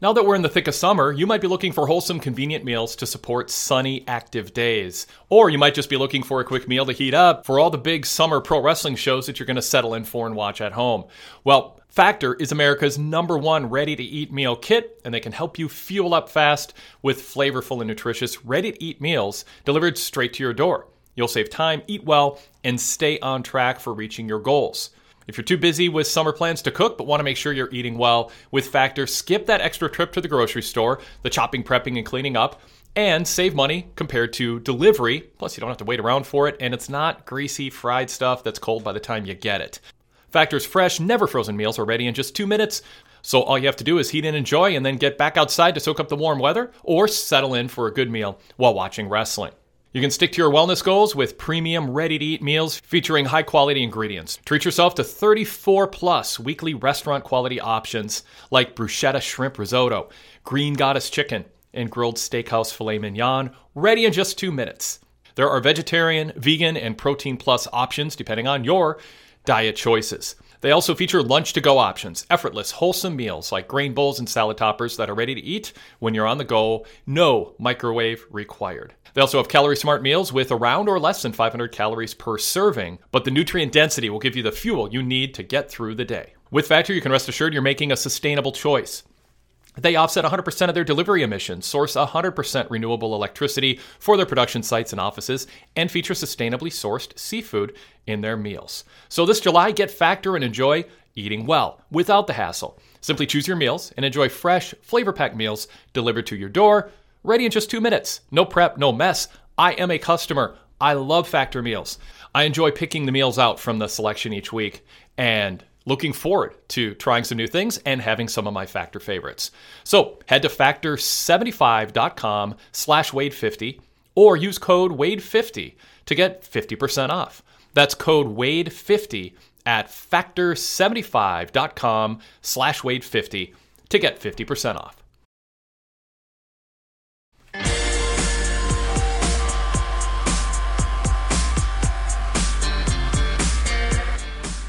Now that we're in the thick of summer, you might be looking for wholesome, convenient meals to support sunny, active days. Or you might just be looking for a quick meal to heat up for all the big summer pro wrestling shows that you're going to settle in for and watch at home. Well, Factor is America's number one ready to eat meal kit, and they can help you fuel up fast with flavorful and nutritious ready to eat meals delivered straight to your door. You'll save time, eat well, and stay on track for reaching your goals. If you're too busy with summer plans to cook but want to make sure you're eating well, with Factor, skip that extra trip to the grocery store, the chopping, prepping, and cleaning up, and save money compared to delivery. Plus, you don't have to wait around for it, and it's not greasy, fried stuff that's cold by the time you get it. Factor's fresh, never frozen meals are ready in just two minutes. So all you have to do is heat and enjoy and then get back outside to soak up the warm weather or settle in for a good meal while watching wrestling. You can stick to your wellness goals with premium, ready to eat meals featuring high quality ingredients. Treat yourself to 34 plus weekly restaurant quality options like bruschetta shrimp risotto, green goddess chicken, and grilled steakhouse filet mignon, ready in just two minutes. There are vegetarian, vegan, and protein plus options depending on your diet choices. They also feature lunch to go options, effortless, wholesome meals like grain bowls and salad toppers that are ready to eat when you're on the go, no microwave required. They also have calorie smart meals with around or less than 500 calories per serving, but the nutrient density will give you the fuel you need to get through the day. With Factor, you can rest assured you're making a sustainable choice. They offset 100% of their delivery emissions, source 100% renewable electricity for their production sites and offices, and feature sustainably sourced seafood in their meals. So this July, get Factor and enjoy eating well without the hassle. Simply choose your meals and enjoy fresh, flavor packed meals delivered to your door, ready in just two minutes. No prep, no mess. I am a customer. I love Factor meals. I enjoy picking the meals out from the selection each week, and looking forward to trying some new things and having some of my Factor favorites. So head to factor75.com slash Wade50 or use code Wade50 to get 50% off. That's code Wade50 at factor75.com slash Wade50 to get 50% off.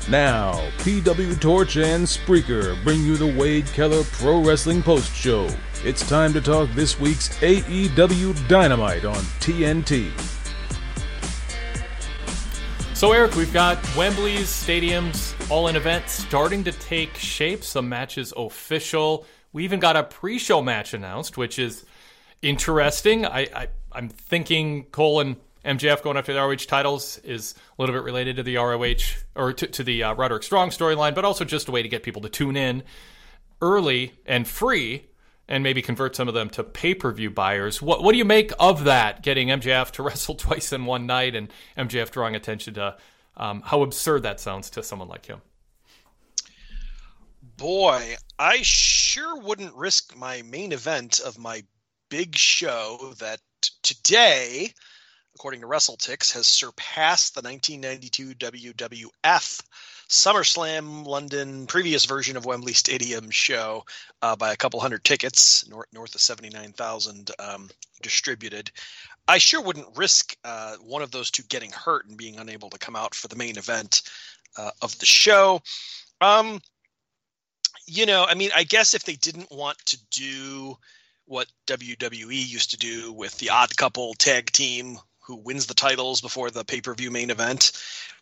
Now, PW Torch and Spreaker bring you the Wade Keller Pro Wrestling Post Show. It's time to talk this week's AEW Dynamite on TNT. So, Eric, we've got Wembley's stadiums all in event starting to take shape. Some matches official. We even got a pre-show match announced, which is interesting. I, I I'm thinking Cole and MJF going after the ROH titles is a little bit related to the ROH or to, to the uh, Roderick Strong storyline, but also just a way to get people to tune in early and free and maybe convert some of them to pay per view buyers. What, what do you make of that, getting MJF to wrestle twice in one night and MJF drawing attention to um, how absurd that sounds to someone like him? Boy, I sure wouldn't risk my main event of my big show that today according to WrestleTix, has surpassed the 1992 WWF SummerSlam London previous version of Wembley Stadium show uh, by a couple hundred tickets, north, north of 79,000 um, distributed. I sure wouldn't risk uh, one of those two getting hurt and being unable to come out for the main event uh, of the show. Um, you know, I mean, I guess if they didn't want to do what WWE used to do with the odd couple tag team who wins the titles before the pay per view main event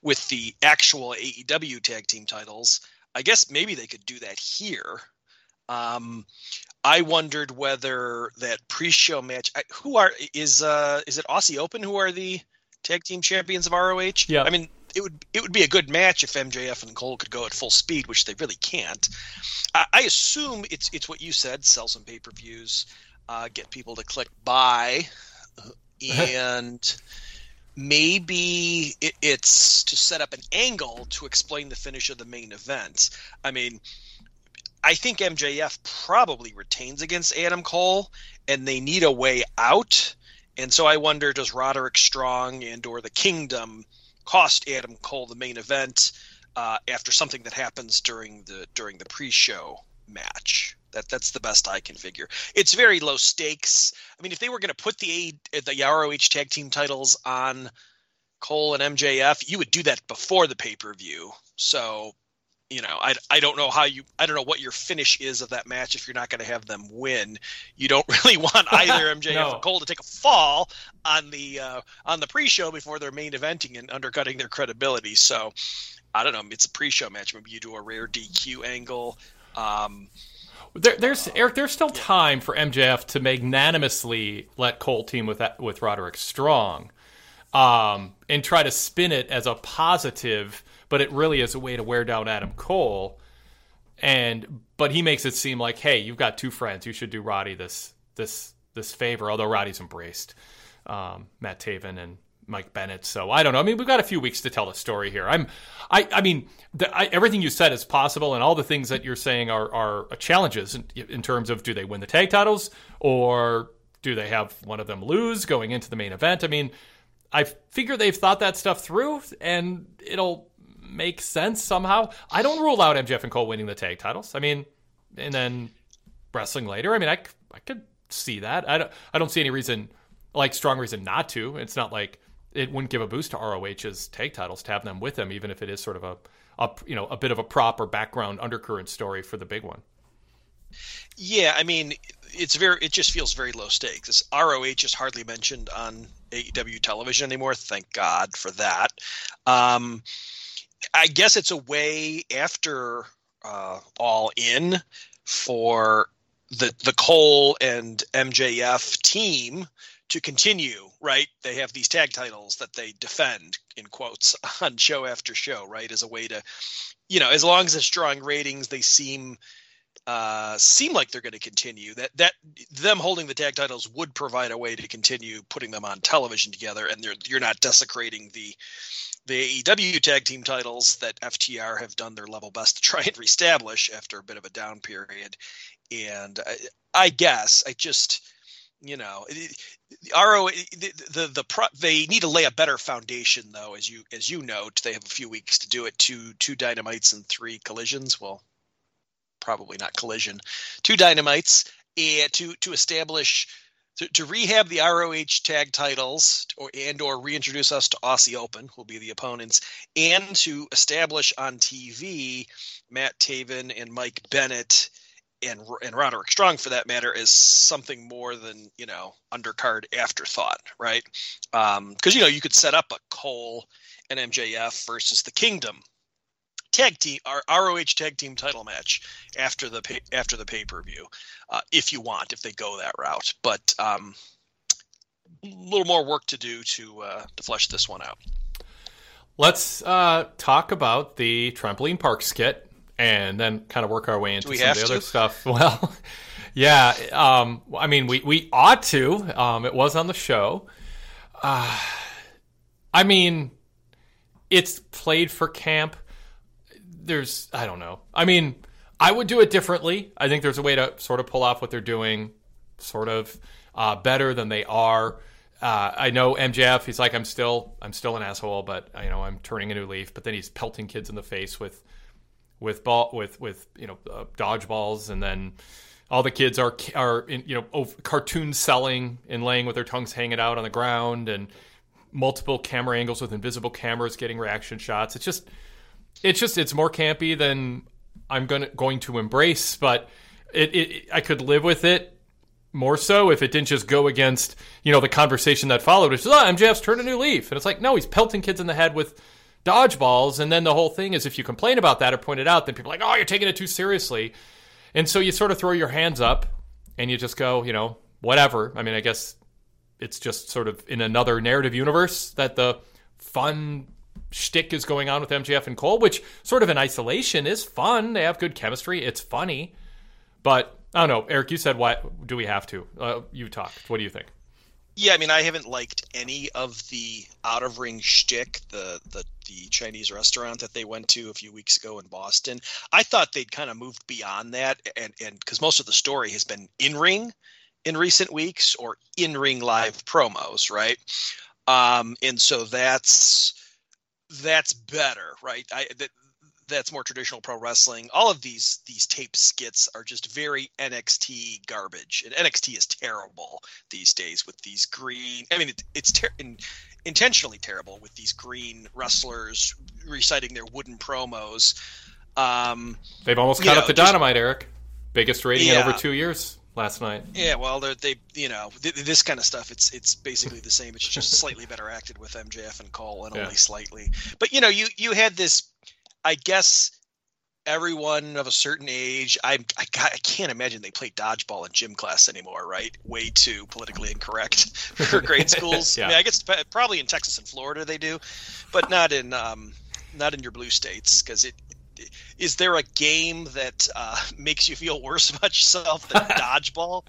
with the actual AEW tag team titles. I guess maybe they could do that here. Um, I wondered whether that pre-show match. Who are is uh is it Aussie Open? Who are the tag team champions of ROH? Yeah. I mean, it would it would be a good match if MJF and Cole could go at full speed, which they really can't. I, I assume it's it's what you said: sell some pay per views, uh, get people to click buy, and maybe it, it's to set up an angle to explain the finish of the main event. I mean, I think MJF probably retains against Adam Cole, and they need a way out. And so I wonder, does Roderick Strong and or the Kingdom cost Adam Cole the main event uh, after something that happens during the during the pre-show match? That that's the best I can figure. It's very low stakes. I mean, if they were going to put the the ROH tag team titles on Cole and MJF, you would do that before the pay per view. So you know, I, I don't know how you I don't know what your finish is of that match if you're not going to have them win. You don't really want either MJF no. or Cole to take a fall on the uh, on the pre-show before they're main eventing and undercutting their credibility. So I don't know. It's a pre-show match. Maybe you do a rare DQ angle. Um, there, there's Eric. There's still time for MJF to magnanimously let Cole team with that, with Roderick Strong, um, and try to spin it as a positive but it really is a way to wear down Adam Cole. And but he makes it seem like, hey, you've got two friends. You should do Roddy this this this favor. Although Roddy's embraced um, Matt Taven and Mike Bennett. So I don't know. I mean, we've got a few weeks to tell the story here. I'm, I, I mean, the, I, everything you said is possible, and all the things that you're saying are are challenges in, in, terms of do they win the tag titles or do they have one of them lose going into the main event? I mean, I figure they've thought that stuff through, and it'll make sense somehow. I don't rule out MJF and Cole winning the tag titles. I mean, and then wrestling later. I mean, I, I could see that. I don't, I don't see any reason, like strong reason not to. It's not like it wouldn't give a boost to ROH's tag titles to have them with them, even if it is sort of a, a you know, a bit of a prop or background undercurrent story for the big one. Yeah, I mean, it's very. It just feels very low stakes. This ROH is hardly mentioned on AEW television anymore. Thank God for that. Um, I guess it's a way after uh, All In for the the Cole and MJF team to continue, right? They have these tag titles that they defend in quotes on show after show, right? As a way to, you know, as long as it's drawing ratings, they seem uh, seem like they're going to continue. That that them holding the tag titles would provide a way to continue putting them on television together, and you're not desecrating the the AEW tag team titles that FTR have done their level best to try and reestablish after a bit of a down period. And I, I guess I just, you know, the RO the, the the pro, they need to lay a better foundation though, as you as you note. They have a few weeks to do it. Two two dynamites and three collisions. Well, probably not collision. Two dynamites and to to establish to, to rehab the ROH tag titles or and or reintroduce us to Aussie Open will be the opponents and to establish on TV Matt Taven and Mike Bennett and and Roderick Strong for that matter is something more than you know undercard afterthought, right? Because um, you know you could set up a Cole and MJF versus the Kingdom tag team our ROH tag team title match after the pay, after the pay per view, uh, if you want, if they go that route. But um, a little more work to do to uh, to flesh this one out. Let's uh, talk about the trampoline park skit and then kind of work our way into some of the to? other stuff. Well, yeah, um, I mean, we, we ought to. Um, it was on the show. Uh, I mean, it's played for camp there's I don't know. I mean, I would do it differently. I think there's a way to sort of pull off what they're doing, sort of uh, better than they are. Uh, I know MJF. He's like, I'm still, I'm still an asshole, but you know, I'm turning a new leaf. But then he's pelting kids in the face with, with ball, with with you know, uh, dodgeballs, and then all the kids are are in, you know, cartoon selling and laying with their tongues hanging out on the ground, and multiple camera angles with invisible cameras getting reaction shots. It's just it's just it's more campy than I'm gonna going to embrace, but it, it I could live with it more so if it didn't just go against you know the conversation that followed, which is oh MJF's turned a new leaf, and it's like no, he's pelting kids in the head with dodgeballs, and then the whole thing is if you complain about that or point it out, then people are like oh you're taking it too seriously, and so you sort of throw your hands up and you just go you know whatever. I mean I guess it's just sort of in another narrative universe that the fun shtick is going on with MJF and Cole, which sort of in isolation is fun. They have good chemistry. It's funny, but I don't know. Eric, you said why do we have to? Uh, you talked. What do you think? Yeah, I mean, I haven't liked any of the out of ring shtick, the the the Chinese restaurant that they went to a few weeks ago in Boston. I thought they'd kind of moved beyond that, and and because most of the story has been in ring in recent weeks or in ring live promos, right? Um, and so that's that's better, right? I that that's more traditional pro wrestling. All of these these tape skits are just very NXT garbage, and NXT is terrible these days with these green. I mean, it, it's ter- in, intentionally terrible with these green wrestlers reciting their wooden promos. Um, They've almost caught know, up to just- Dynamite, Eric. Biggest rating in over two years last night. yeah, well, they're, they, you know, th- this kind of stuff. It's it's basically the same. It's just slightly better acted with MJF and Cole, and Yeah. only slightly. But you know, you you had this. I guess everyone of a certain age. I I, I can't imagine they play dodgeball in gym class anymore, right? Way too politically incorrect for grade schools. Yeah. I mean, I guess probably in Texas and Florida they do, but not in um not in your blue states because it. Is there a game that uh, makes you feel worse about yourself than dodgeball?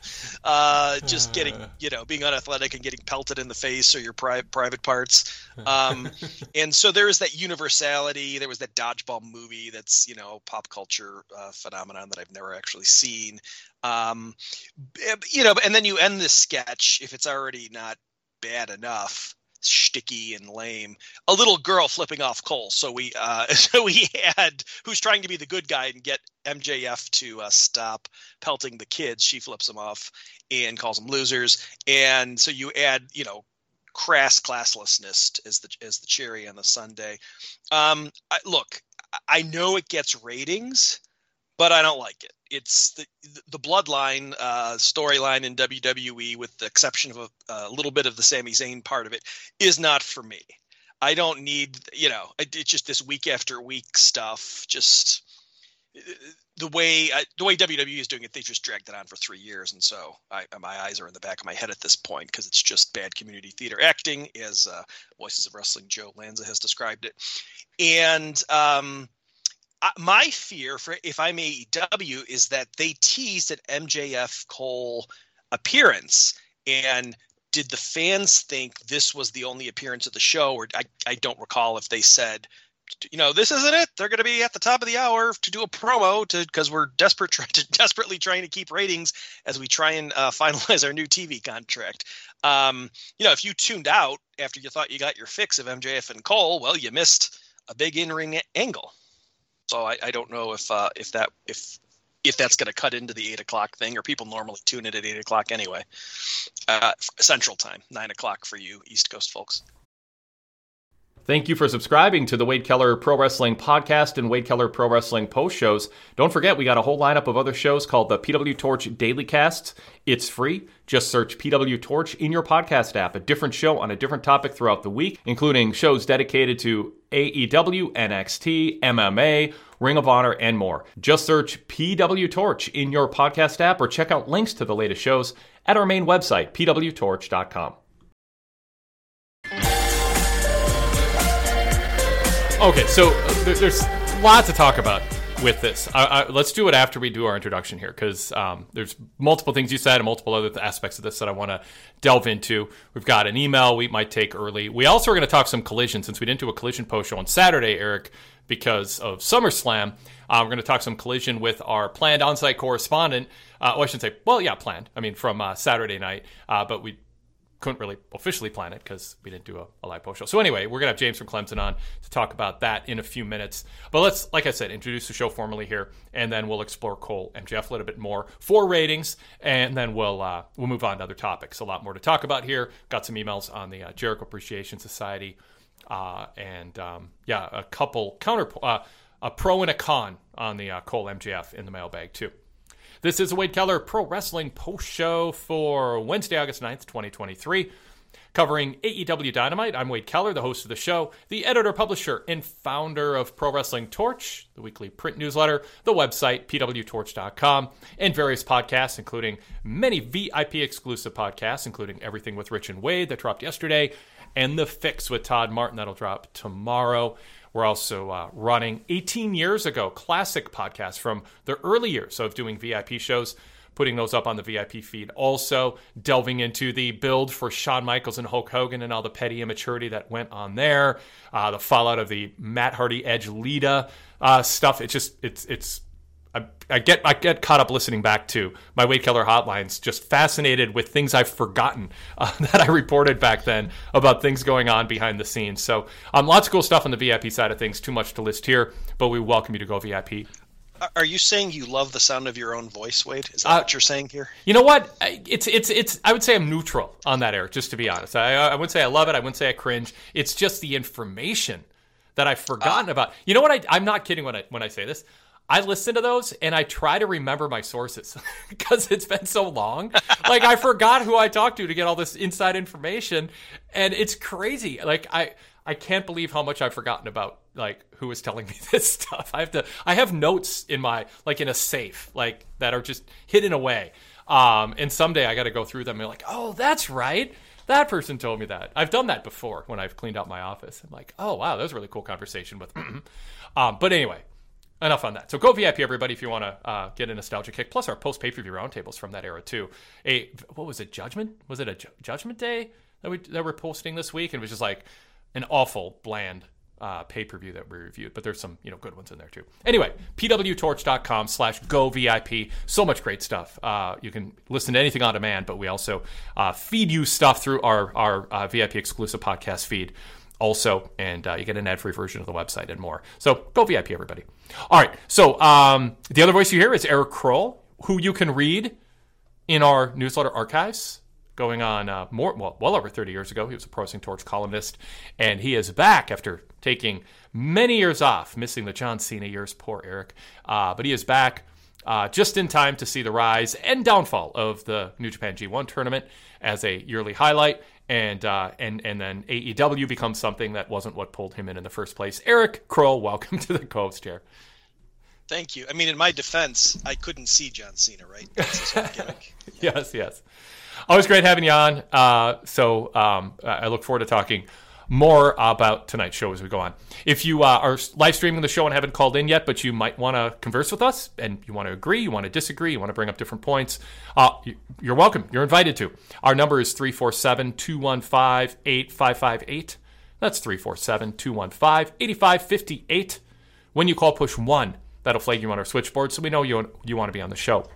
Uh, just getting, you know, being unathletic and getting pelted in the face or your pri- private parts. Um, and so there is that universality. There was that dodgeball movie that's, you know, pop culture uh, phenomenon that I've never actually seen. Um, you know, and then you end this sketch if it's already not bad enough sticky and lame a little girl flipping off cole so we uh so we had who's trying to be the good guy and get mjf to uh, stop pelting the kids she flips them off and calls them losers. And so you add you know crass classlessness as the as the cherry on the sundae um I, look i know it gets ratings but I don't like it. It's the the bloodline uh, storyline in WWE, with the exception of a, a little bit of the Sami Zayn part of it, is not for me. I don't need, you know, it's just this week after week stuff. Just the way I, the way WWE is doing it, they just dragged it on for three years, and so I, my eyes are in the back of my head at this point because it's just bad community theater acting, as uh, Voices of Wrestling Joe Lanza has described it, and. um my fear for if I'm AEW is that they teased an MJF Cole appearance, and did the fans think this was the only appearance of the show, or I, I don't recall if they said, you know, this isn't it. They're going to be at the top of the hour to do a promo to because we're desperate, to, desperately trying to keep ratings as we try and uh, finalize our new TV contract. Um, you know, if you tuned out after you thought you got your fix of MJF and Cole, well, you missed a big in-ring angle. So I, I don't know if uh, if that if if that's going to cut into the eight o'clock thing, or people normally tune in at eight o'clock anyway, uh, Central Time, nine o'clock for you East Coast folks. Thank you for subscribing to the Wade Keller Pro Wrestling Podcast and Wade Keller Pro Wrestling Post shows. Don't forget, we got a whole lineup of other shows called the PW Torch Daily Casts. It's free. Just search PW Torch in your podcast app. A different show on a different topic throughout the week, including shows dedicated to AEW, NXT, MMA, Ring of Honor, and more. Just search PW Torch in your podcast app or check out links to the latest shows at our main website, pwtorch.com. Okay, so uh, there, there's a lot to talk about with this. I, I, let's do it after we do our introduction here, because um, there's multiple things you said and multiple other aspects of this that I want to delve into. We've got an email we might take early. We also are going to talk some collision since we didn't do a collision post show on Saturday, Eric, because of SummerSlam. Uh, we're going to talk some collision with our planned on-site correspondent. Uh, well, I shouldn't say, well, yeah, planned. I mean, from uh, Saturday night, uh, but we couldn't really officially plan it because we didn't do a, a live post show. So anyway, we're gonna have James from Clemson on to talk about that in a few minutes. But let's, like I said, introduce the show formally here, and then we'll explore Cole and MJF a little bit more for ratings, and then we'll uh, we'll move on to other topics. A lot more to talk about here. Got some emails on the uh, Jericho Appreciation Society, uh, and um, yeah, a couple counter uh, a pro and a con on the uh, Cole MJF in the mailbag too. This is a Wade Keller Pro Wrestling Post Show for Wednesday, August 9th, 2023. Covering AEW Dynamite, I'm Wade Keller, the host of the show, the editor, publisher, and founder of Pro Wrestling Torch, the weekly print newsletter, the website, pwtorch.com, and various podcasts, including many VIP exclusive podcasts, including Everything with Rich and Wade that dropped yesterday, and The Fix with Todd Martin that'll drop tomorrow. We're also uh, running 18 years ago classic podcasts from the early years of doing VIP shows, putting those up on the VIP feed. Also, delving into the build for Shawn Michaels and Hulk Hogan and all the petty immaturity that went on there, uh, the fallout of the Matt Hardy Edge Lita uh, stuff. It's just it's it's I, I get I get caught up listening back to my Wade Keller hotlines, just fascinated with things I've forgotten uh, that I reported back then about things going on behind the scenes. So, um, lots of cool stuff on the VIP side of things. Too much to list here, but we welcome you to go VIP. Are- you saying you love the sound of your own voice, Wade? Is that Uh, what you're saying here? You know what? I- It's it's it's. I would say I'm neutral on that, Eric. Just to be honest, I I wouldn't say I love it. I wouldn't say I cringe. It's just the information that I've forgotten uh, about. You know what? I, I'm not kidding when I when I say this. I listen to those and I try to remember my sources because it's been so long. like I forgot who I talked to to get all this inside information, and it's crazy. Like I I can't believe how much I've forgotten about like who was telling me this stuff. I have to I have notes in my like in a safe like that are just hidden away. Um, and someday I got to go through them and like, oh, that's right. That person told me that. I've done that before when I've cleaned out my office. I'm like, oh wow, that was a really cool conversation with. um, but anyway, enough on that. So go VIP, everybody, if you want to uh, get a nostalgia kick. Plus our post pay per view roundtables from that era too. A what was it? Judgment? Was it a ju- Judgment Day that we that we're posting this week? And it was just like an awful bland uh, pay per view that we reviewed. But there's some you know good ones in there too. Anyway, pwtorch.com slash go VIP. So much great stuff. Uh, you can listen to anything on demand, but we also uh, feed you stuff through our our uh, VIP exclusive podcast feed also, and uh, you get an ad-free version of the website and more. So go VIP, everybody. All right. So um, the other voice you hear is Eric Krol, who you can read in our newsletter archives. Going on uh, more well, well over 30 years ago, he was a Pro Wrestling Torch columnist, and he is back after taking many years off, missing the John Cena years. Poor Eric, uh, but he is back. Uh, just in time to see the rise and downfall of the New Japan G1 tournament as a yearly highlight and uh, and and then AEW becomes something that wasn't what pulled him in in the first place. Eric Krol, welcome to the Coves chair. Thank you. I mean, in my defense, I couldn't see John Cena, right? yes, yes. Always great having you on. Uh, so um, I look forward to talking more about tonight's show as we go on. If you uh, are live streaming the show and haven't called in yet, but you might want to converse with us and you want to agree, you want to disagree, you want to bring up different points, uh, you're welcome. You're invited to. Our number is 347 215 8558. That's 347 215 8558. When you call, push 1. That'll flag you on our switchboard so we know you, you want to be on the show.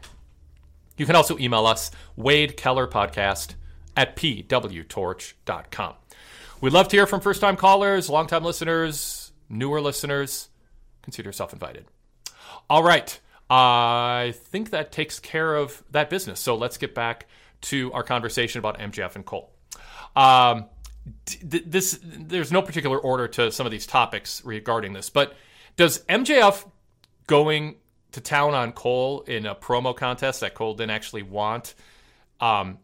You can also email us, Wade Keller Podcast at pwtorch.com. We'd love to hear from first time callers, long time listeners, newer listeners. Consider yourself invited. All right. I think that takes care of that business. So let's get back to our conversation about MJF and Cole. Um, this there's no particular order to some of these topics regarding this, but does MJF going to town on Cole in a promo contest that Cole didn't actually want um,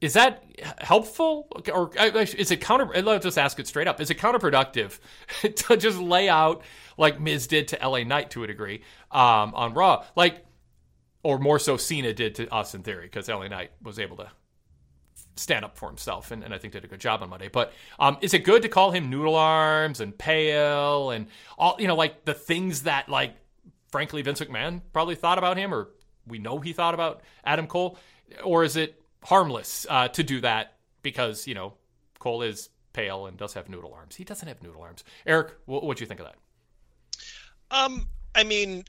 is that helpful? Or is it counter let's just ask it straight up. Is it counterproductive to just lay out like miz did to la knight to a degree um, on raw? Like or more so cena did to austin theory because la knight was able to stand up for himself and, and i think did a good job on monday. But um, is it good to call him noodle arms and pale and all you know like the things that like frankly vince mcmahon probably thought about him or we know he thought about adam cole? Or is it harmless uh, to do that because you know Cole is pale and does have noodle arms. He doesn't have noodle arms. Eric, what do you think of that? Um, I mean,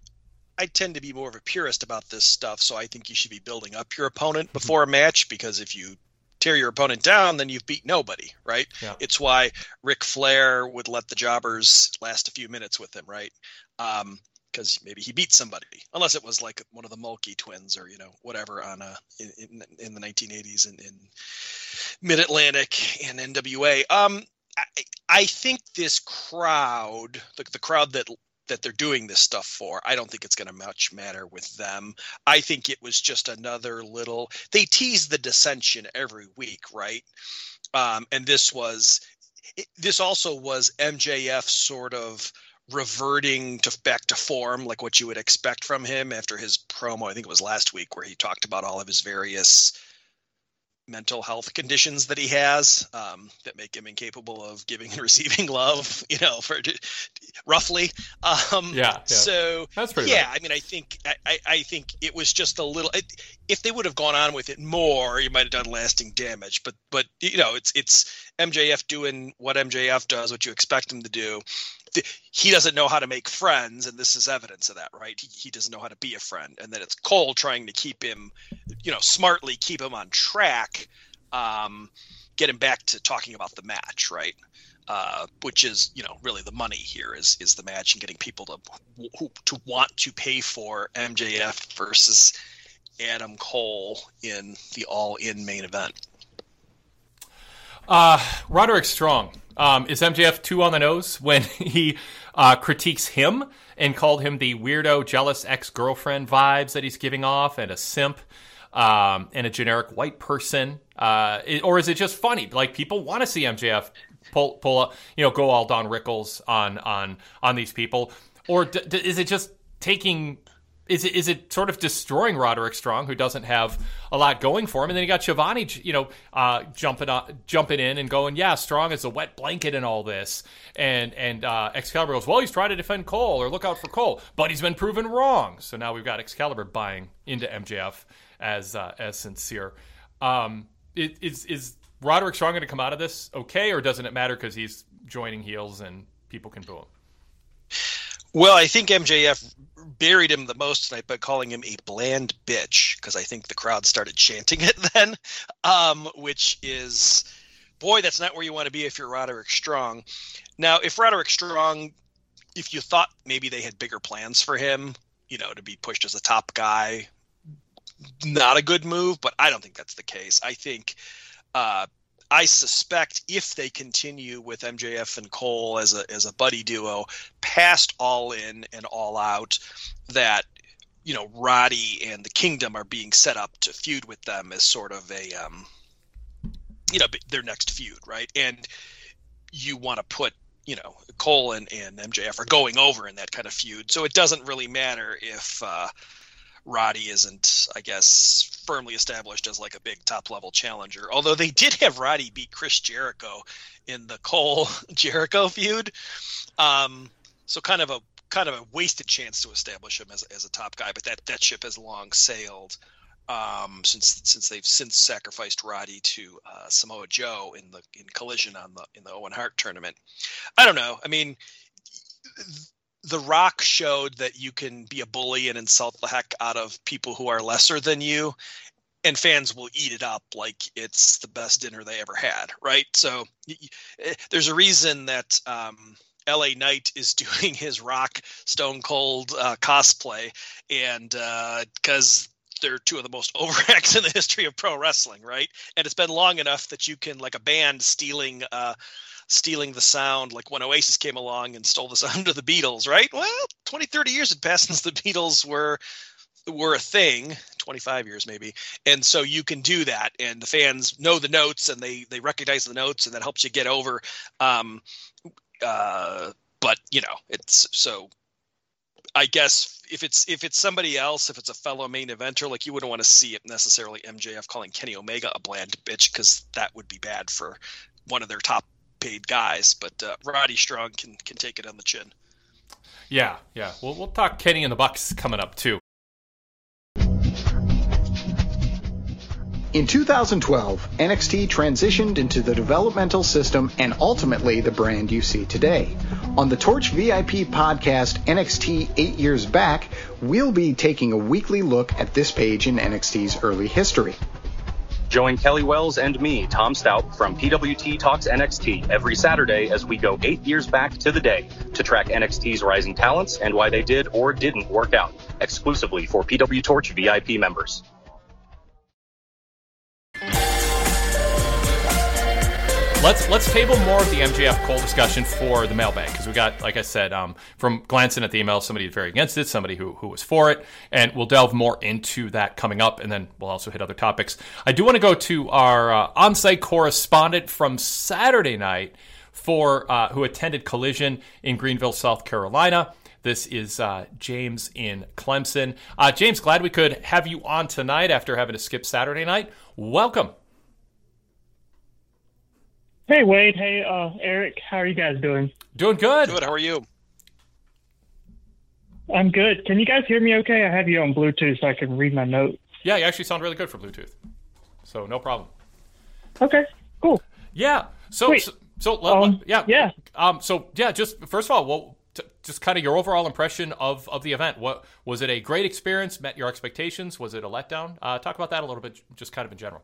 I tend to be more of a purist about this stuff, so I think you should be building up your opponent mm-hmm. before a match because if you tear your opponent down, then you've beat nobody, right? Yeah. It's why Ric Flair would let the jobbers last a few minutes with him, right? Um, because maybe he beat somebody, unless it was like one of the Mulkey twins or you know whatever on a in, in, in the 1980s in, in Mid Atlantic and NWA. Um, I, I think this crowd, the, the crowd that that they're doing this stuff for. I don't think it's going to much matter with them. I think it was just another little. They tease the dissension every week, right? Um, and this was. This also was MJF sort of reverting to back to form like what you would expect from him after his promo i think it was last week where he talked about all of his various mental health conditions that he has um, that make him incapable of giving and receiving love you know for roughly. Um, yeah, yeah, so that's pretty yeah i mean i think I, I think it was just a little if they would have gone on with it more you might have done lasting damage but but you know it's it's mjf doing what mjf does what you expect him to do he doesn't know how to make friends, and this is evidence of that, right? He, he doesn't know how to be a friend, and then it's Cole trying to keep him, you know, smartly keep him on track, um, get him back to talking about the match, right? Uh, which is, you know, really the money here is is the match and getting people to who, to want to pay for MJF versus Adam Cole in the All In main event. Uh, Roderick Strong Um, is MJF too on the nose when he uh, critiques him and called him the weirdo, jealous ex girlfriend vibes that he's giving off and a simp um, and a generic white person? Uh, it, or is it just funny? Like people want to see MJF pull pull up, you know, go all Don Rickles on on on these people, or d- d- is it just taking is it is it sort of destroying Roderick Strong, who doesn't have a lot going for him, and then you got Schiavone, you know, uh, jumping up, jumping in and going, yeah, Strong is a wet blanket in all this, and and uh, Excalibur goes, well, he's trying to defend Cole or look out for Cole, but he's been proven wrong. So now we've got Excalibur buying into MJF as uh, as sincere. Um, is Roderick Strong going to come out of this okay, or doesn't it matter because he's joining heels and people can boo him? Well, I think MJF buried him the most tonight by calling him a bland bitch because I think the crowd started chanting it then, um, which is, boy, that's not where you want to be if you're Roderick Strong. Now, if Roderick Strong, if you thought maybe they had bigger plans for him, you know, to be pushed as a top guy, not a good move, but I don't think that's the case. I think uh, I suspect if they continue with MJF and Cole as a as a buddy duo past All In and All Out, that you know Roddy and the Kingdom are being set up to feud with them as sort of a um, you know their next feud, right? And you want to put you know Cole and, and MJF are going over in that kind of feud, so it doesn't really matter if. Uh, Roddy isn't, I guess, firmly established as like a big top level challenger. Although they did have Roddy beat Chris Jericho in the Cole Jericho feud, um, so kind of a kind of a wasted chance to establish him as, as a top guy. But that that ship has long sailed um, since since they've since sacrificed Roddy to uh, Samoa Joe in the in Collision on the in the Owen Hart tournament. I don't know. I mean the Rock showed that you can be a bully and insult the heck out of people who are lesser than you, and fans will eat it up like it's the best dinner they ever had, right? So eh, there's a reason that um, LA Knight is doing his Rock Stone Cold uh, cosplay, and because uh, they're two of the most overacts in the history of pro wrestling, right? And it's been long enough that you can, like a band stealing. Uh, stealing the sound like when Oasis came along and stole the sound of the Beatles, right? Well, 20, 30 years had passed since the Beatles were were a thing 25 years maybe and so you can do that and the fans know the notes and they they recognize the notes and that helps you get over um uh but you know it's so I guess if it's if it's somebody else, if it's a fellow main eventer, like you wouldn't want to see it necessarily MJF calling Kenny Omega a bland bitch because that would be bad for one of their top paid guys, but uh, Roddy Strong can can take it on the chin. Yeah, yeah. We'll we'll talk Kenny and the Bucks coming up too. In 2012, NXT transitioned into the developmental system and ultimately the brand you see today. On the Torch VIP podcast, NXT 8 Years Back, we'll be taking a weekly look at this page in NXT's early history. Join Kelly Wells and me, Tom Stout, from PWT Talks NXT every Saturday as we go eight years back to the day to track NXT's rising talents and why they did or didn't work out, exclusively for PW Torch VIP members. Let's let's table more of the MJF Cole discussion for the mailbag because we got, like I said, um, from glancing at the email, somebody very against it, somebody who who was for it, and we'll delve more into that coming up, and then we'll also hit other topics. I do want to go to our uh, on-site correspondent from Saturday night for uh, who attended Collision in Greenville, South Carolina. This is uh, James in Clemson. Uh, James, glad we could have you on tonight after having to skip Saturday night. Welcome. Hey Wade, hey uh, Eric, how are you guys doing? Doing good. Good. How are you? I'm good. Can you guys hear me okay? I have you on Bluetooth so I can read my notes. Yeah, you actually sound really good for Bluetooth. So no problem. Okay, cool. Yeah. So Sweet. so, so Um, yeah yeah. Um. So yeah. Just first of all, well, t- just kind of your overall impression of of the event. What was it? A great experience? Met your expectations? Was it a letdown? Uh, talk about that a little bit, just kind of in general.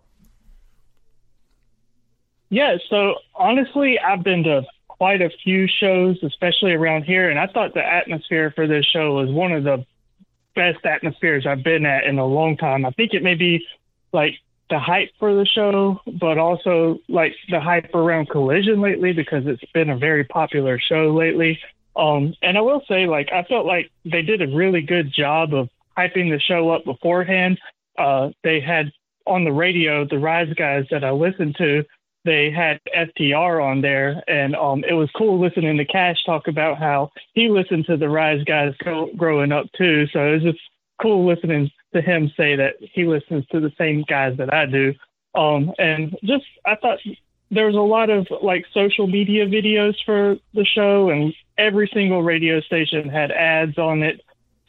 Yeah, so honestly, I've been to quite a few shows, especially around here, and I thought the atmosphere for this show was one of the best atmospheres I've been at in a long time. I think it may be like the hype for the show, but also like the hype around Collision lately because it's been a very popular show lately. Um, and I will say, like, I felt like they did a really good job of hyping the show up beforehand. Uh, they had on the radio, the Rise guys that I listened to, they had FTR on there, and um, it was cool listening to Cash talk about how he listened to the Rise guys growing up too. So it was just cool listening to him say that he listens to the same guys that I do. Um, and just I thought there was a lot of like social media videos for the show, and every single radio station had ads on it.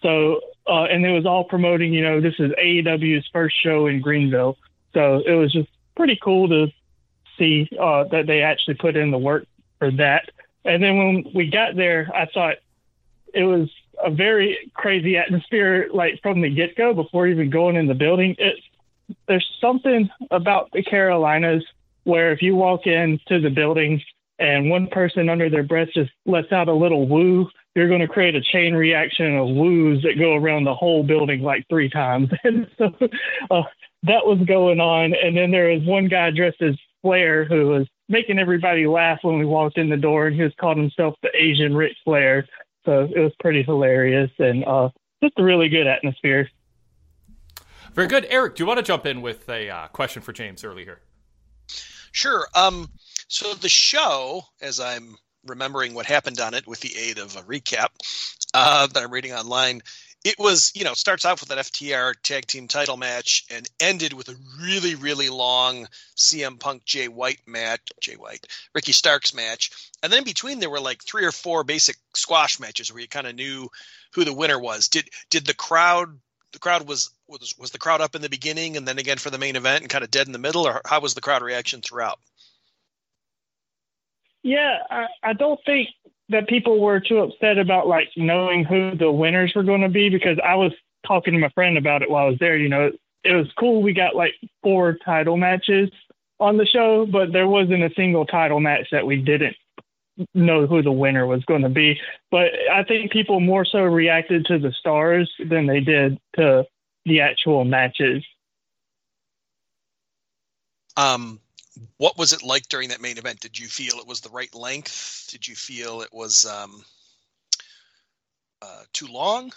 So uh, and it was all promoting, you know, this is AEW's first show in Greenville. So it was just pretty cool to see uh, that they actually put in the work for that. And then when we got there, I thought it was a very crazy atmosphere, like from the get go, before even going in the building. It, there's something about the Carolinas where if you walk into the building and one person under their breath just lets out a little woo, you're going to create a chain reaction of woos that go around the whole building like three times. And so uh, that was going on. And then there was one guy dressed as Flair who was making everybody laugh when we walked in the door, and he was called himself the Asian Ric Flair. So it was pretty hilarious and uh, just a really good atmosphere. Very good, Eric. Do you want to jump in with a uh, question for James early here? Sure. Um, so the show, as I'm remembering what happened on it with the aid of a recap uh, that I'm reading online, it was you know starts off with an FTR tag team title match and ended with a really really long CM Punk Jay White match, Jay White Ricky Starks match, and then in between there were like three or four basic squash matches where you kind of knew who the winner was. Did did the crowd the crowd was was was the crowd up in the beginning and then again for the main event and kind of dead in the middle, or how was the crowd reaction throughout? Yeah, I, I don't think that people were too upset about like knowing who the winners were going to be because I was talking to my friend about it while I was there. You know, it was cool. We got like four title matches on the show, but there wasn't a single title match that we didn't know who the winner was going to be. But I think people more so reacted to the stars than they did to the actual matches. Um, what was it like during that main event? Did you feel it was the right length? Did you feel it was um, uh, too long?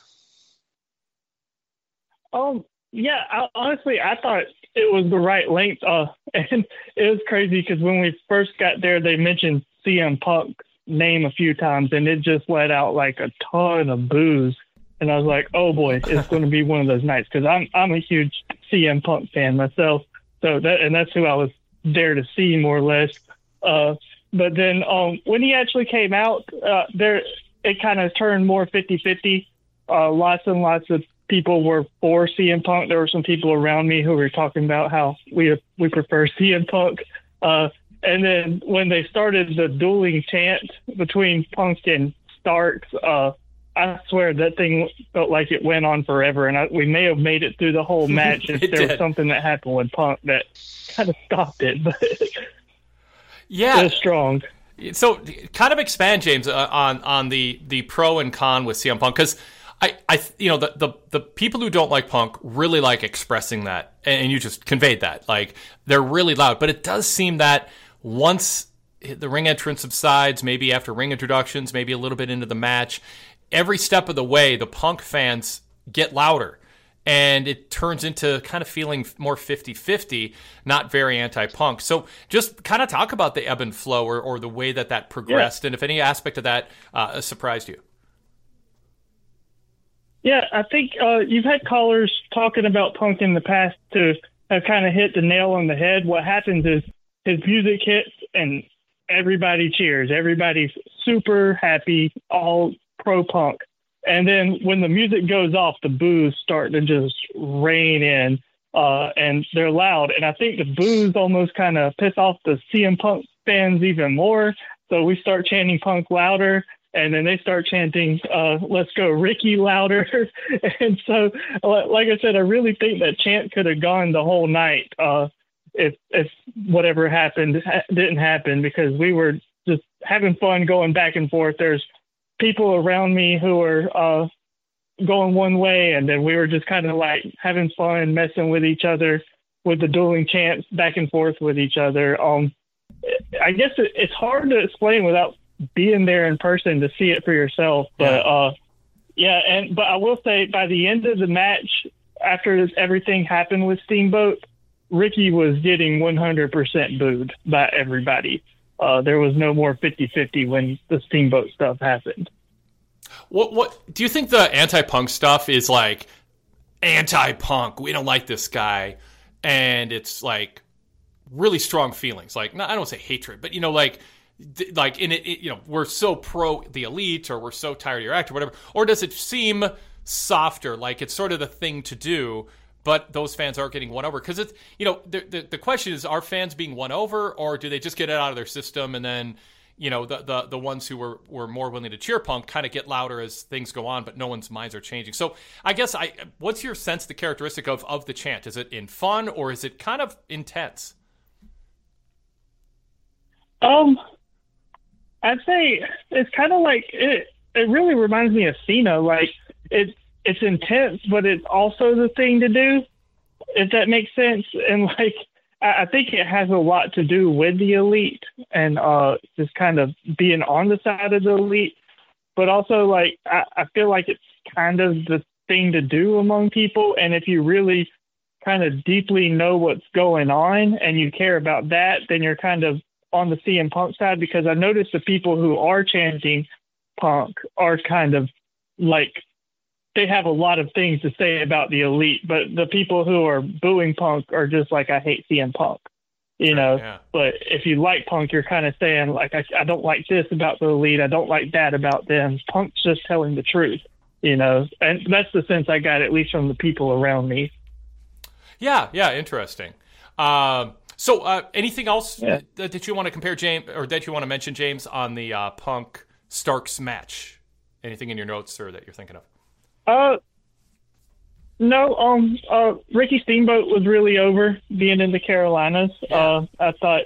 Um, yeah, I, honestly, I thought it was the right length. Uh, and it was crazy because when we first got there, they mentioned CM Punk's name a few times, and it just let out like a ton of boos. And I was like, "Oh boy, it's going to be one of those nights." Because I'm I'm a huge CM Punk fan myself. So that and that's who I was there to see more or less. Uh, but then um, when he actually came out, uh, there it kind of turned more 50-50. Uh, lots and lots of people were for CM Punk. There were some people around me who were talking about how we we prefer CM Punk. Uh, and then when they started the dueling chant between Punk and Starks, uh, I swear that thing felt like it went on forever, and I, we may have made it through the whole match if there did. was something that happened with Punk that kind of stopped it. But yeah, it was strong. So, kind of expand, James, uh, on on the the pro and con with CM Punk because. I, I, you know, the, the the people who don't like punk really like expressing that, and you just conveyed that. Like they're really loud, but it does seem that once the ring entrance subsides, maybe after ring introductions, maybe a little bit into the match, every step of the way, the punk fans get louder. And it turns into kind of feeling more 50 50, not very anti punk. So, just kind of talk about the ebb and flow or, or the way that that progressed, yeah. and if any aspect of that uh, surprised you. Yeah, I think uh, you've had callers talking about punk in the past to have kind of hit the nail on the head. What happens is his music hits and everybody cheers. Everybody's super happy, all pro punk. And then when the music goes off, the boos start to just rain in, uh, and they're loud. And I think the boos almost kind of piss off the CM Punk fans even more. So we start chanting Punk louder, and then they start chanting uh, "Let's go Ricky" louder. and so, like I said, I really think that chant could have gone the whole night uh, if if whatever happened didn't happen because we were just having fun going back and forth. There's people around me who were uh, going one way, and then we were just kind of like having fun, messing with each other with the dueling chants back and forth with each other. Um, I guess it, it's hard to explain without being there in person to see it for yourself. But Yeah. uh, yeah, and but I will say by the end of the match, after everything happened with Steamboat, Ricky was getting 100% booed by everybody. Uh, there was no more 50-50 when the Steamboat stuff happened. What what do you think the anti-punk stuff is like anti-punk? We don't like this guy and it's like really strong feelings. Like no, I don't say hatred, but you know like th- like in it, it you know, we're so pro the elite or we're so tired of your act or whatever. Or does it seem softer like it's sort of the thing to do? But those fans aren't getting won over because it's you know the, the the question is are fans being won over or do they just get it out of their system and then you know the the, the ones who were, were more willing to cheer punk kind of get louder as things go on but no one's minds are changing so i guess i what's your sense the characteristic of of the chant is it in fun or is it kind of intense Um, I'd say it's kind of like it. It really reminds me of Cena. Like it, it's intense, but it's also the thing to do. If that makes sense, and like I, I think it has a lot to do with the elite and uh, just kind of being on the side of the elite, but also like I, I feel like it's kind of the thing to do among people. And if you really kind of deeply know what's going on and you care about that, then you're kind of on the CM Punk side because I noticed the people who are chanting Punk are kind of like they have a lot of things to say about the elite, but the people who are booing Punk are just like I hate CM Punk, you know. yeah But if you like Punk, you're kind of saying like I, I don't like this about the elite, I don't like that about them. Punk's just telling the truth, you know, and that's the sense I got at least from the people around me. yeah yeah interesting um so uh anything else Yeah. that, that you want to compare james or that you want to mention james on the uh punk starks match anything in your notes or that you're thinking of Uh, no. Um. Uh, Ricky Steamboat was really over being in the Carolinas. Uh, I thought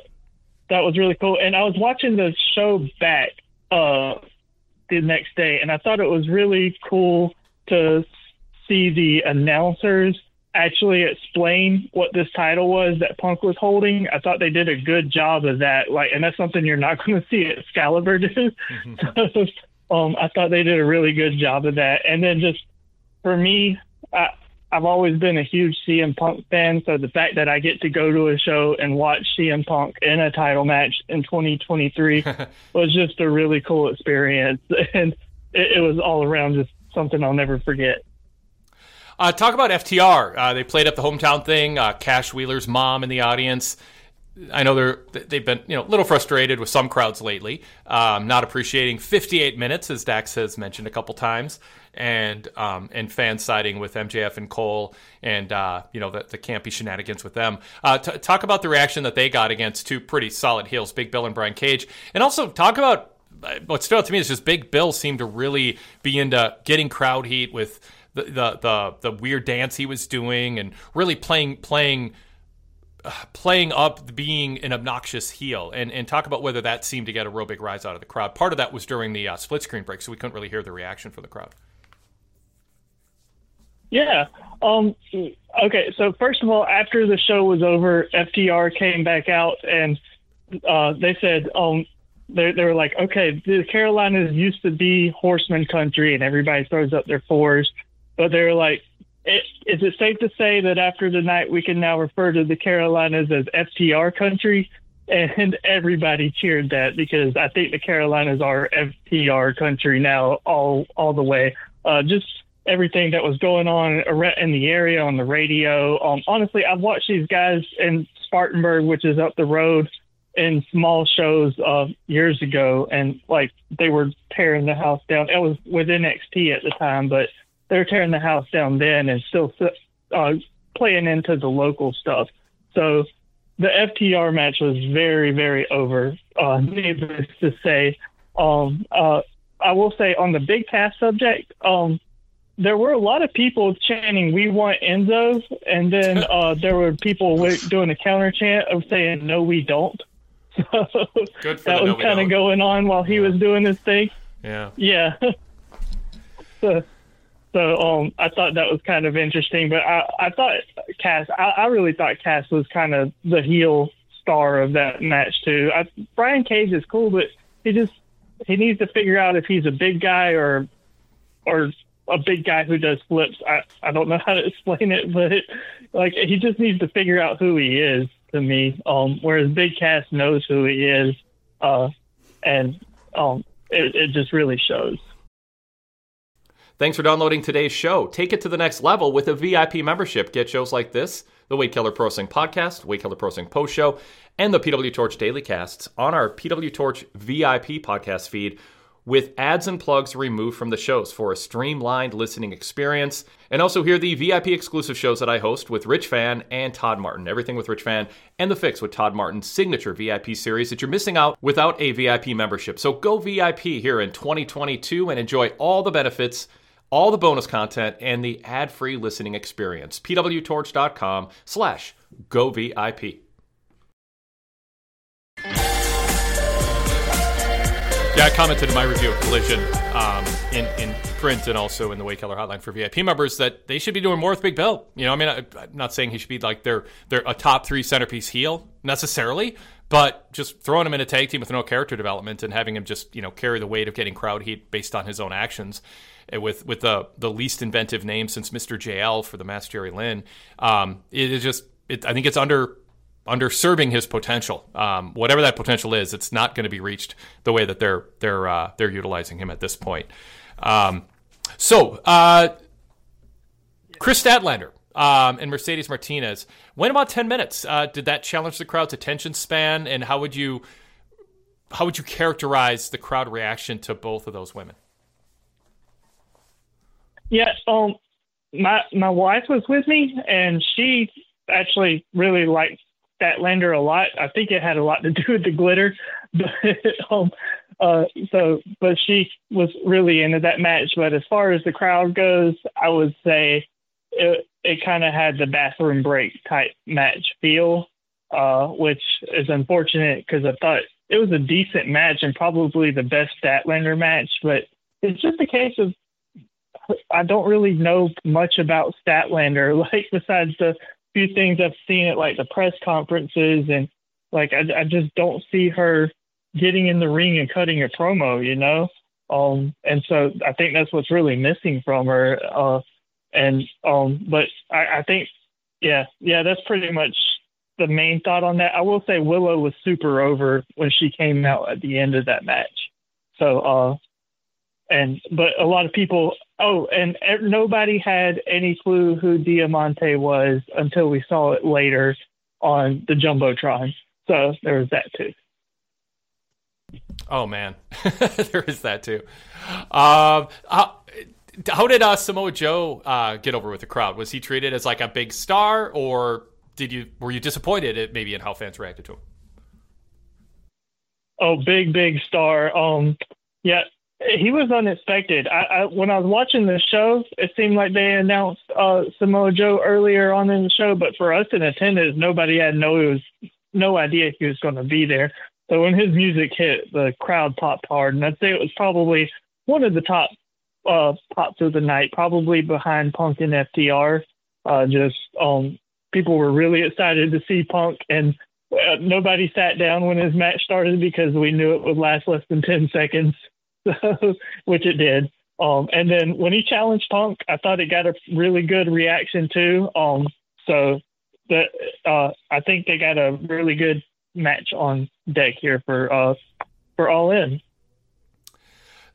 that was really cool, and I was watching the show back uh the next day, and I thought it was really cool to see the announcers actually explain what this title was that Punk was holding. I thought they did a good job of that. Like, and that's something you're not going to see Excalibur do. so, um, I thought they did a really good job of that. And then just for me, I, I've always been a huge CM Punk fan, so the fact that I get to go to a show and watch CM Punk in a title match in 2023 was just a really cool experience, and it, it was all around just something I'll never forget. Uh, talk about FTR. Uh, they played up the hometown thing. Uh, Cash Wheeler's mom in the audience. I know they're they've been you know a little frustrated with some crowds lately, um, not appreciating 58 minutes as Dax has mentioned a couple times, and um, and fans siding with MJF and Cole, and uh, you know the, the campy shenanigans with them. Uh, t- talk about the reaction that they got against two pretty solid heels, Big Bill and Brian Cage, and also talk about uh, what stood out to me is just Big Bill seemed to really be into getting crowd heat with the the the, the weird dance he was doing and really playing playing uh, playing up being an obnoxious heel and and talk about whether that seemed to get a real big rise out of the crowd. Part of that was during the uh, split screen break, so we couldn't really hear the reaction from the crowd. Yeah. Um. Okay. So first of all, after the show was over, FTR came back out and uh, they said, um, they they were like, okay, the Carolinas used to be horseman country, and everybody throws up their fours, but they were like. It, is it safe to say that after the night we can now refer to the Carolinas as FTR country? And everybody cheered that because I think the Carolinas are FTR country now, all all the way. Uh, just everything that was going on in the area on the radio. Um, honestly, I've watched these guys in Spartanburg, which is up the road, in small shows uh, years ago, and like they were tearing the house down. It was with NXT at the time, but they were tearing the house down then and still uh, playing into the local stuff. So the FTR match was very, very over. Uh, needless to say, um, uh, I will say on the Big Cass subject, um, there were a lot of people chanting "We want Enzo," and then uh, there were people doing a counter chant of saying "No, we don't." So that was kind of going on while he was doing this thing. Yeah. Yeah. so, So um, I thought that was kind of interesting. But I, I thought Cass, I, I really thought Cass was kind of the heel star of that match too. I, Brian Cage is cool, but he just he needs to figure out if he's a big guy or or a big guy who does flips. I, I don't know how to explain it, but like he just needs to figure out who he is to me. Um, whereas Big Cass knows who he is, uh, and um, it, it just really shows. Thanks for downloading today's show. Take it to the next level with a VIP membership. Get shows like this, the Wade Keller Pro Wrestling Podcast, Wade Keller Pro Wrestling Post Show, and the PW Torch Daily Casts on our PW Torch VIP podcast feed with ads and plugs removed from the shows for a streamlined listening experience. And also hear the VIP exclusive shows that I host with Rich Fann and Todd Martin. Everything with Rich Fann and The Fix with Todd Martin's signature VIP series that you're missing out without a VIP membership. So go VIP here in 2022 and enjoy all the benefits all the bonus content and the ad-free listening experience. pwtorch.com slash go VIP. Yeah, I commented in my review of Collision um, in, in print and also in the Wade Keller Hotline for VIP members that they should be doing more with Big Bill. You know, I mean, I, am not saying he should be like their, their a top three centerpiece heel necessarily, but just throwing him in a tag team with no character development and having him just you know carry the weight of getting crowd heat based on his own actions uh, with with the the least inventive name since Mr. JL for the Mass Jerry Lynn, um, it is just it, I think it's under underserving his potential. Um, whatever that potential is, it's not going to be reached the way that they're they're uh, they're utilizing him at this point. Um, so, uh, Kris Statlander um, and Mercedes Martinez went about ten minutes. Uh, did that challenge the crowd's attention span? And how would you how would you characterize the crowd reaction to both of those women? Yeah, um, my my wife was with me, and she actually really liked Statlander a lot. I think it had a lot to do with the glitter, but um, uh, so but she was really into that match. But as far as the crowd goes, I would say it it kind of had the bathroom break type match feel, uh, which is unfortunate because I thought it was a decent match and probably the best Statlander match. But it's just a case of I don't really know much about Statlander, like besides the few things I've seen at like the press conferences and like I, I just don't see her getting in the ring and cutting a promo, you know. Um, and so I think that's what's really missing from her. Uh, and um, but I, I think, yeah, yeah, that's pretty much the main thought on that. I will say Willow was super over when she came out at the end of that match. So, uh, and but a lot of people Oh, and nobody had any clue who Diamante was until we saw it later on the jumbotron. So there was that too. Oh man, there is that too. Um, how, how did uh, Samoa Joe uh, get over with the crowd? Was he treated as like a big star, or did you were you disappointed at maybe in how fans reacted to him? Oh, big big star. Um, yeah, he was unexpected. I, I, when I was watching the show, it seemed like they announced uh, Samoa Joe earlier on in the show, but for us in attendance, nobody had no was no idea he was going to be there. So when his music hit, the crowd popped hard, and I'd say it was probably one of the top uh, pops of the night, probably behind Punk and FTR. Uh, just um, people were really excited to see Punk, and uh, nobody sat down when his match started because we knew it would last less than ten seconds. which it did. Um, and then when he challenged Punk, I thought it got a really good reaction too. Um, so uh, I think they got a really good match on deck here for uh, for All In.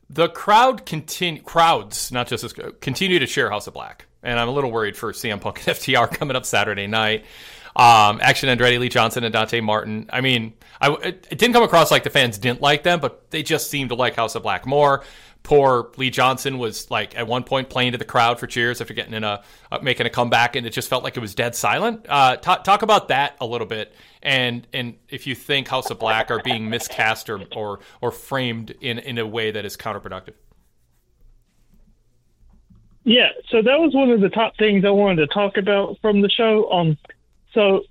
The crowd continue crowds, not just this, continue to share House of Black, and I'm a little worried for CM Punk and FTR coming up Saturday night. Um, Action Andretti, Lee Johnson, and Dante Martin. I mean, I, it, it didn't come across like the fans didn't like them, but they just seemed to like House of Black more. Poor Lee Johnson was like at one point playing to the crowd for cheers after getting in a uh, making a comeback, and it just felt like it was dead silent. Uh, talk, talk about that a little bit, and and if you think House of Black are being miscast or or, or framed in in a way that is counterproductive. Yeah, so that was one of the top things I wanted to talk about from the show. Um, so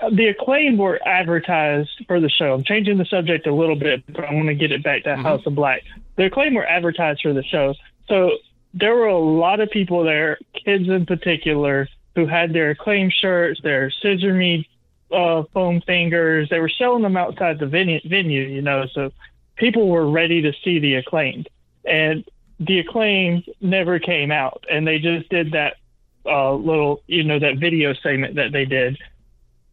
uh, the acclaim were advertised for the show. I'm changing the subject a little bit, but I want to get it back to mm-hmm. House of Black. The acclaim were advertised for the show. So there were a lot of people there, kids in particular, who had their acclaim shirts, their scissor me uh, foam fingers. They were selling them outside the venue, venue, you know, so people were ready to see the acclaimed. And the acclaimed never came out, and they just did that uh, little, you know, that video segment that they did.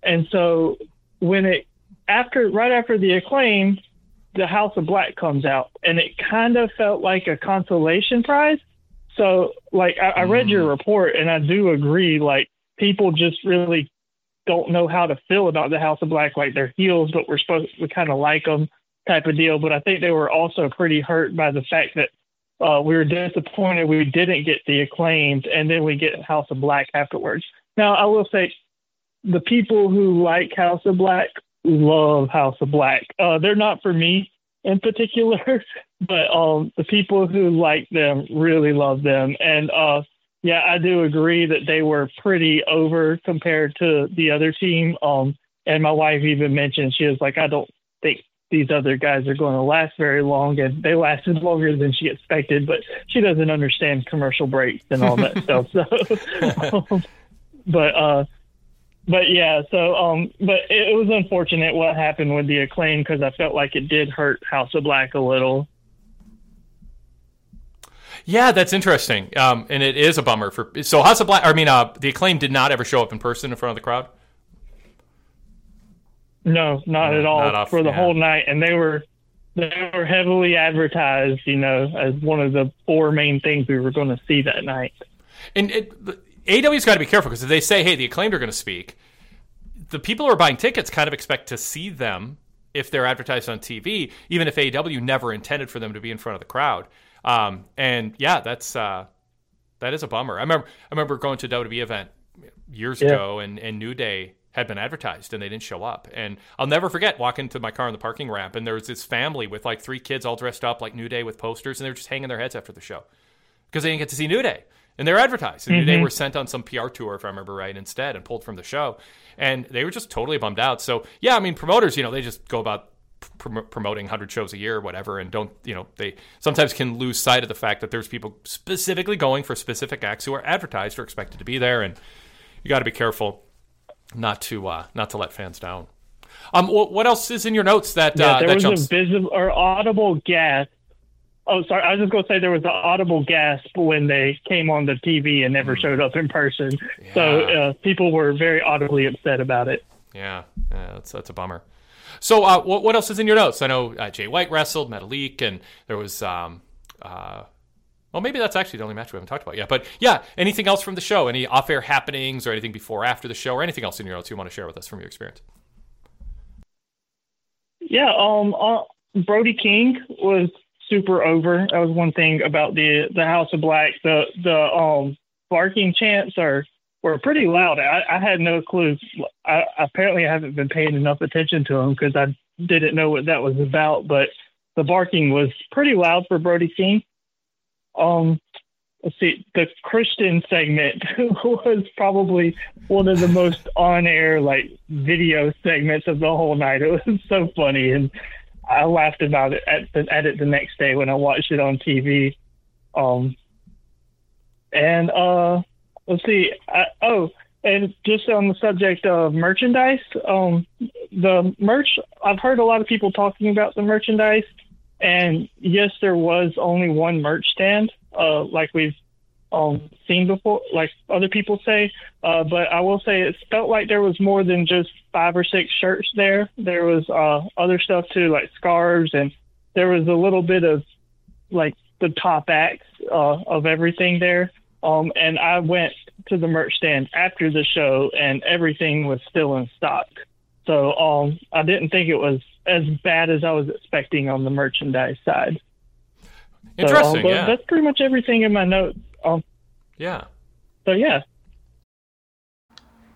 And so when it after right after the acclaim, the House of Black comes out, and it kind of felt like a consolation prize. So, like, I, I read your report, and I do agree. Like, people just really don't know how to feel about the House of Black. Like, they're heels, but we're supposed we kind of like them, type of deal. But I think they were also pretty hurt by the fact that uh, we were disappointed we didn't get the acclaimed, and then we get House of Black afterwards. Now, I will say, the people who like House of Black love House of Black. Uh, they're not for me in particular, but um, the people who like them really love them. And uh, yeah, I do agree that they were pretty over compared to the other team. Um, and my wife even mentioned she was like, I don't think these other guys are going to last very long, and they lasted longer than she expected. But she doesn't understand commercial breaks and all that stuff. So, um, but uh, but yeah, so um, but it, it was unfortunate what happened with the acclaim because I felt like it did hurt House of Black a little. Yeah, that's interesting. Um, and it is a bummer for so House of Black. I mean, uh, the acclaim did not ever show up in person in front of the crowd. No, not No, at all not off- for the yeah. whole night, and they were they were heavily advertised, you know, as one of the four main things we were going to see that night. And it, AEW's got to be careful because if they say, "Hey, the acclaimed are going to speak," the people who are buying tickets kind of expect to see them if they're advertised on TV, even if AW never intended for them to be in front of the crowd. Um, and yeah, that's uh, that is a bummer. I remember I remember going to a WWE event years Yeah. ago, and, and New Day had been advertised and they didn't show up. And I'll never forget walking to my car in the parking ramp, and there was this family with like three kids all dressed up like New Day with posters, and they were just hanging their heads after the show because they didn't get to see New Day. And they're advertised. And New Day mm-hmm. were sent on some PR tour, if I remember right, instead and pulled from the show. And they were just totally bummed out. So, yeah, I mean, promoters, you know, they just go about prom- promoting 100 shows a year or whatever and don't, you know, they sometimes can lose sight of the fact that there's people specifically going for specific acts who are advertised or expected to be there. And you got to be careful not to uh, not to let fans down. Um, what else is in your notes that Yeah, uh, there that was jumps? a visible or audible gasp. Oh, sorry, I was just going to say there was an audible gasp when they came on the TV and never showed up in person. So Hmm. Uh, people were very audibly upset about it. Yeah, yeah, that's that's a bummer. So, uh, what what else is in your notes? I know uh, Jay White wrestled, Metalik, and there was. Um, uh, well, maybe that's actually the only match we haven't talked about yet. But yeah, anything else from the show? Any off-air happenings or anything before, or after the show, or anything else in your notes you want to share with us from your experience? Yeah, um, uh, Brody King was super over. That was one thing about the the House of Black. The the um barking chants are were pretty loud. I, I had no clue. I apparently I haven't been paying enough attention to them because I didn't know what that was about. But the barking was pretty loud for Brody King. Um, let's see, the Christian segment was probably one of the most on-air like video segments of the whole night. It was so funny, and I laughed about it at, the, at it the next day when I watched it on TV. Um, and uh, let's see. I, oh, and just on the subject of merchandise, um, the merch. I've heard a lot of people talking about the merchandise, and yes, there was only one merch stand, uh, like we've um, seen before, like other people say. Uh, but I will say it felt like there was more than just five or six shirts there. There was uh, other stuff too, like scarves, and there was a little bit of like the top acts uh, of everything there. Um, and I went to the merch stand after the show, and everything was still in stock. So um, I didn't think it was as bad as I was expecting on the merchandise side. Interesting. but yeah. That's pretty much everything in my notes. Um, Yeah. so yeah.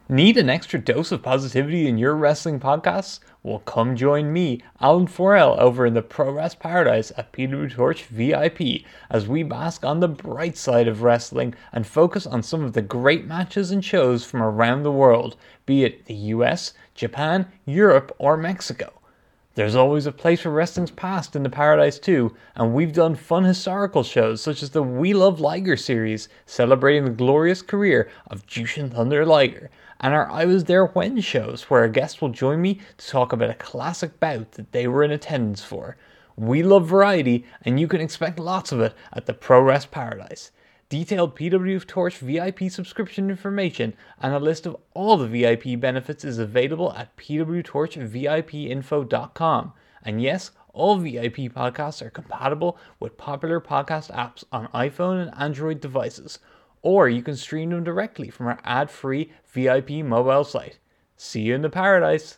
Need an extra dose of positivity in your wrestling podcasts? Well, come join me, Alan Forel, over in the Pro Wrest Paradise at PW Torch VIP as we bask on the bright side of wrestling and focus on some of the great matches and shows from around the world, be it the US, Japan, Europe, or Mexico. There's always a place for wrestling's past in the Paradise too, and we've done fun historical shows such as the We Love Liger series, celebrating the glorious career of Jushin Thunder Liger, and our I Was There When shows, where a guest will join me to talk about a classic bout that they were in attendance for. We love variety, and you can expect lots of it at the Pro Rest Paradise. Detailed PW Torch VIP subscription information and a list of all the VIP benefits is available at pwtorchvipinfo.com. And yes, all VIP podcasts are compatible with popular podcast apps on iPhone and Android devices, or you can stream them directly from our ad free VIP mobile site. See you in the paradise!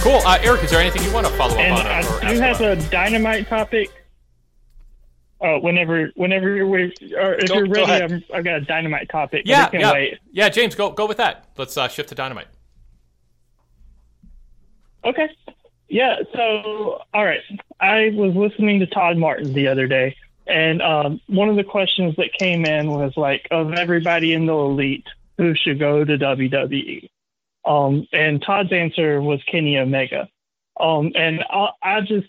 Cool. Uh, Eric, is there anything you want to follow up And on? I or do have about? a dynamite topic. Oh, whenever, whenever you're, re- or if Go- you're ready. I'm, I've got a dynamite topic. yeah, yeah, wait. yeah. James, go go with that. Let's uh, shift to dynamite. Okay. Yeah. So, all right. I was listening to Todd Martin the other day, and um, one of the questions that came in was like, of everybody in the elite, who should go to WWE? Um, and Todd's answer was Kenny Omega. Um, and I, I just,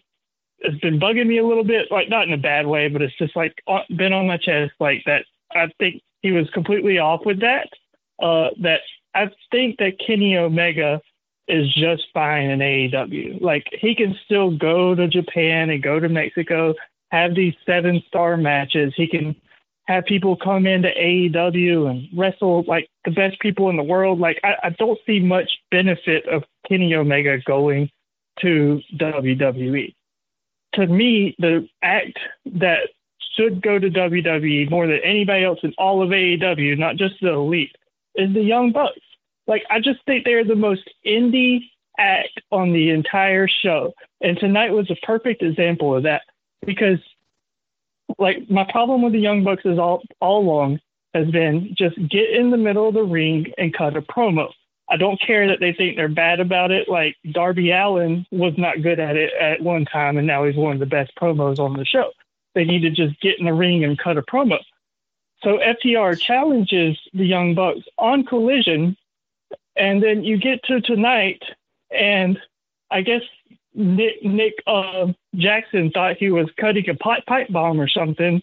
it's been bugging me a little bit, like not in a bad way, but it's just like uh, been on my chest, like that. I think he was completely off with that. Uh, that I think that Kenny Omega is just fine in AEW. Like he can still go to Japan and go to Mexico, have these seven star matches. He can have people come into AEW and wrestle like the best people in the world. Like I, I don't see much benefit of Kenny Omega going to WWE. To me, the act that should go to WWE more than anybody else in all of AEW, not just the elite, is the Young Bucks. Like I just think they're the most indie act on the entire show. And tonight was a perfect example of that because like my problem with the Young Bucks is all all along has been just get in the middle of the ring and cut a promo. I don't care that they think they're bad about it. Like Darby Allin was not good at it at one time, and now he's one of the best promos on the show. They need to just get in the ring and cut a promo. So FTR challenges the Young Bucks on Collision, and then you get to tonight, and I guess Nick Nick uh, Jackson thought he was cutting a pipe, pipe bomb or something,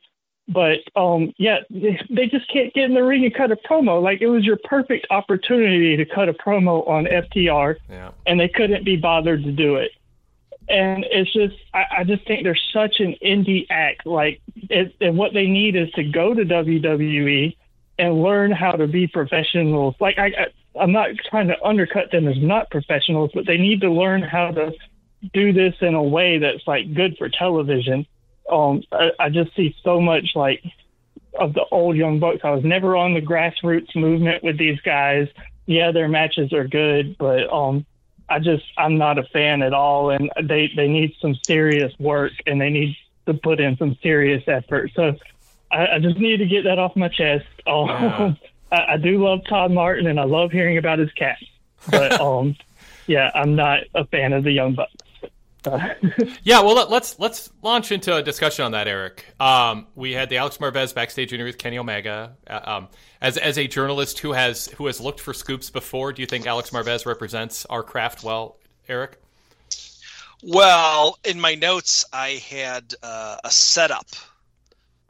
but um, yeah, they, just can't get in the ring and cut a promo. Like it was your perfect opportunity to cut a promo on FTR, Yeah. and they couldn't be bothered to do it. And it's just, I, I just think they're such an indie act. Like, it, and what they need is to go to WWE and learn how to be professionals. Like, I, I, I'm not trying to undercut them as not professionals, but they need to learn how to do this in a way that's like good for television. Um, I, I just see so much like of the old young bucks. I was never on the grassroots movement with these guys. Yeah, their matches are good, but um, I just I'm not a fan at all, and they they need some serious work and they need to put in some serious effort. So I, I just need to get that off my chest. Um, Yeah. I, I do love Todd Martin and I love hearing about his cat, but um, yeah, I'm not a fan of the Young Bucks. Yeah, well, let, let's let's launch into a discussion on that, Eric. Um, we had the Alex Marvez backstage interview with Kenny Omega. Uh, um, as as a journalist who has who has looked for scoops before, do you think Alex Marvez represents our craft well, Eric? Well, in my notes, I had uh, a setup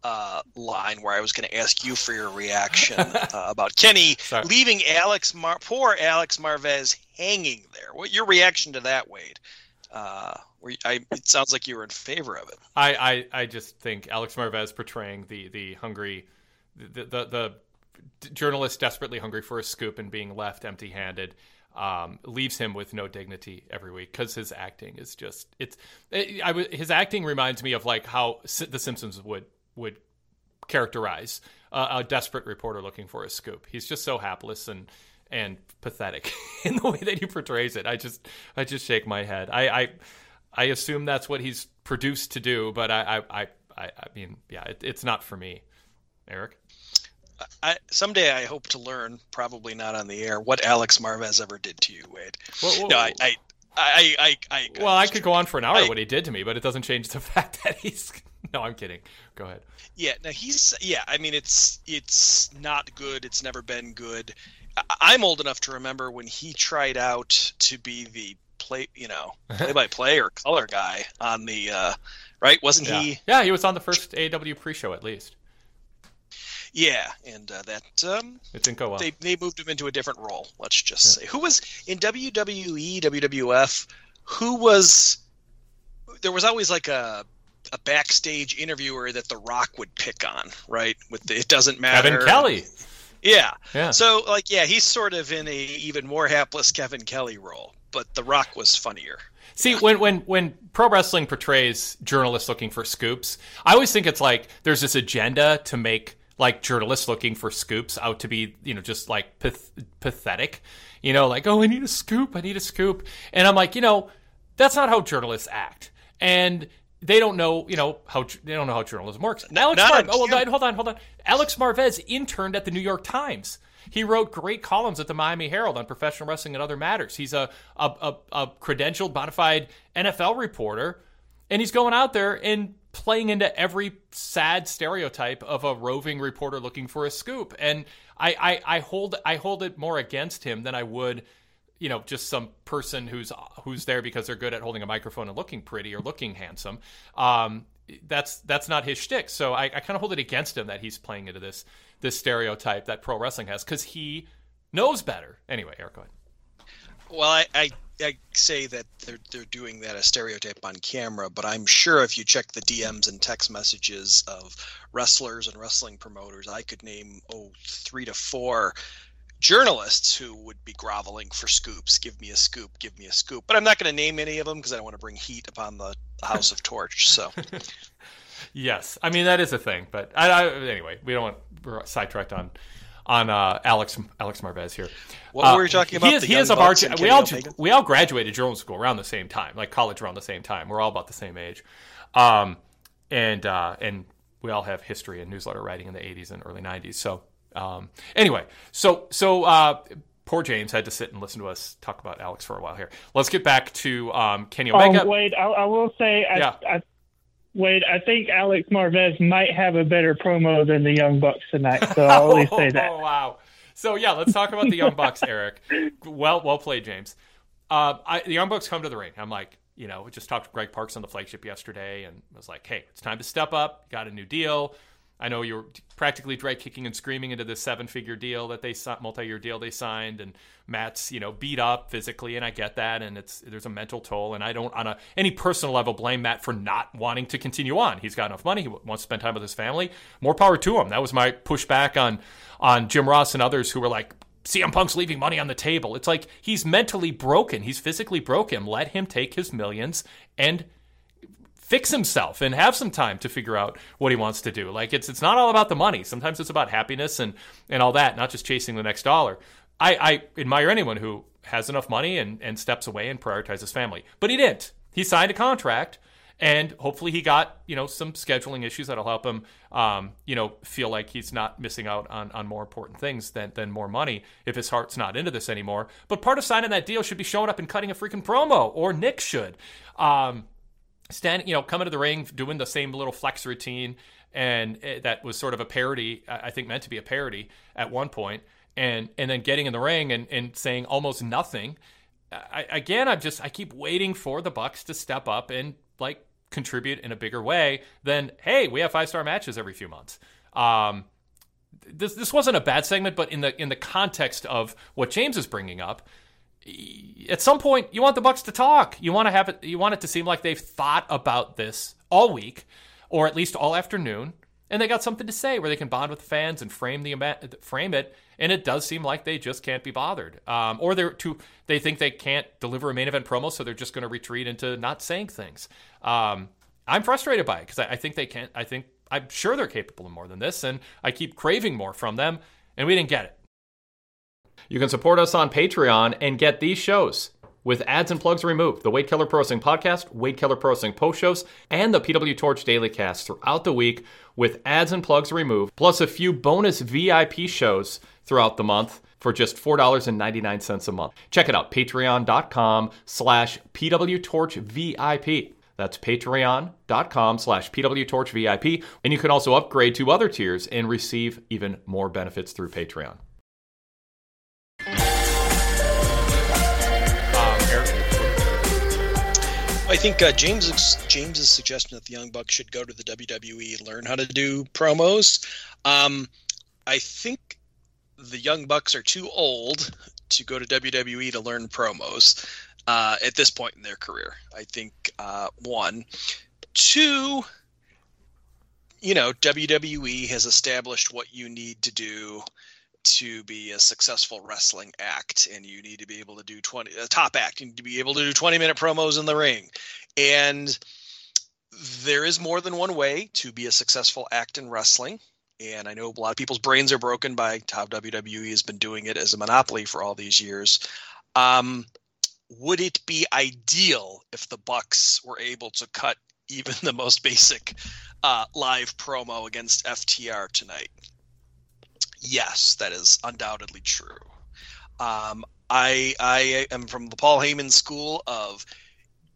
uh, line where I was going to ask you for your reaction uh, about Kenny Sorry. leaving Alex Mar- poor Alex Marvez hanging there. What your reaction to that, Wade? Uh, were you- I, it sounds like you were in favor of it. I, I, I just think Alex Marvez portraying the the hungry, the, the the journalist desperately hungry for a scoop and being left empty handed. Um, leaves him with no dignity every week because his acting is just it's it, his acting reminds me of like how Si- the Simpsons would would characterize uh, a desperate reporter looking for a scoop. He's just so hapless and and pathetic in the way that he portrays it. I just I just shake my head. I I, I assume that's what he's produced to do, but I I I, I mean yeah, it, it's not for me. Eric. I, someday I hope to learn, probably not on the air, what Alex Marvez ever did to you, Wade. Whoa, whoa, No, I, I, I, I, well, I could go on for an hour what he did to me, but it doesn't change the fact that he's no, I'm kidding. Go ahead. Yeah, now he's yeah. I mean, it's it's not good. It's never been good. I'm old enough to remember when he tried out to be the play, you know, play-by-play or color guy on the uh, right. Wasn't Yeah. he? yeah, he was on the first AW pre-show at least. Yeah, and uh, that um, It didn't go well. they they moved him into a different role. Let's just say who was in WWE, WWF. Who was there was always like a a backstage interviewer that The Rock would pick on, right? With the it doesn't matter. Kevin Kelly. Yeah. Yeah. So like yeah, he's sort of in a even more hapless Kevin Kelly role, but The Rock was funnier. See, when when when pro wrestling portrays journalists looking for scoops, I always think it's like there's this agenda to make like journalists looking for scoops out to be, you know, just like path- pathetic. You know, like, oh, I need a scoop, I need a scoop. And I'm like, you know, that's not how journalists act. And they don't know, you know, how they don't know how journalism works. Alex Mar- oh, well, hold on, hold on. Alex Marvez interned at the New York Times. He wrote great columns at the Miami Herald on professional wrestling and other matters. He's a a, a, a credentialed, bona fide NFL reporter, and he's going out there and playing into every sad stereotype of a roving reporter looking for a scoop. And I, I, I hold I hold it more against him than I would you know just some person who's who's there because they're good at holding a microphone and looking pretty or looking handsome. Um, that's that's not his shtick. So I, I kind of hold it against him that he's playing into this this stereotype that pro wrestling has because he knows better. Anyway, Eric, go ahead. Well, I, I I say that they're they're doing that a stereotype on camera, but I'm sure if you check the DMs and text messages of wrestlers and wrestling promoters, I could name oh three to four journalists who would be groveling for scoops. Give me a scoop, give me a scoop. But I'm not going to name any of them because I don't want to bring heat upon the House of Torch. So Yes, I mean that is a thing, but I, I, anyway, we don't want we're sidetracked on on uh, Alex Alex Marvez here. What Uh, were you talking about? He is, he is of our we all Omega? we all graduated journalism school around the same time, like college around the same time. We're all about the same age, um, and uh, and we all have history and newsletter writing in the '80s and early '90s. So um, anyway, so so uh, poor James had to sit and listen to us talk about Alex for a while here. Let's get back to um, Kenny Omega. Um, Wade, I, I will say, I, Yeah. I, Wade, I think Alex Marvez might have a better promo than the Young Bucks tonight. So I'll only say that. Oh wow! So yeah, let's talk about the Young Bucks, Eric. Well, well played, James. Uh, I, the Young Bucks come to the ring. I'm like, you know, just talked to Greg Parks on the flagship yesterday, and was like, hey, it's time to step up. Got a new deal. I know you're practically dry kicking and screaming into this seven-figure deal that they si- multi-year deal they signed, and Matt's you know beat up physically, and I get that, and it's there's a mental toll, and I don't on a any personal level blame Matt for not wanting to continue on. He's got enough money, he wants to spend time with his family. More power to him. That was my pushback on on Jim Ross and others who were like. CM Punk's leaving money on the table. It's like he's mentally broken. He's physically broken. Let him take his millions and fix himself and have some time to figure out what he wants to do. Like it's it's not all about the money. Sometimes it's about happiness and and all that, not just chasing the next dollar. I, I admire anyone who has enough money and, and steps away and prioritizes family. But he didn't. He signed a contract and hopefully he got, you know, some scheduling issues that'll help him um, you know, feel like he's not missing out on, on more important things than, than more money if his heart's not into this anymore. But part of signing that deal should be showing up and cutting a freaking promo, or Nick should. Um, standing, you know, coming to the ring, doing the same little flex routine, and uh, that was sort of a parody. I I think meant to be a parody at one point, and and then getting in the ring and, and saying almost nothing. I, again, I'm just I keep waiting for the Bucks to step up and like contribute in a bigger way than hey, we have five star matches every few months. Um, this this wasn't a bad segment, but in the in the context of what James is bringing up, at some point you want the Bucks to talk. You want to have it. You want it to seem like they've thought about this all week, or at least all afternoon, and they got something to say where they can bond with the fans and frame the frame it. And it does seem like they just can't be bothered, um, or they're too. They think they can't deliver a main event promo, so they're just going to retreat into not saying things. Um, I'm frustrated by it because I, I think they can't. I think I'm sure they're capable of more than this, and I keep craving more from them, and we didn't get it. You can support us on Patreon and get these shows with ads and plugs removed. The Wade Keller Pro Podcast, Wade Keller Pro Wrestling Post Shows, and the PW Torch Daily Cast throughout the week with ads and plugs removed, plus a few bonus VIP shows throughout the month for just $4.99 a month. Check it out, patreon.com slash PWTorchVIP. That's patreon.com slash pwtorchvip. And you can also upgrade to other tiers and receive even more benefits through Patreon. I think uh, James's James's suggestion that the Young Bucks should go to the WWE and learn how to do promos. Um, I think the Young Bucks are too old to go to WWE to learn promos uh, at this point in their career. I think uh, one, two. You know, WWE has established what you need to do to be a successful wrestling act and you need to be able to do 20 a top act you need to be able to do 20 minute promos in the ring. And there is more than one way to be a successful act in wrestling. And i know a lot of people's brains are broken by how wwe has been doing it as a monopoly for all these years. Um, would it be ideal if the bucks were able to cut even the most basic uh, live promo against ftr tonight yes, that is undoubtedly true. Um, I I am from the Paul Heyman school of,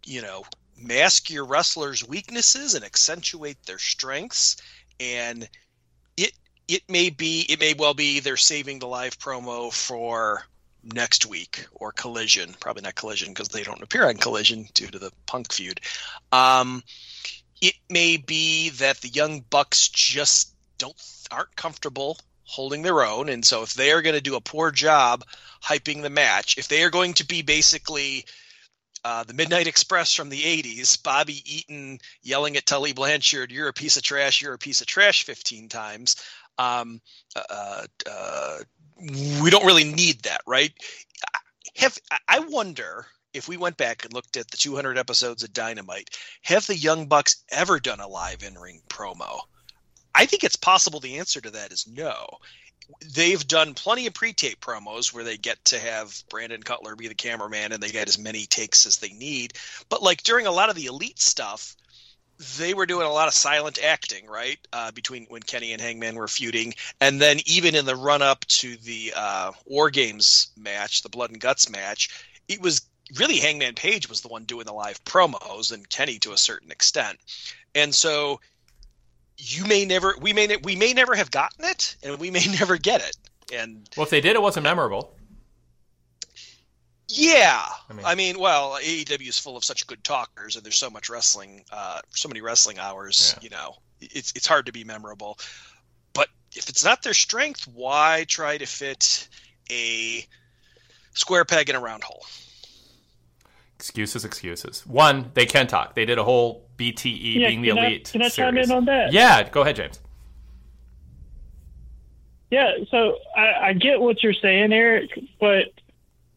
you know, mask your wrestlers' weaknesses and accentuate their strengths, and it it may be it may well be they're saving the live promo for next week or collision. Probably not collision because they don't appear on collision due to the punk feud. Um, it may be that the young bucks just don't aren't comfortable holding their own. And so if they are going to do a poor job hyping the match, if they are going to be basically uh, the Midnight Express from the 80s, Bobby Eaton yelling at Tully Blanchard, You're a piece of trash, you're a piece of trash 15 times. Um, uh, uh, we don't really need that, right? Have I wonder if we went back and looked at the 200 episodes of Dynamite, have the Young Bucks ever done a live in ring promo? I think it's possible the answer to that is no. They've done plenty of pre-tape promos where they get to have Brandon Cutler be the cameraman and they get as many takes as they need. But like during a lot of the elite stuff, they were doing a lot of silent acting, right? Uh, between when Kenny and Hangman were feuding, and then even in the run-up to the uh, War Games match, the Blood and Guts match, it was really Hangman Page was the one doing the live promos, and Kenny to a certain extent. And so you may never we may we may never have gotten it and we may never get it. And well if they did it wasn't memorable. Yeah. I mean, I mean well aew is full of such good talkers and there's so much wrestling uh so many wrestling hours yeah. you know. It's it's hard to be memorable. But if it's not their strength why try to fit a square peg in a round hole excuses, excuses. One, they can talk. They did a whole BTE yeah, being the elite. I, can I chime in on that? Yeah, go ahead, James. Yeah, so I, I get what you're saying, Eric, but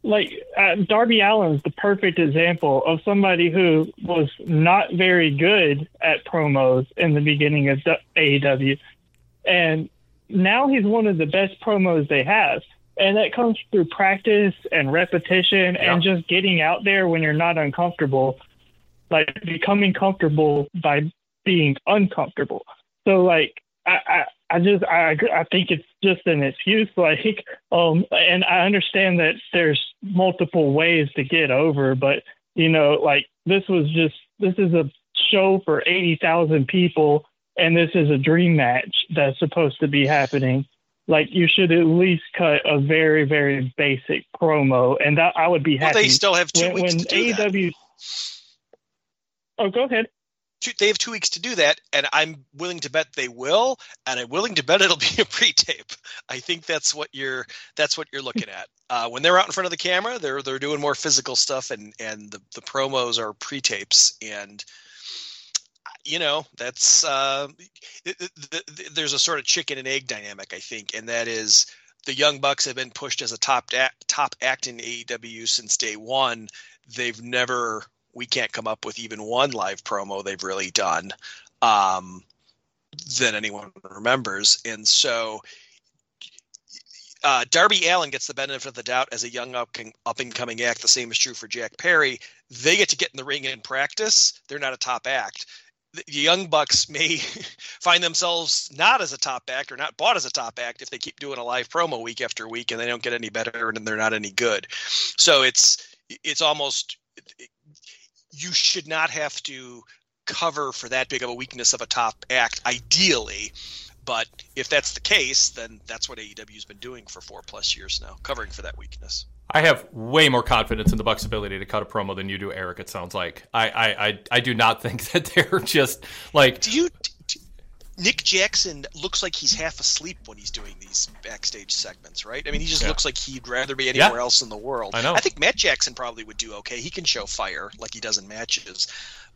like uh, Darby Allin's the perfect example of somebody who was not very good at promos in the beginning of AEW, and now he's one of the best promos they have and that comes through practice and repetition yeah. and just getting out there when you're not uncomfortable like becoming comfortable by being uncomfortable so like i i, I just I, I think it's just an excuse like um and i understand that there's multiple ways to get over but you know like this was just this is a show for 80,000 people and this is a dream match that's supposed to be happening like you should at least cut a very very basic promo, and that I would be happy. Well, they still have two when, weeks when to do AEW. That. Oh, go ahead. They have two weeks to do that, and I'm willing to bet they will, and I'm willing to bet it'll be a pre-tape. I think that's what you're that's what you're looking at. Uh, when they're out in front of the camera, they're they're doing more physical stuff, and and the the promos are pre-tapes, and you know that's uh, there's a sort of chicken and egg dynamic i think and that is the young bucks have been pushed as a top top act in aew since day one they've never we can't come up with even one live promo they've really done um, that anyone remembers and so uh, Darby Allin gets the benefit of the doubt as a young up, up and coming act. The same is true for Jack Perry. They get to get in the ring and practice. They're not a top act the young bucks may find themselves not as a top act or not bought as a top act if they keep doing a live promo week after week and they don't get any better and they're not any good so it's it's almost you should not have to cover for that big of a weakness of a top act, ideally. But if that's the case, then that's what AEW's been doing for four plus years now, covering for that weakness. I have way more confidence in the Bucks' ability to cut a promo than you do, Eric. It sounds like I I I, I do not think that they're just like. Do you? Do, Nick Jackson looks like he's half asleep when he's doing these backstage segments, right? I mean, he just Yeah. looks like he'd rather be anywhere Yeah. else in the world. I know. I think Matt Jackson probably would do okay. He can show fire like he does in matches,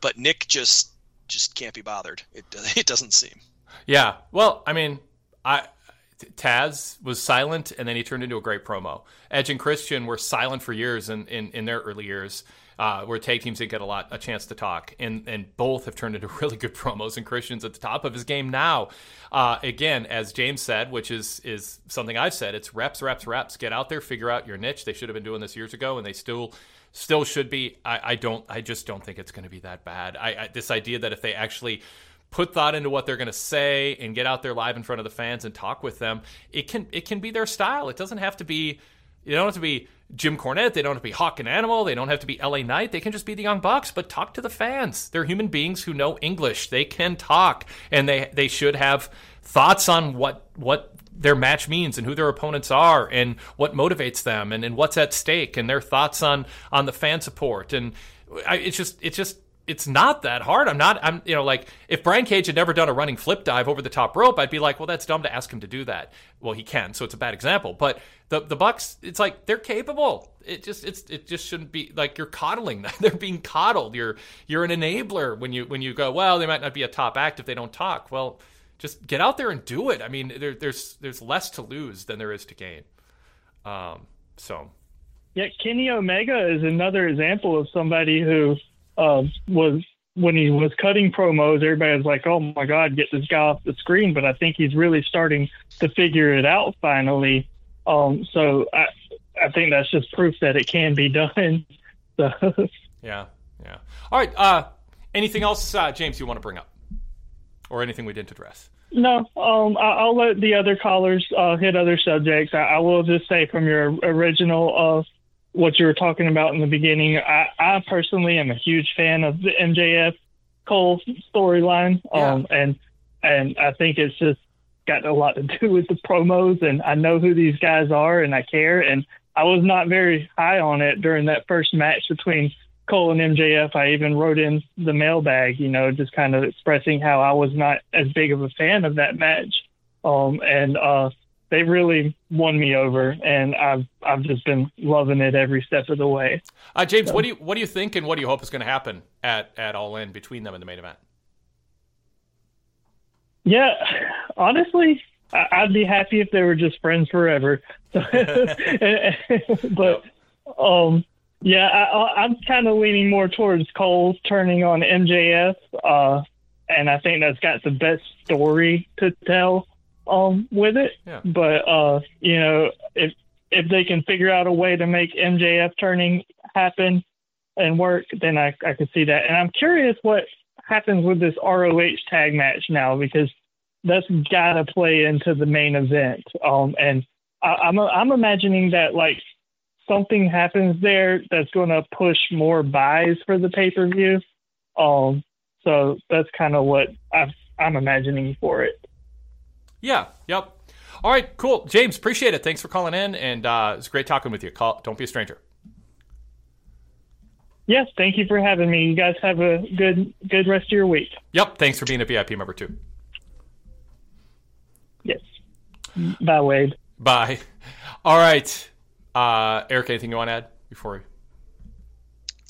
but Nick just just can't be bothered. It it doesn't seem. Yeah. Well, I mean, I Taz was silent and then he turned into a great promo. Edge and Christian were silent for years in, in, in their early years, uh, where tag teams didn't get a lot a chance to talk, and and both have turned into really good promos. And Christian's at the top of his game now. Uh, again, as James said, which is is something I've said, it's reps, reps, reps. Get out there, figure out your niche. They should have been doing this years ago, and they still still should be. I, I don't. I just don't think it's going to be that bad. I, I this idea that if they actually put thought into what they're going to say and get out there live in front of the fans and talk with them, it can it can be their style. It doesn't have to be. You don't have to be Jim Cornette. They don't have to be Hawk and Animal. They don't have to be LA Knight. They can just be the Young Bucks, but talk to the fans. They're human beings who know English. They can talk, and they they should have thoughts on what what their match means and who their opponents are and what motivates them and, and what's at stake and their thoughts on on the fan support and I, it's just it's just it's not that hard. I'm not. I'm you know like if Brian Cage had never done a running flip dive over the top rope, I'd be like, well, that's dumb to ask him to do that. Well, he can, so it's a bad example. But the the Bucks, it's like they're capable. It just it's it just shouldn't be like you're coddling them. They're being coddled. You're you're an enabler when you when you go. Well, they might not be a top act if they don't talk. Well, just get out there and do it. I mean, there, there's there's less to lose than there is to gain. Um. So Yeah, Kenny Omega is another example of somebody who uh, was when he was cutting promos. Everybody was like, "Oh my God, get this guy off the screen!" But I think he's really starting to figure it out finally. Um, so I, I think that's just proof that it can be done. So yeah, yeah. All right. Uh, anything else, uh, James? You want to bring up, or anything we didn't address? No, um, I, I'll let the other callers uh, hit other subjects. I, I will just say from your original, uh, what you were talking about in the beginning, I, I personally am a huge fan of the MJF Cole storyline, um, and and I think it's just got a lot to do with the promos, and I know who these guys are, and I care, and I was not very high on it during that first match between Cole and MJF, I even wrote in the mailbag, you know, just kind of expressing how I was not as big of a fan of that match. Um, and uh, they really won me over, and I've I've just been loving it every step of the way. Uh, James, what do you what do you think, and what do you hope is going to happen at at All In between them in the main event? Yeah, honestly, I'd be happy if they were just friends forever. but um, yeah, I, I'm kind of leaning more towards Cole's turning on MJF, uh, and I think that's got the best story to tell um, with it. Yeah. But uh, you know, if if they can figure out a way to make MJF turning happen and work, then I I could see that. And I'm curious what happens with this ROH tag match now because that's got to play into the main event. Um, and I, I'm I'm imagining that like something happens there that's going to push more buys for the pay per view. Um, so that's kind of what I've, I'm imagining for it. Yeah. Yep. All right. Cool. James, appreciate it. Thanks for calling in, and uh, it's great talking with you. Call. Don't be a stranger. Yes, thank you for having me. You guys have a good good rest of your week. Yep. Thanks for being a VIP member too. Yes. Bye, Wade. Bye. All right. Uh, Eric, anything you want to add before we?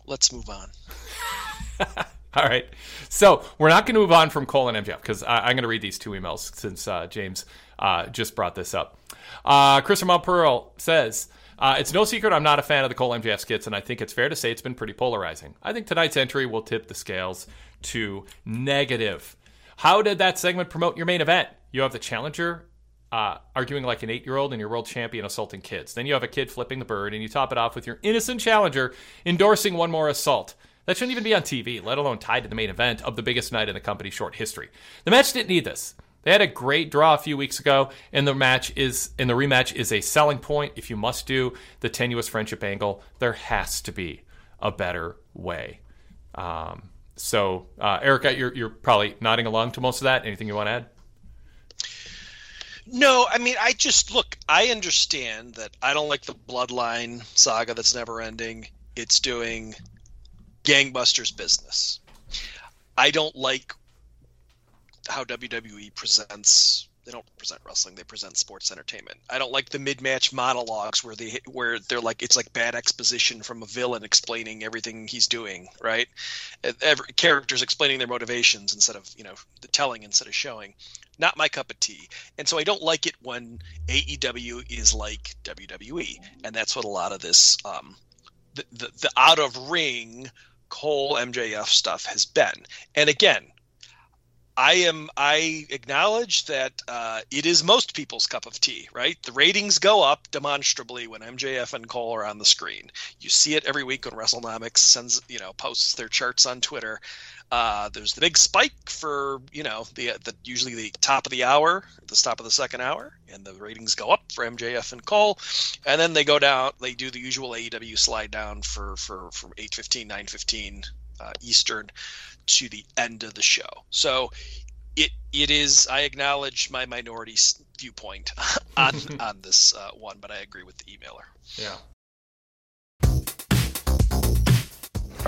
Let's move on. All right. So we're not going to move on from Cole and MJF because I'm going to read these two emails since uh, James uh, just brought this up. Uh, Christopher Pearl says, uh, It's no secret I'm not a fan of the Cole MJF skits, and I think it's fair to say it's been pretty polarizing. I think tonight's entry will tip the scales to negative. How did that segment promote your main event? You have the challenger uh, arguing like an eight year old and your world champion assaulting kids. Then you have a kid flipping the bird, and you top it off with your innocent challenger endorsing one more assault. That shouldn't even be on TV, let alone tied to the main event of the biggest night in the company's short history. The match didn't need this. They had a great draw a few weeks ago, and the match is and the rematch is a selling point. If you must do the tenuous friendship angle, there has to be a better way. Um, so, uh, Erica, you're, you're probably nodding along to most of that. Anything you want to add? No, I mean, I just look, I understand that I don't like the Bloodline saga that's never ending. It's doing gangbusters business. I don't like how WWE presents they don't present wrestling they present sports entertainment. I don't like the mid-match monologues where they where they're like it's like bad exposition from a villain explaining everything he's doing right? Every, characters explaining their motivations instead of you know the telling instead of showing. Not my cup of tea. And so i don't like it when aew is like wwe and that's what a lot of this um the, the, the out of ring cole mjf stuff has been. And again I am. I acknowledge that uh, it is most people's cup of tea, right? The ratings go up demonstrably when MJF and Cole are on the screen. You see it every week when WrestleNomics sends, you know, posts their charts on Twitter. Uh, there's the big spike for you know the the usually the top of the hour, the top of the second hour, and the ratings go up for MJF and Cole, and then they go down. They do the usual AEW slide down for for from 8:15, 9:15 uh, Eastern to the end of the show. So it it is. I acknowledge my minority viewpoint on on this uh, one, but I agree with the emailer. Yeah.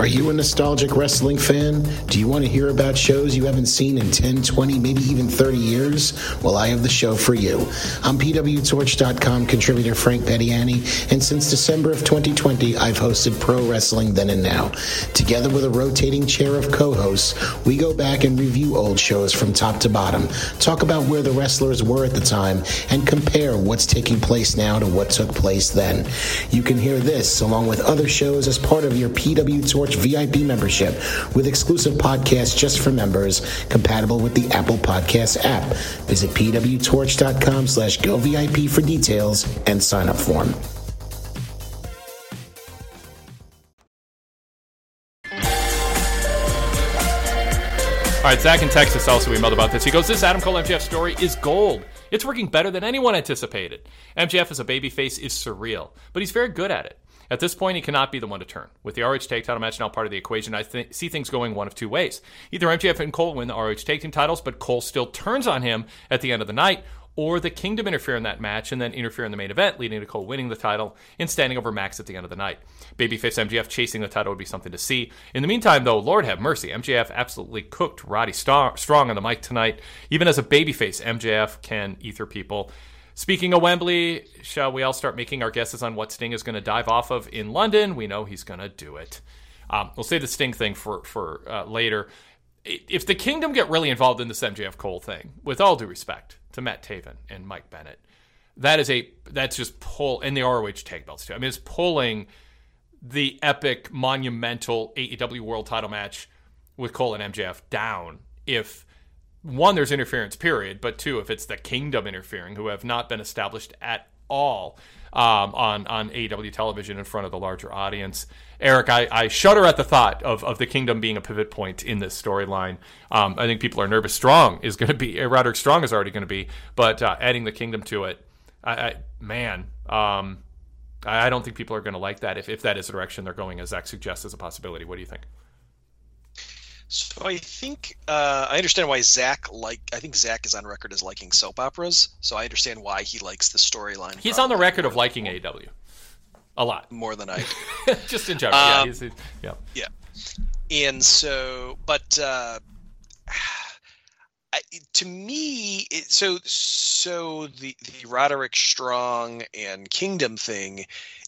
Are you a nostalgic wrestling fan? Do you want to hear about shows you haven't seen in 10, 20, maybe even 30 years? Well, I have the show for you. I'm PWTorch.com contributor Frank Pettiani, and since December of 2020, I've hosted Pro Wrestling Then and Now. Together with a rotating chair of co hosts, we go back and review old shows from top to bottom, talk about where the wrestlers were at the time, and compare what's taking place now to what took place then. You can hear this along with other shows as part of your PW Torch VIP membership with exclusive podcasts just for members, compatible with the Apple Podcasts app. Visit pwtorch.com slash go VIP for details and sign up form. All right, Zach in Texas also emailed about this. He goes, This Adam Cole MJF story is gold. It's working better than anyone anticipated. MJF as a babyface is surreal, but he's very good at it. At this point, he cannot be the one to turn. With the ROH Tag Title match now part of the equation, I th- see things going one of two ways. Either MJF and Cole win the ROH Tag Team titles, but Cole still turns on him at the end of the night, or the Kingdom interfere in that match and then interfere in the main event, leading to Cole winning the title and standing over Max at the end of the night. Babyface MJF chasing the title would be something to see. In the meantime, though, Lord have mercy, MJF absolutely cooked Roddy Strong on the mic tonight. Even as a babyface, MJF can ether people. Speaking of Wembley, shall we all start making our guesses on what Sting is going to dive off of in London? We know he's going to do it. Um, we'll save the Sting thing for for uh, later. If the Kingdom get really involved in this MJF Cole thing, with all due respect to Matt Taven and Mike Bennett, that is a that's just pull and the ROH tag belts too. I mean, it's pulling the epic, monumental AEW World Title match with Cole and MJF down if one, there's interference, period. But two, if it's the kingdom interfering, who have not been established at all um, on on AEW television in front of the larger audience. Eric, I, I shudder at the thought of, of the kingdom being a pivot point in this storyline. Um, I think people are nervous. Strong is going to be uh, Roderick Strong is already going to be, but uh, adding the kingdom to it, I, I man, um, I, I don't think people are going to like that if, if that is the direction they're going, as Zach suggests as a possibility. What do you think? So I think uh, I understand why Zach like. I think Zach is on record as liking soap operas. So I understand why he likes the storyline. He's on the record of liking AEW a lot more than I. Just in general, um, yeah, yeah, yeah. And so, but uh, I, to me, it, so so the the Roderick Strong and Kingdom thing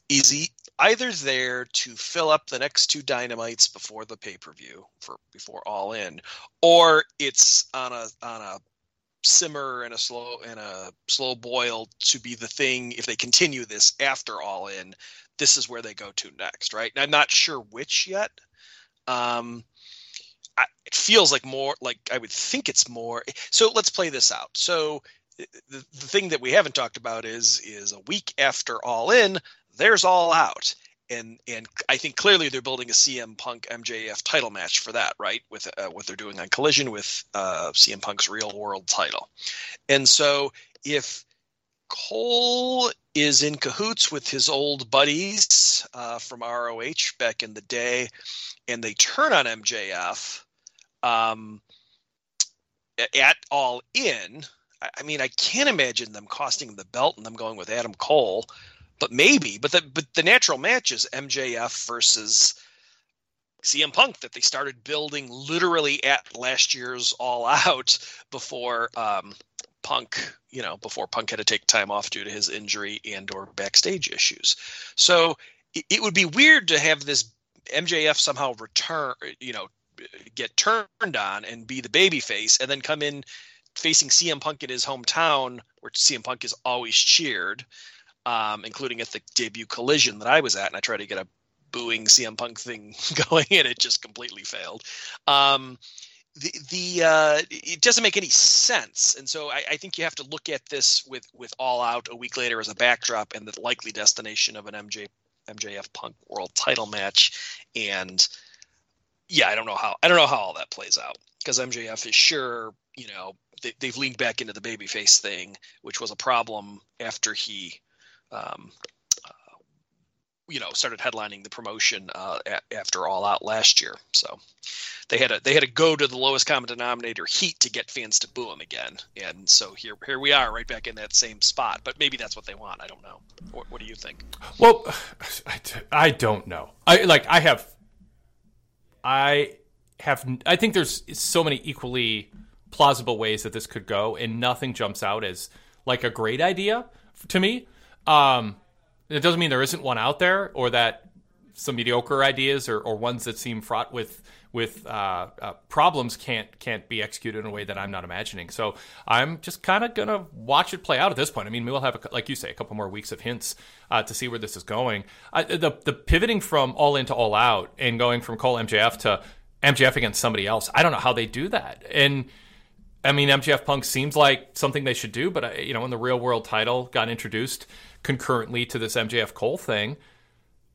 is either there to fill up the next two dynamites before the pay-per-view for before all in or it's on a on a simmer and a slow and a slow boil to be the thing if they continue this after all in this is where they go to next right? And i'm not sure which yet. Um I, it feels like more like i would think it's more so let's play this out. So the, the thing that we haven't talked about is is a week after all in there's all out and and I think clearly they're building a CM Punk MJF title match for that, right? With uh, what they're doing on Collision with uh, CM Punk's real world title, and so if Cole is in cahoots with his old buddies uh, from ROH back in the day, and they turn on MJF um, at All In. I mean, I can't imagine them costing the belt and them going with Adam Cole, but maybe. But the but the natural match is MJF versus CM Punk that they started building literally at last year's All Out before um, Punk, you know, before Punk had to take time off due to his injury and or backstage issues. So it, it would be weird to have this MJF somehow return, you know, get turned on and be the baby face and then come in facing CM Punk in his hometown where CM Punk is always cheered, um, including at the debut collision that I was at and I tried to get a booing CM Punk thing going and it just completely failed. Um, the the uh, it doesn't make any sense, and so I, I, think you have to look at this with with All Out a week later as a backdrop and the likely destination of an MJ MJF Punk World Title match, and yeah, I don't know how I don't know how all that plays out because MJF is sure you know they, have leaned back into the babyface thing, which was a problem after he um, you know started headlining the promotion uh, a- after All Out last year. So they had to they had to go to the lowest common denominator heat to get fans to boo him again. And so here here we are right back in that same spot. But maybe that's what they want. I don't know. What, what do you think? Well, I, I don't know. I like I have I have I think there's so many equally plausible ways that this could go and nothing jumps out as like a great idea to me. Um, it doesn't mean there isn't one out there or that some mediocre ideas or, or ones that seem fraught with with uh, uh, problems can't can't be executed in a way that I'm not imagining. So I'm just kind of gonna watch it play out at this point. I mean, we'll have, a, like you say, a couple more weeks of hints uh, to see where this is going. the the pivoting from all in to all out and going from Cole MJF to MJF against somebody else. I don't know how they do that. And I mean, MJF Punk seems like something they should do, but uh, you know, when the real world title got introduced concurrently to this MJF Cole thing.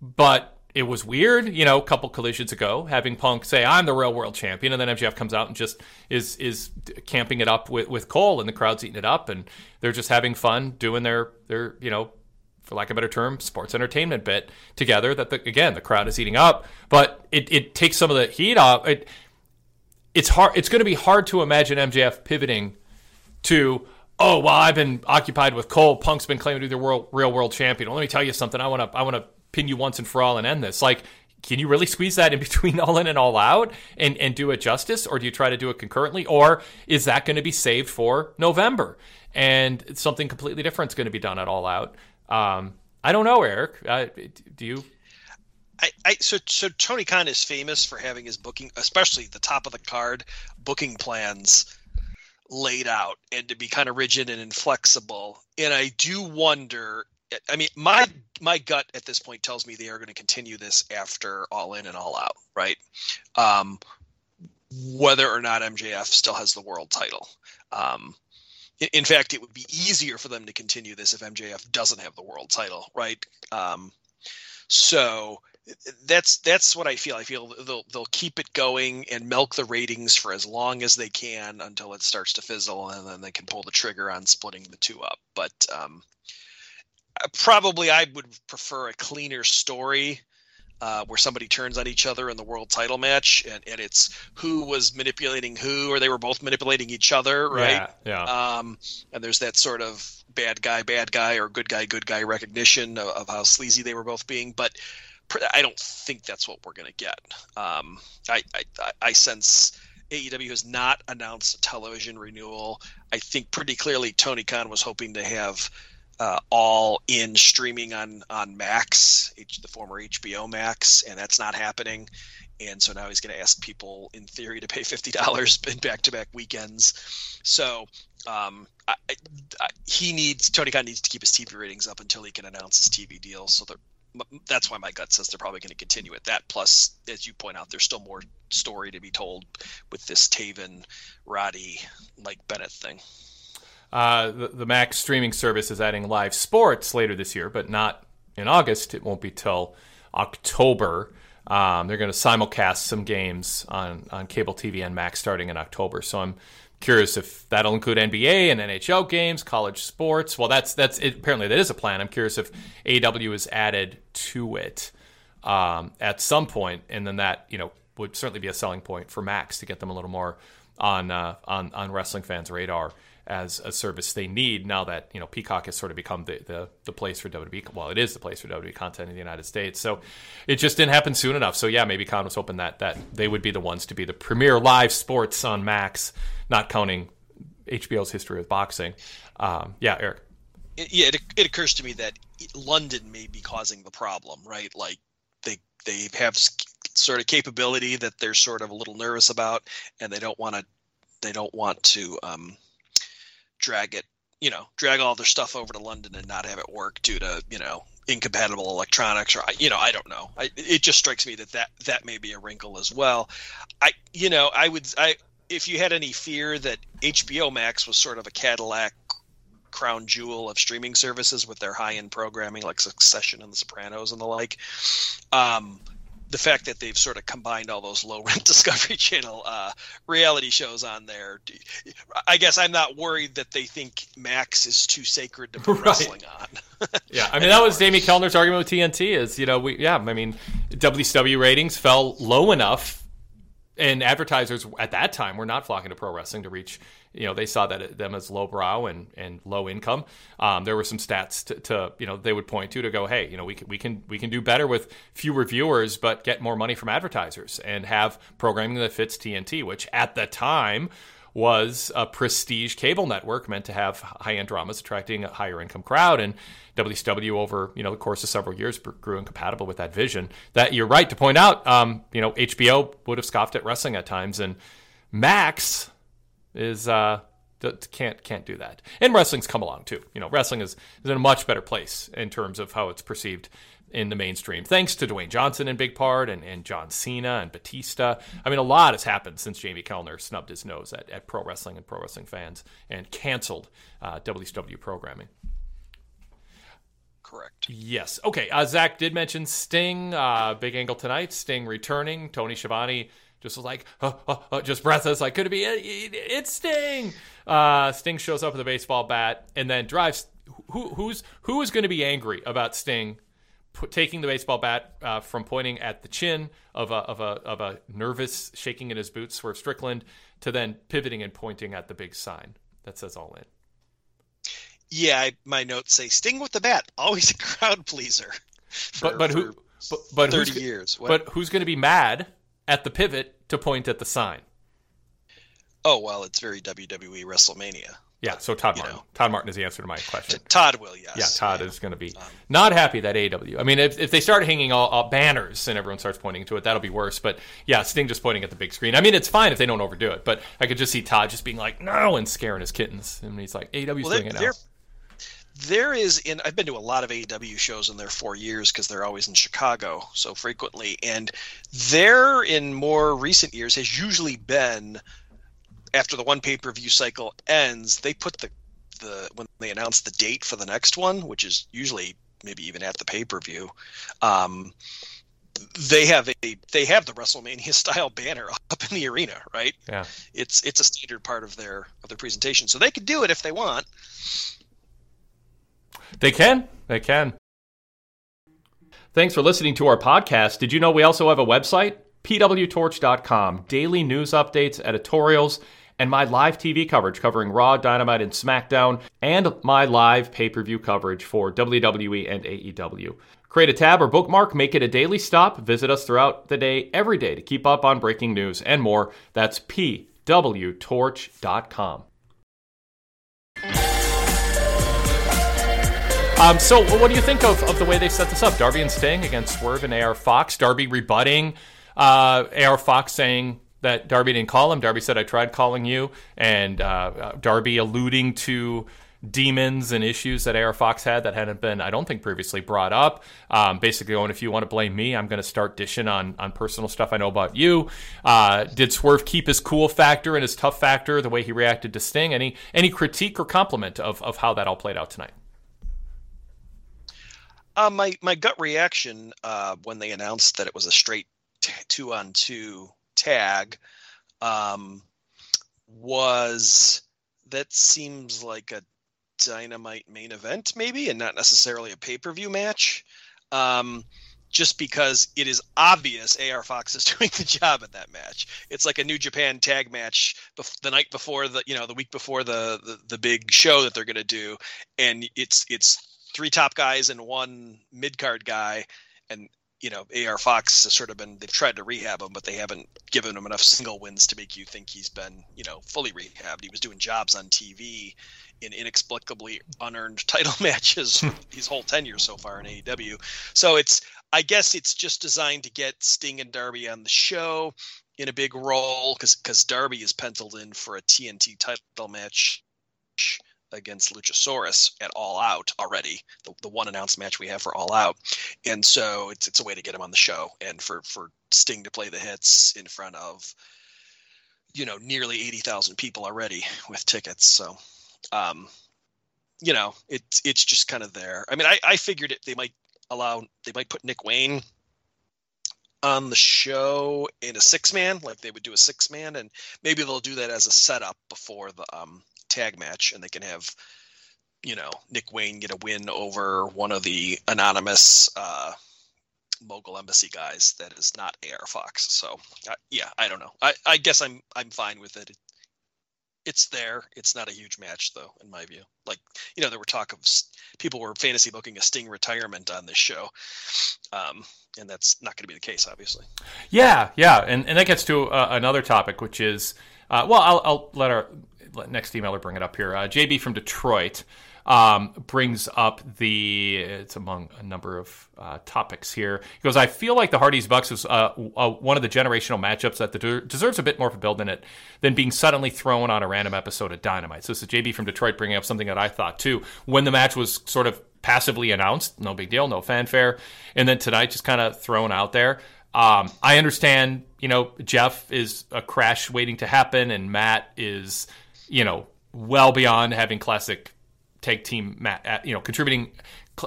But it was weird, you know, a couple collisions ago, having Punk say, "I'm the real world champion," and then MJF comes out and just is is camping it up with, with Cole, and the crowd's eating it up, and they're just having fun doing their their you know, for lack of a better term, sports entertainment bit together. That the, again, the crowd is eating up, but it it takes some of the heat off. It it's hard. It's going to be hard to imagine MJF pivoting to oh well I've been occupied with Cole. Punk's been claiming to be the world real world champion. Well, let me tell you something. I want to I want to pin you once and for all and end this. Like, can you really squeeze that in between all in and all out and and do it justice, or do you try to do it concurrently, or is that going to be saved for November and something completely different is going to be done at all out? Um, I don't know, Eric. Uh, do you? I, I, so so Tony Khan is famous for having his booking, especially the top of the card booking plans laid out and to be kind of rigid and inflexible. And I do wonder. I mean, my my gut at this point tells me they are going to continue this after All In and All Out, right? Um, whether or not MJF still has the world title. Um, in, fact, it would be easier for them to continue this if MJF doesn't have the world title, right? Um, so that's that's what I feel. I feel they'll they'll keep it going and milk the ratings for as long as they can until it starts to fizzle, and then they can pull the trigger on splitting the two up. But um, probably I would prefer a cleaner story uh, where somebody turns on each other in the world title match, and, and it's who was manipulating who, or they were both manipulating each other, right? Yeah. yeah. Um, and there's that sort of bad guy, bad guy, or good guy, good guy recognition of, of how sleazy they were both being, but I don't think that's what we're going to get. Um, I, I, I sense AEW has not announced a television renewal. I think pretty clearly Tony Khan was hoping to have uh, all in streaming on on Max, the former HBO Max, and that's not happening. And so now he's going to ask people, in theory, to pay fifty dollars in back-to-back weekends. So um, I, I, he needs Tony Khan needs to keep his TV ratings up until he can announce his TV deal. So that that's why my gut says they're probably going to continue at that. Plus, as you point out, there's still more story to be told with this Taven, Roddy, Mike Bennett thing. Uh, the, the Max streaming service is adding live sports later this year, but not in August. It won't be till October. Um, they're going to simulcast some games on, on cable TV and Max starting in October. So I'm Curious if that'll include NBA and NHL games, college sports. Well, that's that's it, apparently that is a plan. I'm curious if AEW is added to it um, at some point, and then that you know would certainly be a selling point for Max to get them a little more on uh, on on wrestling fans' radar as a service they need now that you know Peacock has sort of become the, the the place for WWE. Well, it is the place for WWE content in the United States. So it just didn't happen soon enough. So yeah, maybe Khan was hoping that that they would be the ones to be the premier live sports on Max, not counting HBO's history of boxing. Um, yeah, Eric. Yeah, it, it occurs to me that London may be causing the problem, right? Like they they have sort of capability that they're sort of a little nervous about, and they don't want to they don't want to um, drag it, you know, drag all their stuff over to London and not have it work due to, you know, incompatible electronics or you know, I don't know. I, it just strikes me that, that that may be a wrinkle as well. I you know, I would I if you had any fear that HBO Max was sort of a Cadillac crown jewel of streaming services with their high-end programming like Succession and The Sopranos and the like, um, the fact that they've sort of combined all those low rent Discovery Channel uh, reality shows on there, I guess I'm not worried that they think Max is too sacred to put right. wrestling on. yeah, I mean that was Jamie Kellner's argument with TNT. Is you know we yeah I mean WCW ratings fell low enough, and advertisers at that time were not flocking to pro wrestling to reach you know they saw that them as lowbrow and and low income. Um, there were some stats to, to, you know they would point to to go, hey, you know we can we can we can do better with fewer viewers, but get more money from advertisers and have programming that fits TNT, which at the time was a prestige cable network meant to have high-end dramas attracting a higher income crowd and WCW over you know the course of several years grew incompatible with that vision that you're right to point out um, you know HBO would have scoffed at wrestling at times and Max is uh, can't can't do that. And wrestling's come along too. You know, wrestling is, is in a much better place in terms of how it's perceived in the mainstream, thanks to Dwayne Johnson in big part and, and John Cena and Batista. I mean, a lot has happened since Jamie Kellner snubbed his nose at, at pro wrestling and pro wrestling fans and canceled uh, WCW programming. Correct. Yes. Okay. Uh, Zach did mention Sting. Uh, big angle tonight. Sting returning. Tony Schiavone just was like, oh, oh, just breathless, like, could it be it? It's Sting. Uh, Sting shows up with a baseball bat and then drives. Who, who's who is going to be angry about Sting put, taking the baseball bat uh, from pointing at the chin of a, of a of a nervous shaking in his boots, Swerve Strickland, to then pivoting and pointing at the big sign that says "All In." Yeah, I, my notes say Sting with the bat, always a crowd pleaser. For, but but who? But, but thirty years. What? But who's going to be mad at the pivot to point at the sign. Oh well, it's very WWE WrestleMania. Yeah, so Todd Martin. Know. Todd Martin is the answer to my question. Todd will, yes. Yeah, Todd yeah. is going to be um, not happy that AEW. I mean, if, if they start hanging all, all, banners and everyone starts pointing to it, that'll be worse. But yeah, Sting just pointing at the big screen. I mean, it's fine if they don't overdo it, but I could just see Todd just being like, "No," and scaring his kittens, and he's like, "AEW's well, doing it now." there is in I've been to a lot of AEW shows in their four years because they're always in Chicago so frequently, and there in more recent years has usually been after the one pay per view cycle ends, they put the the when they announce the date for the next one, which is usually maybe even at the pay per view. Um, they have a they have the WrestleMania style banner up in the arena, right? Yeah, it's it's a standard part of their of their presentation, so they could do it if they want. They can. They can. Thanks for listening to our podcast. Did you know we also have a website? pwtorch.com. Daily news updates, editorials, and my live TV coverage covering Raw, Dynamite, and SmackDown, and my live pay per view coverage for WWE and AEW. Create a tab or bookmark, make it a daily stop. Visit us throughout the day, every day, to keep up on breaking news and more. That's pwtorch.com. Um, so, what do you think of, of the way they set this up? Darby and Sting against Swerve and AR Fox. Darby rebutting uh, AR Fox saying that Darby didn't call him. Darby said, I tried calling you. And uh, uh Darby alluding to demons and issues that AR Fox had that hadn't been, I don't think, previously brought up. Um, basically, going, if you want to blame me, I'm going to start dishing on, on personal stuff I know about you. Uh, did Swerve keep his cool factor and his tough factor, the way he reacted to Sting? Any any critique or compliment of, of how that all played out tonight? Uh, my my gut reaction uh, when they announced that it was a straight t- two on two tag um, was that seems like a dynamite main event maybe and not necessarily a pay-per-view match um, just because it is obvious AR Fox is doing the job in that match. It's like a New Japan tag match bef- the night before the you know the week before the the, the big show that they're going to do, and it's it's three top guys and one mid card guy, and you know AR Fox has sort of been they've tried to rehab him, but they haven't given him enough single wins to make you think he's been you know fully rehabbed. He was doing jobs on TV in inexplicably unearned title matches hmm. his whole tenure so far in AEW. So it's I guess it's just designed to get Sting and Darby on the show in a big role because because Darby is penciled in for a TNT title match against Luchasaurus at All Out already, the, the one announced match we have for All Out, and so it's it's a way to get him on the show and for for Sting to play the hits in front of you know nearly eighty thousand people already with tickets. So, um, you know, it's it's just kind of there. I mean, I I figured it they might allow they might put Nick Wayne on the show in a six man, like they would do a six man, and maybe they'll do that as a setup before the um, tag match, and they can have you know Nick Wayne get a win over one of the anonymous uh, mogul embassy guys that is not AR Fox. So uh, yeah, I don't know. I, I guess I'm I'm fine with it. it. It's there. It's not a huge match though, in my view. Like you know, there were talk of people were fantasy booking a Sting retirement on this show, um, and that's not going to be the case, obviously. Yeah, yeah, and and that gets to uh, another topic, which is uh, well, I'll, I'll let our next emailer bring it up here. Uh, JB from Detroit um, brings up the it's among a number of uh, topics here. He goes, I feel like the Hardys Bucks is uh, uh, one of the generational matchups that de- deserves a bit more of a build in it than being suddenly thrown on a random episode of Dynamite. So this is JB from Detroit bringing up something that I thought too when the match was sort of passively announced, no big deal, no fanfare, and then tonight just kind of thrown out there. Um, I understand, you know, Jeff is a crash waiting to happen, and Matt is, you know, well beyond having classic tag team, you know, contributing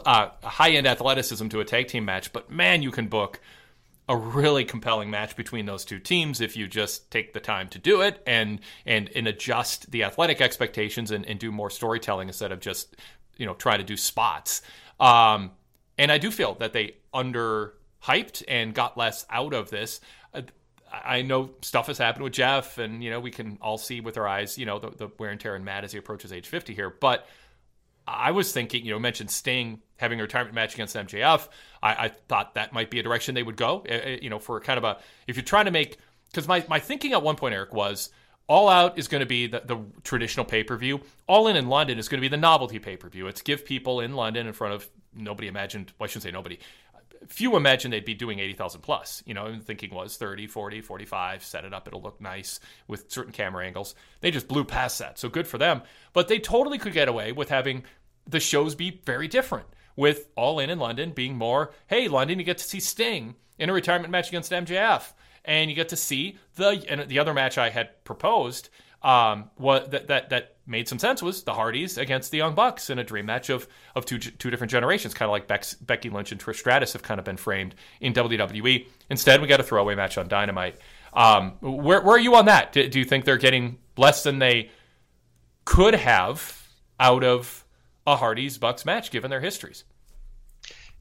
uh, high end athleticism to a tag team match. But man, you can book a really compelling match between those two teams if you just take the time to do it and and and adjust the athletic expectations and, and do more storytelling instead of just you know try to do spots. Um, and I do feel that they under hyped and got less out of this. I know stuff has happened with Jeff, and you know we can all see with our eyes, you know, the, the wear and tear and Matt as he approaches age fifty here. But I was thinking, you know, mentioned Sting having a retirement match against MJF. I, I thought that might be a direction they would go. Uh, you know, for kind of a if you're trying to make because my my thinking at one point, Eric, was all Out is going to be the, the traditional pay per view. All In in London is going to be the novelty pay per view. It's give people in London in front of nobody imagined. Well, I shouldn't say nobody. Few imagined they'd be doing 80,000 plus. You know, and thinking was 30, 40, 45, set it up, it'll look nice with certain camera angles. They just blew past that. So good for them. But they totally could get away with having the shows be very different. With All In in London being more, hey, London, you get to see Sting in a retirement match against MJF. And you get to see the and the other match I had proposed um, what that, that that made some sense was the Hardys against the Young Bucks in a dream match of of two two different generations, kind of like Bex, Becky Lynch and Trish Stratus have kind of been framed in WWE. Instead, we got a throwaway match on Dynamite. Um, where where are you on that? Do, do you think they're getting less than they could have out of a Hardys Bucks match given their histories.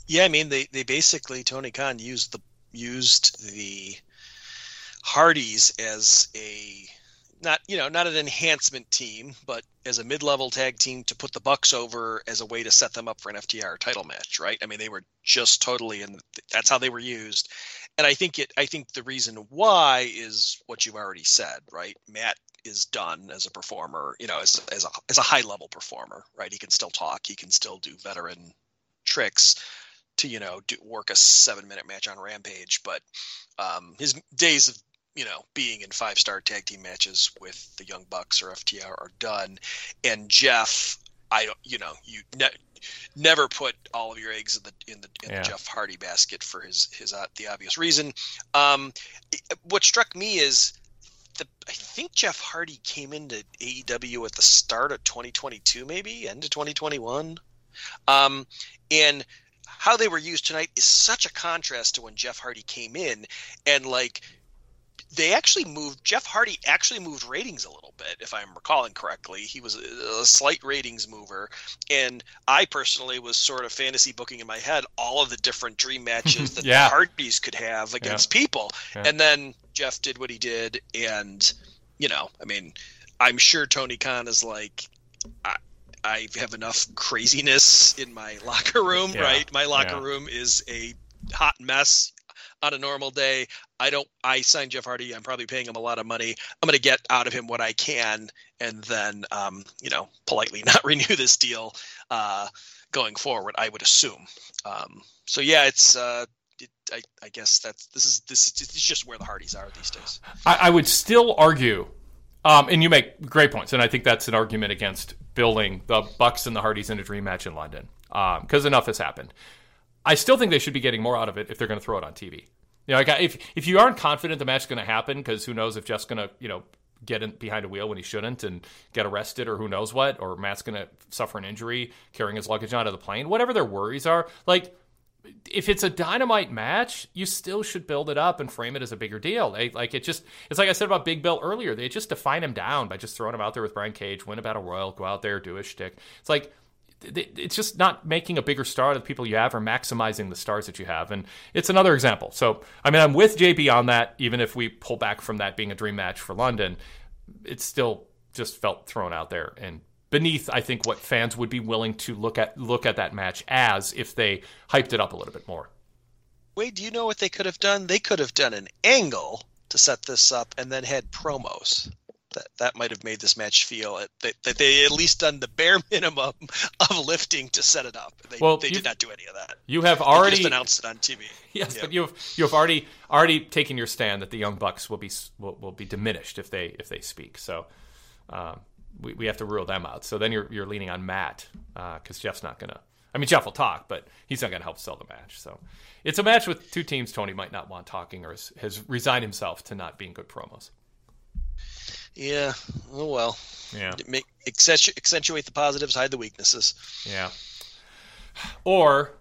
Yeah, I mean they they basically Tony Khan used the used the Hardys as a not you know not an enhancement team, but as a mid-level tag team to put the Bucks over as a way to set them up for an FTR title match, right? I mean they were just totally and that's how they were used. And I think it I think the reason why is what you've already said, right? Matt is done as a performer, you know, as as a as a high level performer, right? He can still talk, he can still do veteran tricks to you know do, work a seven minute match on Rampage, but um, his days of you know being in five star tag team matches with the Young Bucks or FTR are done. And Jeff, I don't, you know, you ne- never put all of your eggs in the in the, in yeah. the Jeff Hardy basket for his his uh, the obvious reason. Um, what struck me is the I think Jeff Hardy came into AEW at the start of 2022, maybe end of 2021, um, and how they were used tonight is such a contrast to when Jeff Hardy came in, and like they actually moved Jeff Hardy actually moved ratings a little bit, if I'm recalling correctly. He was a, a slight ratings mover, and I personally was sort of fantasy booking in my head all of the different dream matches that Yeah. the Hardys could have against people, Yeah. and then Jeff did what he did, and you know, I mean, I'm sure Tony Khan is like, I, I have enough craziness in my locker room, Yeah. right? My locker Yeah. room is a hot mess on a normal day. I don't. I signed Jeff Hardy. I'm probably paying him a lot of money. I'm going to get out of him what I can, and then, um, you know, politely not renew this deal uh, going forward. I would assume. Um, so yeah, it's. Uh, it, I, I guess that's this is this is it's just where the Hardys are these days. I, I would still argue, um, and you make great points, and I think that's an argument against building the Bucks and the Hardys in a dream match in London because enough has happened. I still think they should be getting more out of it if they're going to throw it on TV. You know, like if if you aren't confident the match is going to happen, because who knows if Jeff's going to you know get in behind a wheel when he shouldn't and get arrested or who knows what, or Matt's going to suffer an injury carrying his luggage onto the plane. Whatever their worries are, like if it's a dynamite match, you still should build it up and frame it as a bigger deal. They, like it just, it's like I said about Big Bill earlier. They just define him down by just throwing him out there with Brian Cage, win a battle royal, go out there, do a shtick. It's like it's just not making a bigger star of the people you have or maximizing the stars that you have. And it's another example. So I mean, I'm with JB on that. Even if we pull back from that being a dream match for London, it still just felt thrown out there and beneath I think what fans would be willing to look at look at that match as if they hyped it up a little bit more. Wait, do you know what they could have done? They could have done an angle to set this up and then had promos. That that might have made this match feel it, that, that they at least done the bare minimum of lifting to set it up. They, Well, they did not do any of that. You have already just announced it on TV. Yes, Yeah. but you have you have already already taken your stand that the young bucks will be will, will be diminished if they if they speak. So um, we, we have to rule them out. So then you're you're leaning on Matt because Jeff's not gonna. I mean, Jeff will talk, but he's not gonna help sell the match. So it's a match with two teams. Tony might not want talking or has, has resigned himself to not being good promos. Yeah. Oh well. Yeah. Make accentu- accentuate the positives, hide the weaknesses. Yeah. Or,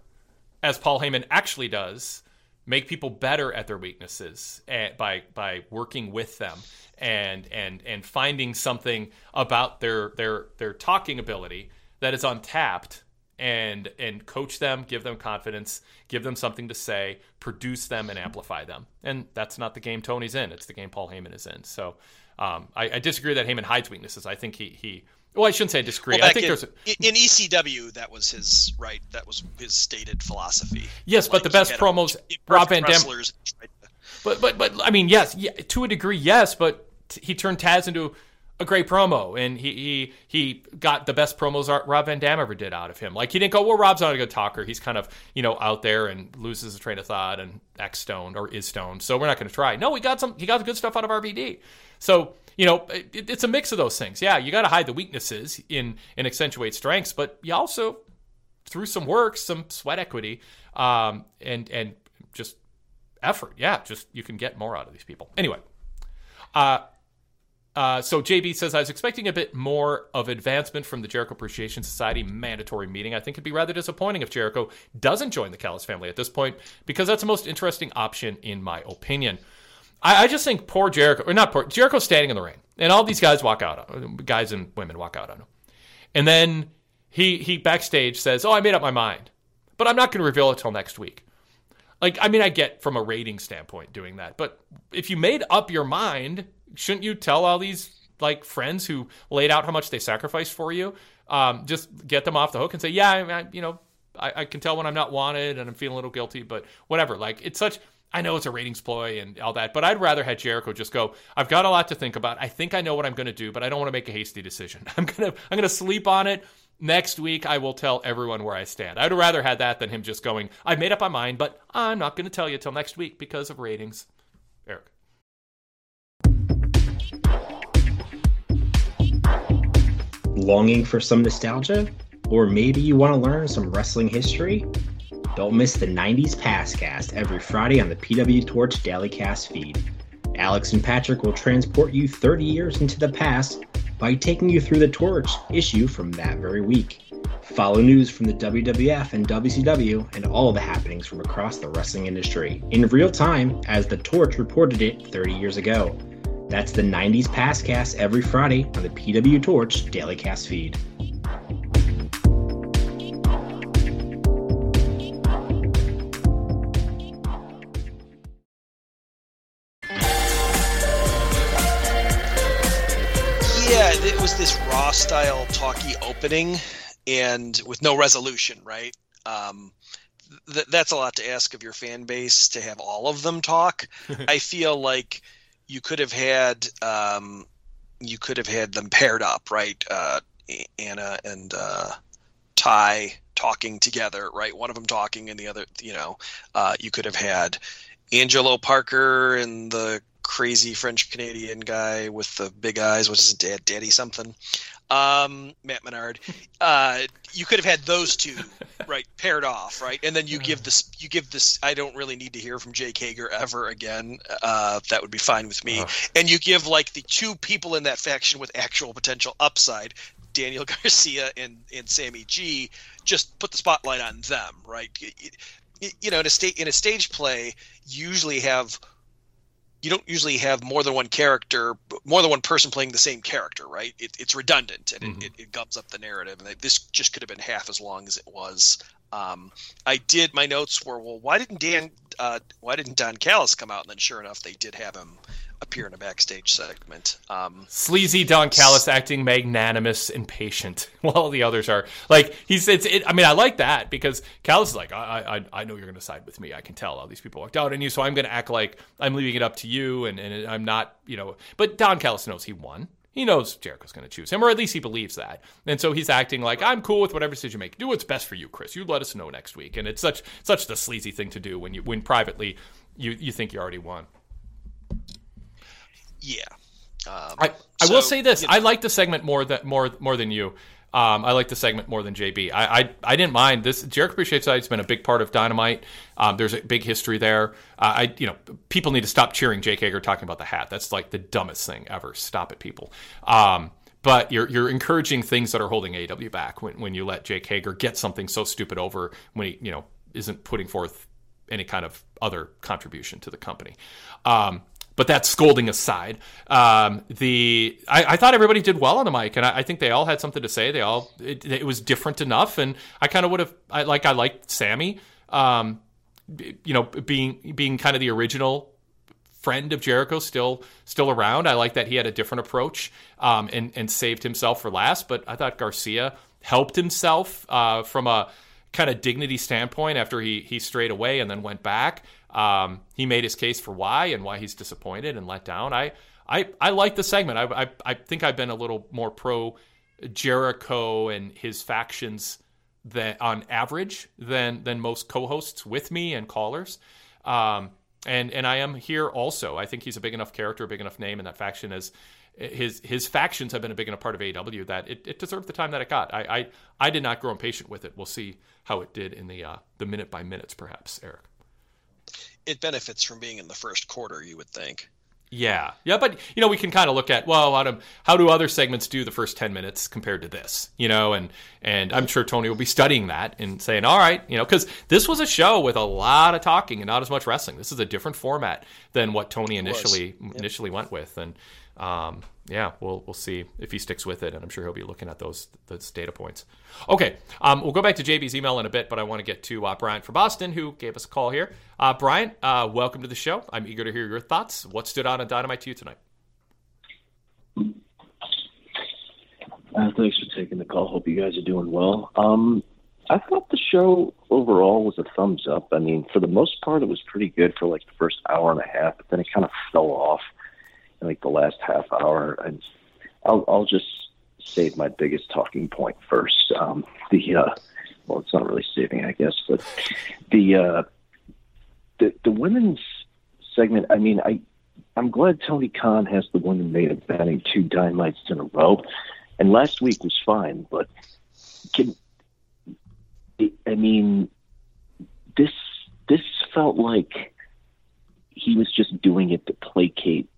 as Paul Heyman actually does, make people better at their weaknesses eh, by by working with them and and and finding something about their their their talking ability that is untapped and and coach them, give them confidence, give them something to say, produce them and amplify them. And that's not the game Tony's in. It's the game Paul Heyman is in. So um, I, I disagree that Heyman hides weaknesses. I think he he. Well, I shouldn't say I disagree. Well, I think in, there's a, in ECW, that was his right. That was his stated philosophy. Yes, but the best promos, Rob Van Dam. wrestlers and tried to- But but but I mean, yes, yeah, to a degree, yes. But t- he turned Taz into a great promo, and he he he got the best promos Rob Van Dam ever did out of him. Like he didn't go, well, Rob's not a good talker. He's kind of you know out there and loses a train of thought and acts stoned or is stoned. So we're not going to try. No, he got some. He got good stuff out of RVD. So you know, it, it's a mix of those things. Yeah, you got to hide the weaknesses in and accentuate strengths, but you also through some work, some sweat equity, um, and and just effort. Yeah, just you can get more out of these people. Anyway, uh, uh, so JB says I was expecting a bit more of advancement from the Jericho Appreciation Society mandatory meeting. I think it'd be rather disappointing if Jericho doesn't join the Callis family at this point because that's the most interesting option in my opinion. I, I just think poor Jericho, or not poor Jericho's standing in the ring, and all these guys walk out, guys and women walk out on him, and then he he backstage says, "Oh, I made up my mind, but I'm not going to reveal it till next week." Like, I mean, I get from a rating standpoint doing that, but if you made up your mind, shouldn't you tell all these like friends who laid out how much they sacrificed for you? Um, just get them off the hook and say, yeah, I, I, you know, I, I can tell when I'm not wanted and I'm feeling a little guilty, but whatever. Like, it's such. I know it's a ratings ploy and all that, but I'd rather had Jericho just go. I've got a lot to think about. I think I know what I'm going to do, but I don't want to make a hasty decision. I'm gonna I'm gonna sleep on it. Next week, I will tell everyone where I stand. I'd rather had that than him just going. I've made up my mind, but I'm not going to tell you till next week because of ratings. Eric. Longing for some nostalgia? Or maybe you want to learn some wrestling history? Don't miss the 90s Passcast every Friday on the PW Torch Daily Cast feed. Alex and Patrick will transport you 30 years into the past by taking you through the Torch issue from that very week. Follow news from the WWF and WCW and all the happenings from across the wrestling industry in real time as The Torch reported it 30 years ago. That's the 90s Passcast every Friday on the PW Torch Daily Cast feed. Yeah, it was this raw style talky opening and with no resolution, right? Um, th- that's a lot to ask of your fan base to have all of them talk. I feel like you could have had um, you could have had them paired up, right? Uh, Anna and uh, Ty talking together, right? One of them talking and the other, you know, uh, you could have had Angelo Parker and the crazy French Canadian guy with the big eyes, which is dad, daddy something. Um, Matt Menard. Uh, you could have had those two right paired off, right, and then you give this. You give this. I don't really need to hear from Jake Hager ever again. Uh, that would be fine with me. And you give like the two people in that faction with actual potential upside. Daniel Garcia and, and Sammy G, just put the spotlight on them, right? You know, in a state in a stage play, you usually have you don't usually have more than one character, more than one person playing the same character, right? It, it's redundant and mm-hmm. it, it, gums up the narrative. And this just could have been half as long as it was. Um, I did. My notes were, well, why didn't Dan, uh, why didn't Don Callis come out? And then, sure enough, they did have him appear in a backstage segment. Um, Sleazy Don Callis acting magnanimous and patient, while the others are like he's. It's. It, I mean, I like that because Callis is like, I, I, I know you're going to side with me. I can tell all these people walked out on you, so I'm going to act like I'm leaving it up to you, and and I'm not, you know. But Don Callis knows he won. He knows Jericho's going to choose him, or at least he believes that. And so he's acting like I'm cool with whatever decision you make. Do what's best for you, Chris. You let us know next week. And it's such such the sleazy thing to do when you when privately you you think you already won. Yeah. Um, I, I so, will say this: you know, I like the segment more than more more than you. Um, I like the segment more than JB. I, I, I didn't mind this. Jericho Appreciates It's been a big part of Dynamite. Um, there's a big history there. Uh, I you know people need to stop cheering Jake Hager talking about the hat. That's like the dumbest thing ever. Stop it, people. Um, but you're you're encouraging things that are holding AEW back when, when you let Jake Hager get something so stupid over when he you know isn't putting forth any kind of other contribution to the company. Um, but that's scolding aside. Um, the I, I, thought everybody did well on the mic, and I, I think they all had something to say. They all it, it was different enough, and I kind of would have I, like I liked Sammy, um, you know, being being kind of the original friend of Jericho still still around. I like that he had a different approach um, and and saved himself for last. But I thought Garcia helped himself uh, from a kind of dignity standpoint after he he strayed away and then went back. Um, he made his case for why and why he's disappointed and let down. I I, I like the segment. I, I, I think I've been a little more pro Jericho and his factions than on average than than most co-hosts with me and callers. Um, and and I am here also. I think he's a big enough character, a big enough name, and that faction is his his factions have been a big enough part of AEW that it, it deserved the time that it got. I, I I did not grow impatient with it. We'll see how it did in the uh, the minute by minutes, perhaps, Eric it benefits from being in the first quarter, you would think. Yeah, yeah, but you know we can kind of look at well, how do, how do other segments do the first ten minutes compared to this? You know, and and I'm sure Tony will be studying that and saying, all right, you know, because this was a show with a lot of talking and not as much wrestling. This is a different format than what Tony initially yep. initially went with, and um, yeah, we'll we'll see if he sticks with it, and I'm sure he'll be looking at those those data points. Okay, um, we'll go back to JB's email in a bit, but I want to get to uh, Bryant from Boston, who gave us a call here. Uh, Bryant, uh, welcome to the show. I'm eager to hear your thoughts. What stood out on Dynamite to you tonight? Uh, thanks for taking the call. Hope you guys are doing well. Um, I thought the show overall was a thumbs up. I mean, for the most part, it was pretty good for like the first hour and a half, but then it kind of fell off like the last half hour. And I'll, I'll just save my biggest talking point first. Um, the uh, well, it's not really saving, I guess, but the uh, the the women's segment. I mean, I I'm glad Tony Khan has the women main eventing two dynamites in a row, and last week was fine, but can I mean this this felt like he was just doing it to placate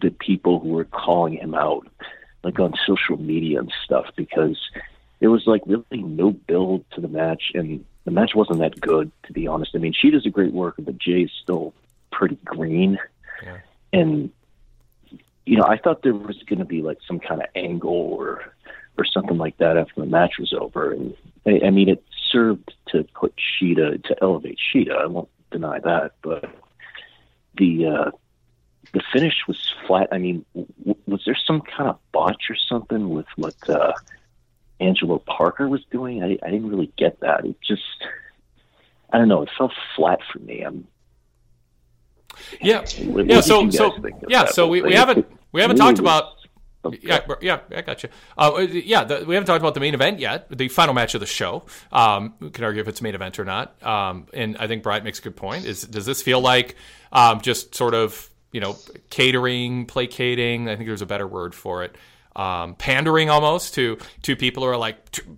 the people who were calling him out, like on social media and stuff, because there was like really no build to the match, and the match wasn't that good, to be honest. I mean, she does a great work, but Jay's still pretty green, Yeah. and you know, I thought there was going to be like some kind of angle or or something like that after the match was over, and I, I mean, it served to put Shida to elevate Shida. I won't deny that, but the uh, the finish was flat. I mean, w- was there some kind of botch or something with what uh, Angelo Parker was doing? I, I didn't really get that. It just, I don't know. It felt flat for me. I'm. Yeah, what- yeah. what So, so guys think of yeah. So we, we haven't we haven't talked about. Yeah, yeah, I got you. Uh, yeah, the, we haven't talked about the main event yet, the final match of the show. Um, we can argue if it's main event or not. Um, and I think Bryant makes a good point. Is does this feel like um, just sort of you know catering, placating? I think there's a better word for it. Um, pandering almost to to people who are like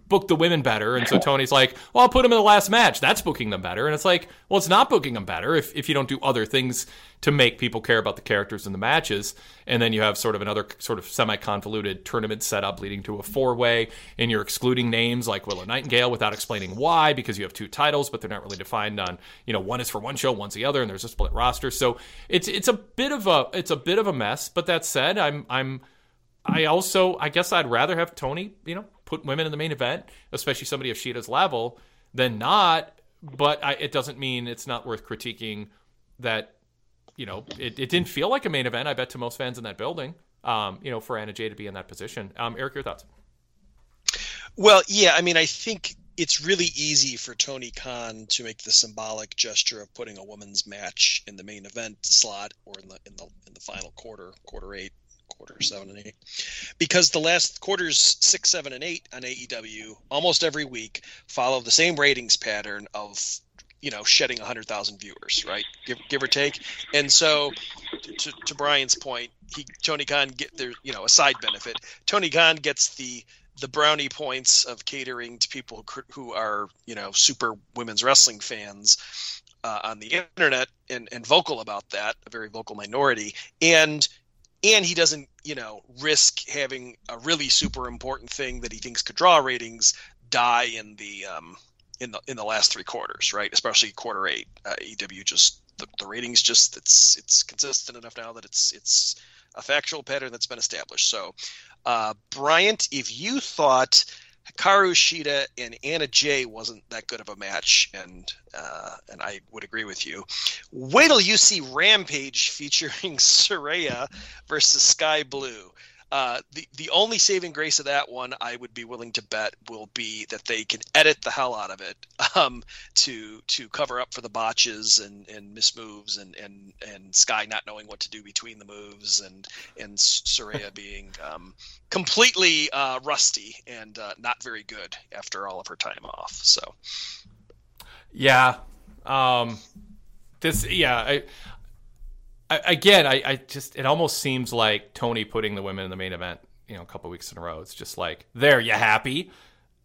book the women better, and so Tony's like, well, I'll put them in the last match. That's booking them better, and it's like, well, it's not booking them better if if you don't do other things to make people care about the characters in the matches, and then you have sort of another sort of semi convoluted tournament setup leading to a four way, and you're excluding names like Willow Nightingale without explaining why because you have two titles, but they're not really defined on you know one is for one show, one's the other, and there's a split roster, so it's it's a bit of a it's a bit of a mess. But that said, I'm I'm I also, I guess I'd rather have Tony, you know, put women in the main event, especially somebody of Shida's level, than not. But I, it doesn't mean it's not worth critiquing that, you know, it, it didn't feel like a main event, I bet, to most fans in that building, um, you know, for Anna Jay to be in that position. Um, Eric, your thoughts? Well, yeah, I mean, I think it's really easy for Tony Khan to make the symbolic gesture of putting a women's match in the main event slot or in the in the in the final quarter, quarter eight, quarter seven and eight, because the last quarters six, seven, and eight on AEW almost every week follow the same ratings pattern of you know shedding 100,000 viewers, right? Give give or take. And so to, to Brian's point, he Tony Khan get there, you know, a side benefit. Tony Khan gets the the brownie points of catering to people who, are you know super women's wrestling fans uh, on the internet and, and vocal about that, a very vocal minority, and and he doesn't you know risk having a really super important thing that he thinks could draw ratings die in the um, in the in the last three quarters, right? Especially quarter eight, uh, EW just the, the ratings just it's it's consistent enough now that it's it's a factual pattern that's been established. So, uh, Bryant, if you thought Hikaru Shida and Anna Jay wasn't that good of a match, and uh, and I would agree with you. Wait till you see Rampage featuring Saraya versus Sky Blue. Uh, the the only saving grace of that one, I would be willing to bet, will be that they can edit the hell out of it um, to to cover up for the botches and, and mismoves and, and and Sky not knowing what to do between the moves and and Saraya being um, completely uh, rusty and uh, not very good after all of her time off. So Yeah. Um, this, yeah. I, I, again, I, I just, it almost seems like Tony putting the women in the main event, you know, a couple weeks in a row. It's just like, there, you happy?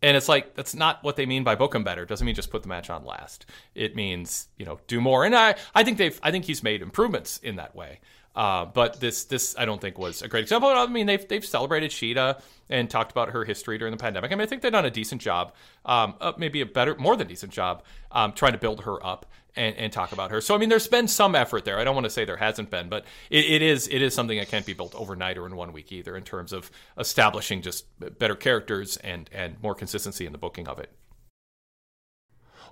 And it's like that's not what they mean by book them better. It doesn't mean just put the match on last. It means you know do more. And I I think they've I think he's made improvements in that way. Uh, but this this I don't think was a great example. I mean they've they've celebrated Shida and talked about her history during the pandemic. I mean I think they've done a decent job, um, uh, maybe a better more than decent job, um, trying to build her up and, and talk about her. So I mean there's been some effort there. I don't want to say there hasn't been, but it, it is it is something that can't be built overnight or in one week either in terms of establishing just better characters and and more consistency in the booking of it.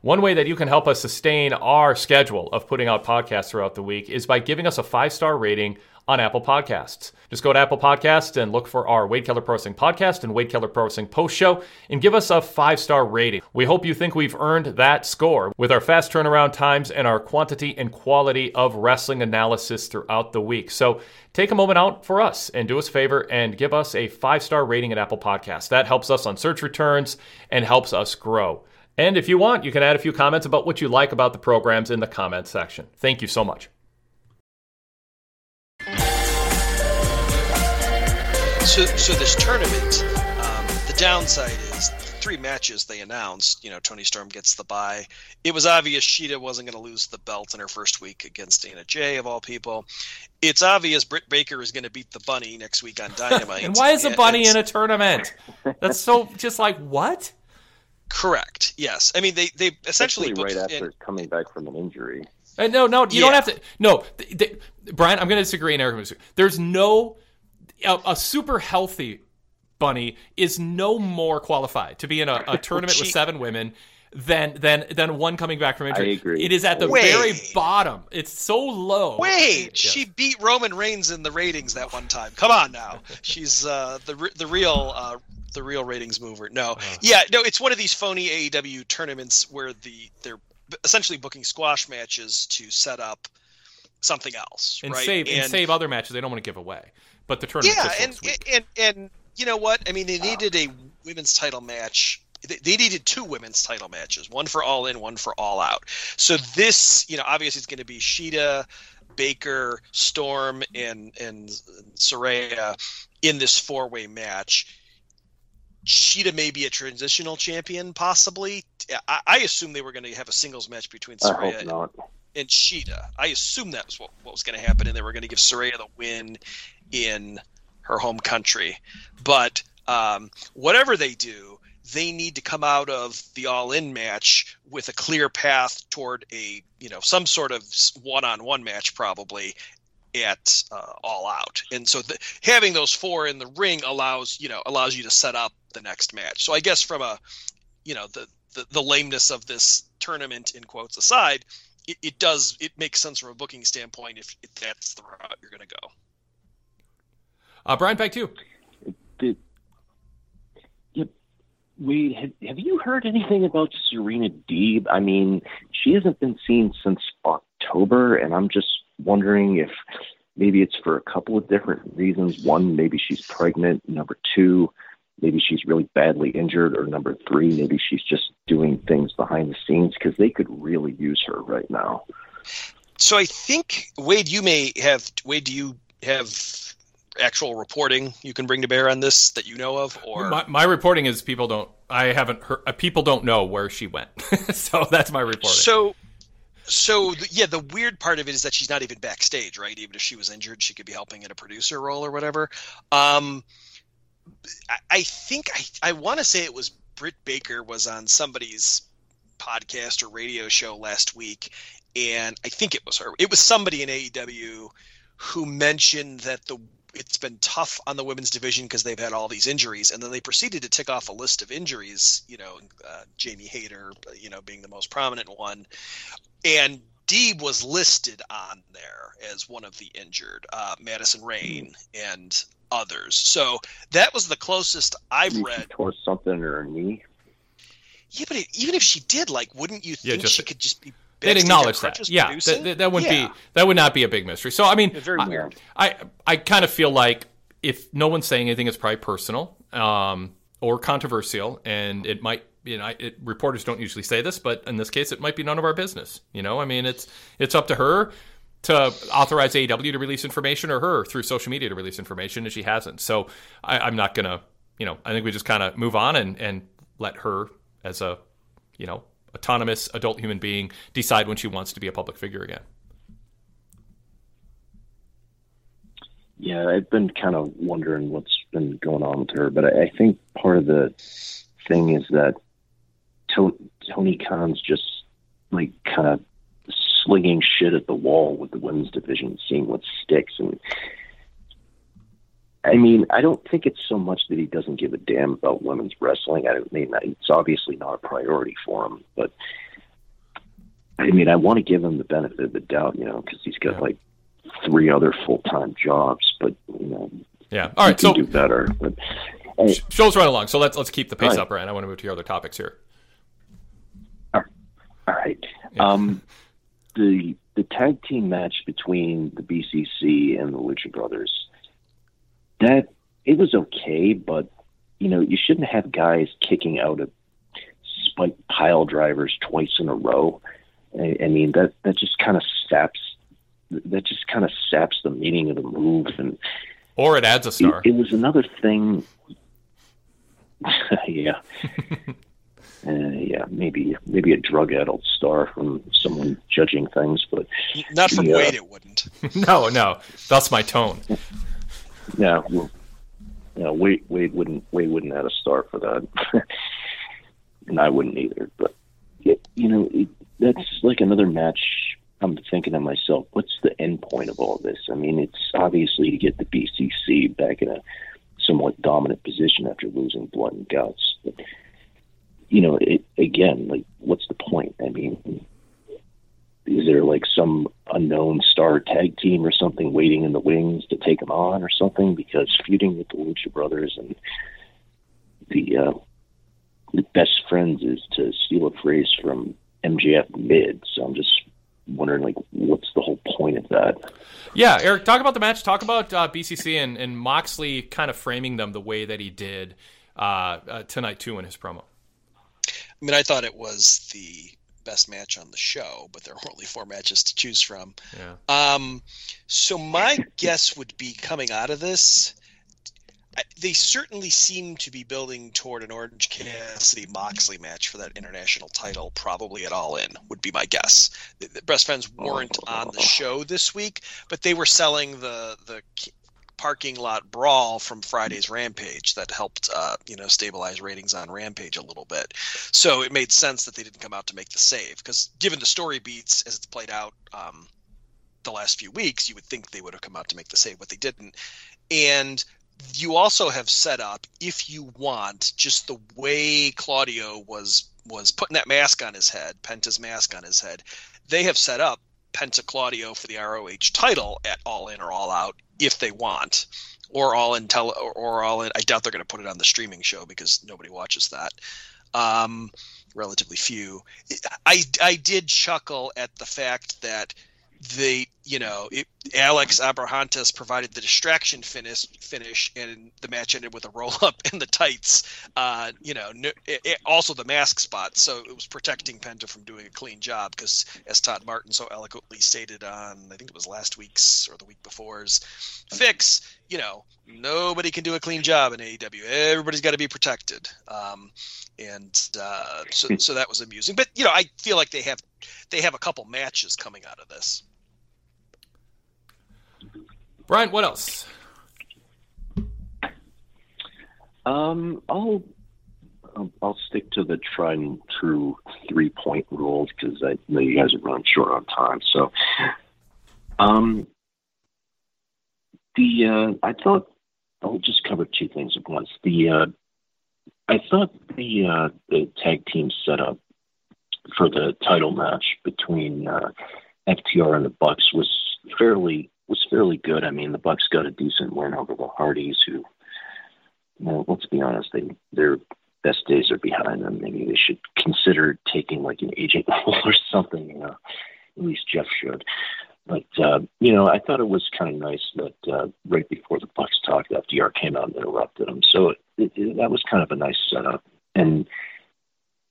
One way that you can help us sustain our schedule of putting out podcasts throughout the week is by giving us a five star rating on Apple Podcasts. Just go to Apple Podcasts and look for our Wade Keller Pro Wrestling podcast and Wade Keller Pro Wrestling post show and give us a five star rating. We hope you think we've earned that score with our fast turnaround times and our quantity and quality of wrestling analysis throughout the week. So take a moment out for us and do us a favor and give us a five star rating at Apple Podcasts. That helps us on search returns and helps us grow. And if you want, you can add a few comments about what you like about the programs in the comments section. Thank you so much. So, so this tournament, um, the downside is three matches they announced, you know, Toni Storm gets the bye. It was obvious Shida wasn't going to lose the belt in her first week against Anna Jay of all people. It's obvious Britt Baker is going to beat the Bunny next week on Dynamite. and why is a bunny in a tournament? That's so just like what? Correct. Yes. I mean they they essentially Especially right after in- coming back from an injury. Uh, no, no, you Yeah. don't have to. No, th- th- Brian, I'm going to disagree. And Eric, disagree. there's no a, a super healthy bunny is no more qualified to be in a, a tournament with seven women than than than one coming back from injury. I agree. It is at the Wait. very bottom. It's so low. Wait, Yes. she beat Roman Reigns in the ratings that one time. Come on now, she's uh, the the real uh, the real ratings mover. No, uh-huh. yeah, no, it's one of these phony AEW tournaments where the they're essentially booking squash matches to set up something else, and right? save and, save other matches they don't want to give away. But the tournament yeah, just and, and and you know what? I mean, they needed a women's title match. They- They needed two women's title matches, one for All In, one for All Out. So this, you know, obviously it's going to be Shida, Baker, Storm, and and Saraya in this four way match. Shida may be a transitional champion, possibly. I, I assume they were going to have a singles match between Saraya hope and Shida. I assume that was what, what was going to happen, and they were going to give Saraya the win in her home country. But um, whatever they do, they need to come out of the all-in match with a clear path toward a you know some sort of one-on-one match, probably at uh, all out. And so the, having those four in the ring allows you know allows you to set up the next match. So I guess from a you know the the, the lameness of this tournament in quotes aside, it, it does it makes sense from a booking standpoint if, if that's the route you're going to go. Uh, Brian, back to you. Did, yep. Wade, have, have you heard anything about Serena Deeb? I mean, she hasn't been seen since October, and I'm just wondering if maybe it's for a couple of different reasons. One, maybe she's pregnant. Number two, maybe she's really badly injured. Or number three, maybe she's just doing things behind the scenes because they could really use her right now. So I think Wade, you may have Wade. Do you have actual reporting you can bring to bear on this that you know of, or My, my reporting is people don't. I haven't heard. Uh, people don't know where she went. so that's my reporting. so? So the, yeah, the weird part of it is that she's not even backstage, right? Even if she was injured, she could be helping in a producer role or whatever. Um, I, I think I I want to say it was Britt Baker was on somebody's podcast or radio show last week, and I think it was her. It was somebody in AEW who mentioned that the it's been tough on the women's division because they've had all these injuries, and then they proceeded to tick off a list of injuries. You know, uh, Jamie Hayter, you know, being the most prominent one, and Deeb was listed on there as one of the injured, uh, Madison Rayne and others. So that was the closest I've Maybe read She tore something in her knee. yeah, but it, even if she did, like, wouldn't you Yeah, think just- she could just be? They'd acknowledge that. Yeah, that, wouldn't Yeah. be that would not be a big mystery. So I mean, very I, weird. I I kind of feel like if no one's saying anything, it's probably personal um, or controversial, and it might. You know, it, reporters don't usually say this, but in this case, it might be none of our business. You know, I mean, it's it's up to her to authorize AEW to release information, or her through social media to release information, and she hasn't. So I, I'm not gonna. You know, I think we just kind of move on and and let her as a you know autonomous adult human being decide when she wants to be a public figure again. Yeah, I've been kind of wondering what's been going on with her, but I, think part of the thing is that Tony Khan's just like kind of slinging shit at the wall with the women's division, seeing what sticks. And I mean, I don't think it's so much that he doesn't give a damn about women's wrestling. I mean, it's obviously not a priority for him, but I mean, I want to give him the benefit of the doubt, you know, because he's got like three other full time jobs, but you know, Yeah. All right, he can So do better. But sh- show's running along. So let's let's keep the pace Right. up, Ryan. I want to move to your other topics here. all right, um, the the tag team match between the BCC and the Lucha Brothers, that it was okay, but you know, you shouldn't have guys kicking out of spike pile drivers twice in a row. I, I mean, that that just kind of saps that just kind of saps the meaning of the move and Or it adds a it, star. it was another thing yeah. Uh, yeah, maybe maybe a drug-addled star from someone judging things, but not from yeah. Wade. It wouldn't. no, no, that's my tone. Yeah, well, yeah, Wade, Wade wouldn't Wade wouldn't add a star for that, and I wouldn't either. But you know, it, that's like another match. I'm thinking to myself, what's the end point of all this? I mean, it's obviously to get the BCC back in a somewhat dominant position after losing blood and guts. But, you know, it, again, like, what's the point? I mean, is there like some unknown star tag team or something waiting in the wings to take them on or something? Because feuding with the Lucha Brothers and the uh, the best friends is to steal a phrase from MJF mid. So I'm just wondering, like, what's the whole point of that? Yeah, Eric, talk about the match. Talk about uh, BCC and, and Moxley kind of framing them the way that he did uh, uh, tonight too in his promo. I mean, I thought it was the best match on the show, but there are only four matches to choose from. Yeah. Um, so my guess would be coming out of this, I- they certainly seem to be building toward an Orange Cassidy Moxley match for that international title, probably at All In, would be my guess. The, the Best Friends weren't on the show this week, but they were selling the the k- parking lot brawl from Friday's Rampage that helped, uh, you know, stabilize ratings on Rampage a little bit. So it made sense that they didn't come out to make the save because, given the story beats as it's played out um, the last few weeks, you would think they would have come out to make the save, but they didn't. And you also have set up, if you want, just the way Claudio was was putting that mask on his head, Penta's mask on his head. They have set up Penta Claudio for the ROH title at All In or All Out if they want, or All In tele or, All In. I doubt they're going to put it on the streaming show because nobody watches that. Um, relatively few. I I did chuckle at the fact that they you know it, Alex Abrahantes provided the distraction finish finish and the match ended with a roll up in the tights uh, you know no, it, it- also the mask spot. So it was protecting Penta from doing a clean job because as Todd Martin so eloquently stated on I think it was last week's or the week before's fix you know nobody can do a clean job in AEW everybody's got to be protected. Um, and uh, so so that was amusing. But you know I feel like they have they have a couple matches coming out of this Brian, what else? Um, I'll I'll- stick to the tried and true three point rules because I know you guys are running short on time. So, um, the uh, I thought I'll just cover two things at once. The uh, I thought the uh, the tag team setup for the title match between uh, FTR and the Bucks was fairly was fairly good. I mean, the Bucks got a decent win over the Hardys, who well, let's be honest, they their best days are behind them. Maybe they should consider taking like an agent role or something. You know, at least Jeff should. But uh, you know, I thought it was kind of nice that uh, right before the Bucks talked, FTR came out and interrupted them. So it, it, that was kind of a nice setup. And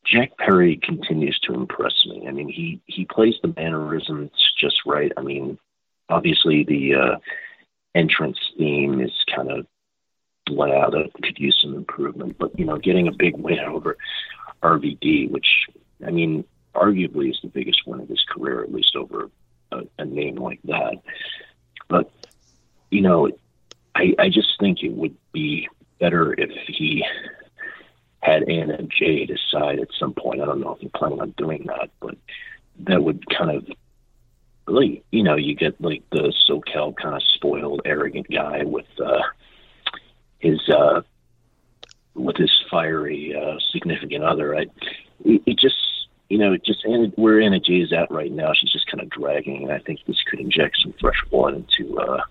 Jack Perry continues to impress me. I mean, he he plays the mannerisms just right. I mean, obviously the uh, entrance theme is kind of let out that could use some improvement. But you know, getting a big win over RVD, which I mean, arguably is the biggest win of his career, at least over a, a name like that. But you know, I I just think it would be better if he had Anna and Jay decide at some point. I don't know if you're planning on doing that, but that would kind of like you know you get like the SoCal kind of spoiled, arrogant guy with uh, his uh, with his fiery uh, significant other. It, it just you know it just where Anna Jay is at right now, she's just kind of dragging, and I think this could inject some fresh blood into uh,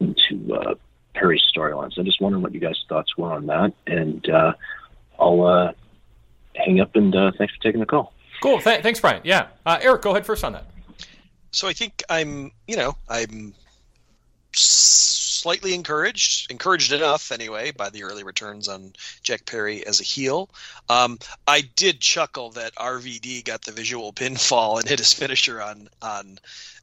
into uh, Perry's storylines. I'm just wondering what you guys' thoughts were on that, and uh, I'll uh, hang up and uh, thanks for taking the call. Cool. Th- thanks, Brian. Yeah. Uh, Eric, go ahead first on that. So I think I'm, you know, I'm slightly encouraged, encouraged enough anyway, by the early returns on Jack Perry as a heel. Um, I did chuckle that RVD got the visual pinfall and hit his finisher on on,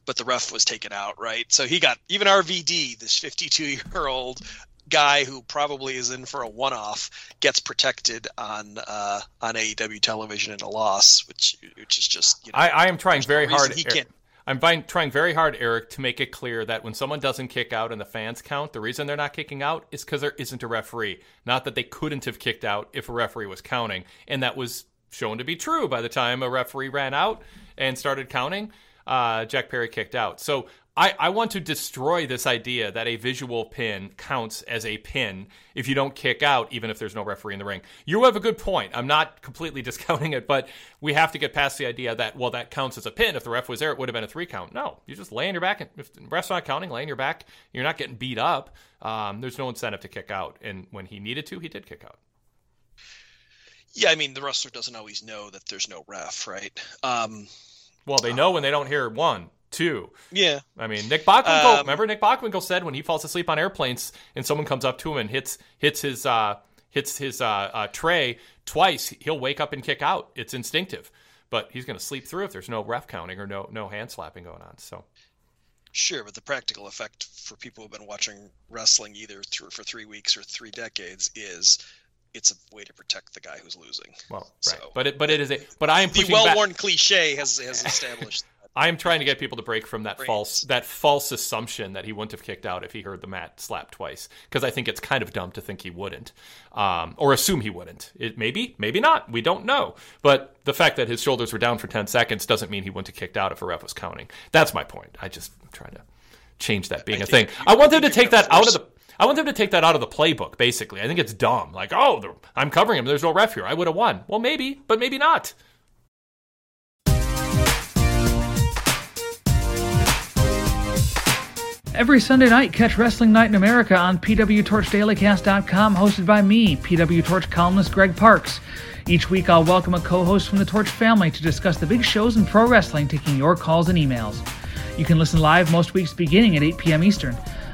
but the ref was taken out, right? So he got even RVD, this 52 year old guy who probably is in for a one-off gets protected on uh, on AEW television in a loss, which which is just you know, I, I am trying very no hard. He can't. I'm trying very hard, Eric, to make it clear that when someone doesn't kick out and the fans count, the reason they're not kicking out is because there isn't a referee. Not that they couldn't have kicked out if a referee was counting, and that was shown to be true by the time a referee ran out and started counting. Uh, Jack Perry kicked out. So I, I want to destroy this idea that a visual pin counts as a pin if you don't kick out, even if there's no referee in the ring. You have a good point. I'm not completely discounting it, but we have to get past the idea that, well, that counts as a pin. If the ref was there, it would have been a three count. No, you just lay on your back. And if the ref's not counting, lay on your back. You're not getting beat up. Um, there's no incentive to kick out. And when he needed to, he did kick out. Yeah, I mean the wrestler doesn't always know that there's no ref, right? Um, Well, they know when they don't hear one, two. yeah, I mean, Nick Bockwinkel. Um, remember, Nick Bockwinkel said when he falls asleep on airplanes and someone comes up to him and hits hits his uh, hits his uh, uh, tray twice, he'll wake up and kick out. It's instinctive, but he's going to sleep through if there's no ref counting or no no hand slapping going on. So Sure, but the practical effect for people who've been watching wrestling either through for three weeks or three decades is it's a way to protect the guy who's losing. well, right, So- but it but it is a but I am The well-worn cliche has has established. I am trying to get people to break from that Brains. false that false assumption that he wouldn't have kicked out if he heard the mat slap twice because I think it's kind of dumb to think he wouldn't um, or assume he wouldn't. It maybe maybe not. We don't know. But the fact that his shoulders were down for ten seconds doesn't mean he wouldn't have kicked out if a ref was counting. That's my point. I just I'm trying to change that being I a thing. I want them to take that out of the. I want them to take that out of the playbook. Basically, I think it's dumb. Like, oh, I'm covering him. There's no ref here. I would have won. Well, maybe, but maybe not. Every Sunday night, catch Wrestling Night in America on PWTorchDailyCast.com, hosted by me, PW Torch columnist Greg Parks. Each week, I'll welcome a co host from the Torch family to discuss the big shows in pro wrestling, taking your calls and emails. You can listen live most weeks beginning at 8 p.m. Eastern.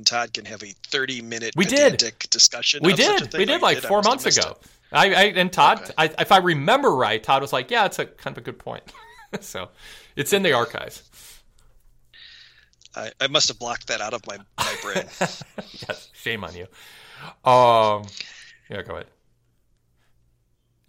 and Todd can have a thirty-minute We did. discussion. We of such a did. thing. We did like I four months ago. I, I and Todd, Okay. I, if I remember right, Todd was like, "Yeah, it's a kind of a good point." so, it's in the archives. I, I must have blocked that out of my, my brain. yes, shame on you. Um, yeah, go ahead.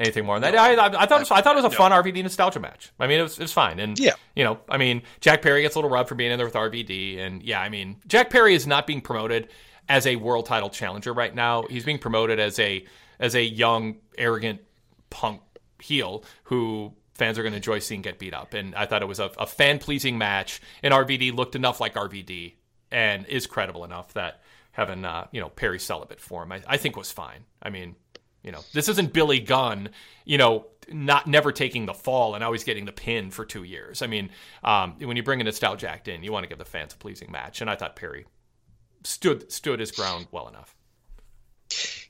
Anything more on that? I, I, I thought it was, I thought it was a No. fun RVD nostalgia match. I mean, it was it was fine, and Yeah. you know, I mean, Jack Perry gets a little rub for being in there with RVD, and yeah, I mean, Jack Perry is not being promoted as a world title challenger right now. He's being promoted as a as a young, arrogant punk heel who fans are going to enjoy seeing get beat up. And I thought it was a, a fan pleasing match, and RVD looked enough like RVD and is credible enough that having uh, you know Perry celibate for him, I, I think was fine. I mean, you know, this isn't Billy Gunn, you know, not never taking the fall and always getting the pin for two years. I mean, um, when you bring a nostalgia act in, you want to give the fans a pleasing match, and I thought Perry stood stood his ground well enough.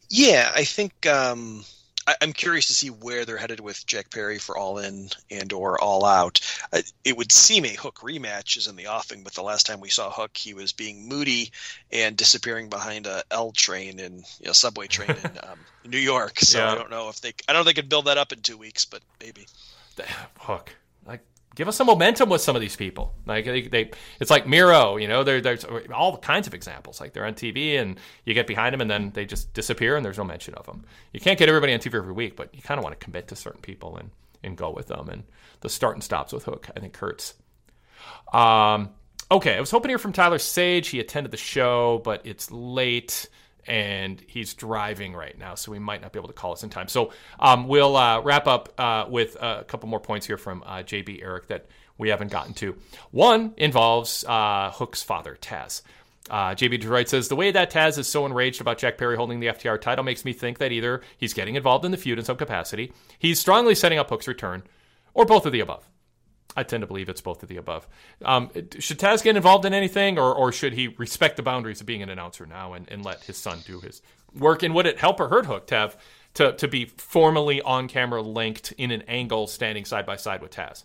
Yeah, I think um, I, I'm curious to see where they're headed with Jack Perry for All In and or All Out. Uh, it would seem a Hook rematch is in the offing, but the last time we saw Hook, he was being moody and disappearing behind a L train in you know, subway train in um, New York. So Yeah. I don't know if they I don't know if they could build that up in two weeks, but maybe. Hook. Give us some momentum with some of these people. Like they, they it's like Miro. You know, there, there's all kinds of examples. Like they're on TV and you get behind them and then they just disappear and there's no mention of them. You can't get everybody on TV every week, but you kind of want to commit to certain people and and go with them. And the start and stops with Hook, I think, hurts. Um, okay, I was hoping to hear from Tyler Sage. He attended the show, but it's late and he's driving right now, so we might not be able to call us in time. So um, we'll uh, wrap up uh, with a couple more points here from uh, JB Eric that we haven't gotten to. One involves uh, Hook's father, Taz. Uh, JB Detroit says the way that Taz is so enraged about Jack Perry holding the FTR title makes me think that either he's getting involved in the feud in some capacity, he's strongly setting up Hook's return, or both of the above. I tend to believe it's both of the above. Um, should Taz get involved in anything, or, or should he respect the boundaries of being an announcer now and, and let his son do his work? And would it help or hurt Hook to have to, to be formally on camera linked in an angle standing side by side with Taz?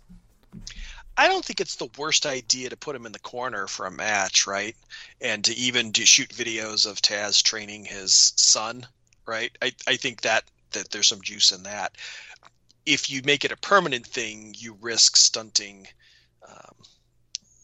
I don't think it's the worst idea to put him in the corner for a match, right? And to even to shoot videos of Taz training his son, right? I, I think that that there's some juice in that. If you make it a permanent thing, you risk stunting um,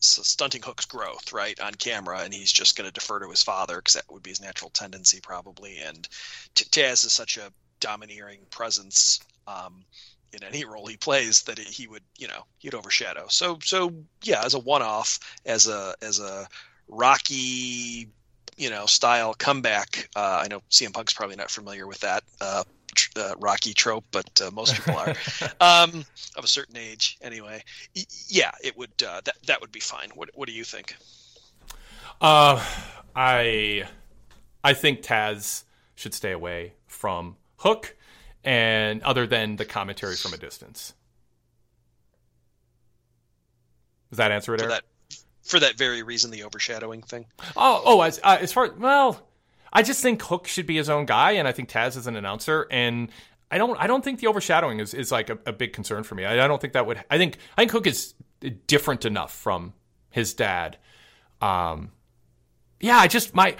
so stunting Hook's growth, right, on camera, and he's just going to defer to his father because that would be his natural tendency, probably. And Taz is such a domineering presence um, in any role he plays that he would you know he'd overshadow so so yeah as a one-off as a as a rocky you know style comeback uh, i know cm punk's probably not familiar with that uh, uh, rocky trope but uh, most people are um, of a certain age anyway y- yeah it would uh, that that would be fine what what do you think uh i i think taz should stay away from hook and other than the commentary from a distance. Does that answer it? For that, for that very reason, the overshadowing thing. Oh, oh, as uh, as far well, I just think Hook should be his own guy, and I think Taz is an announcer, and I don't I don't think the overshadowing is, is like a, a big concern for me. I, I, don't think that would. I think I think Hook is different enough from his dad. Um, yeah, I just my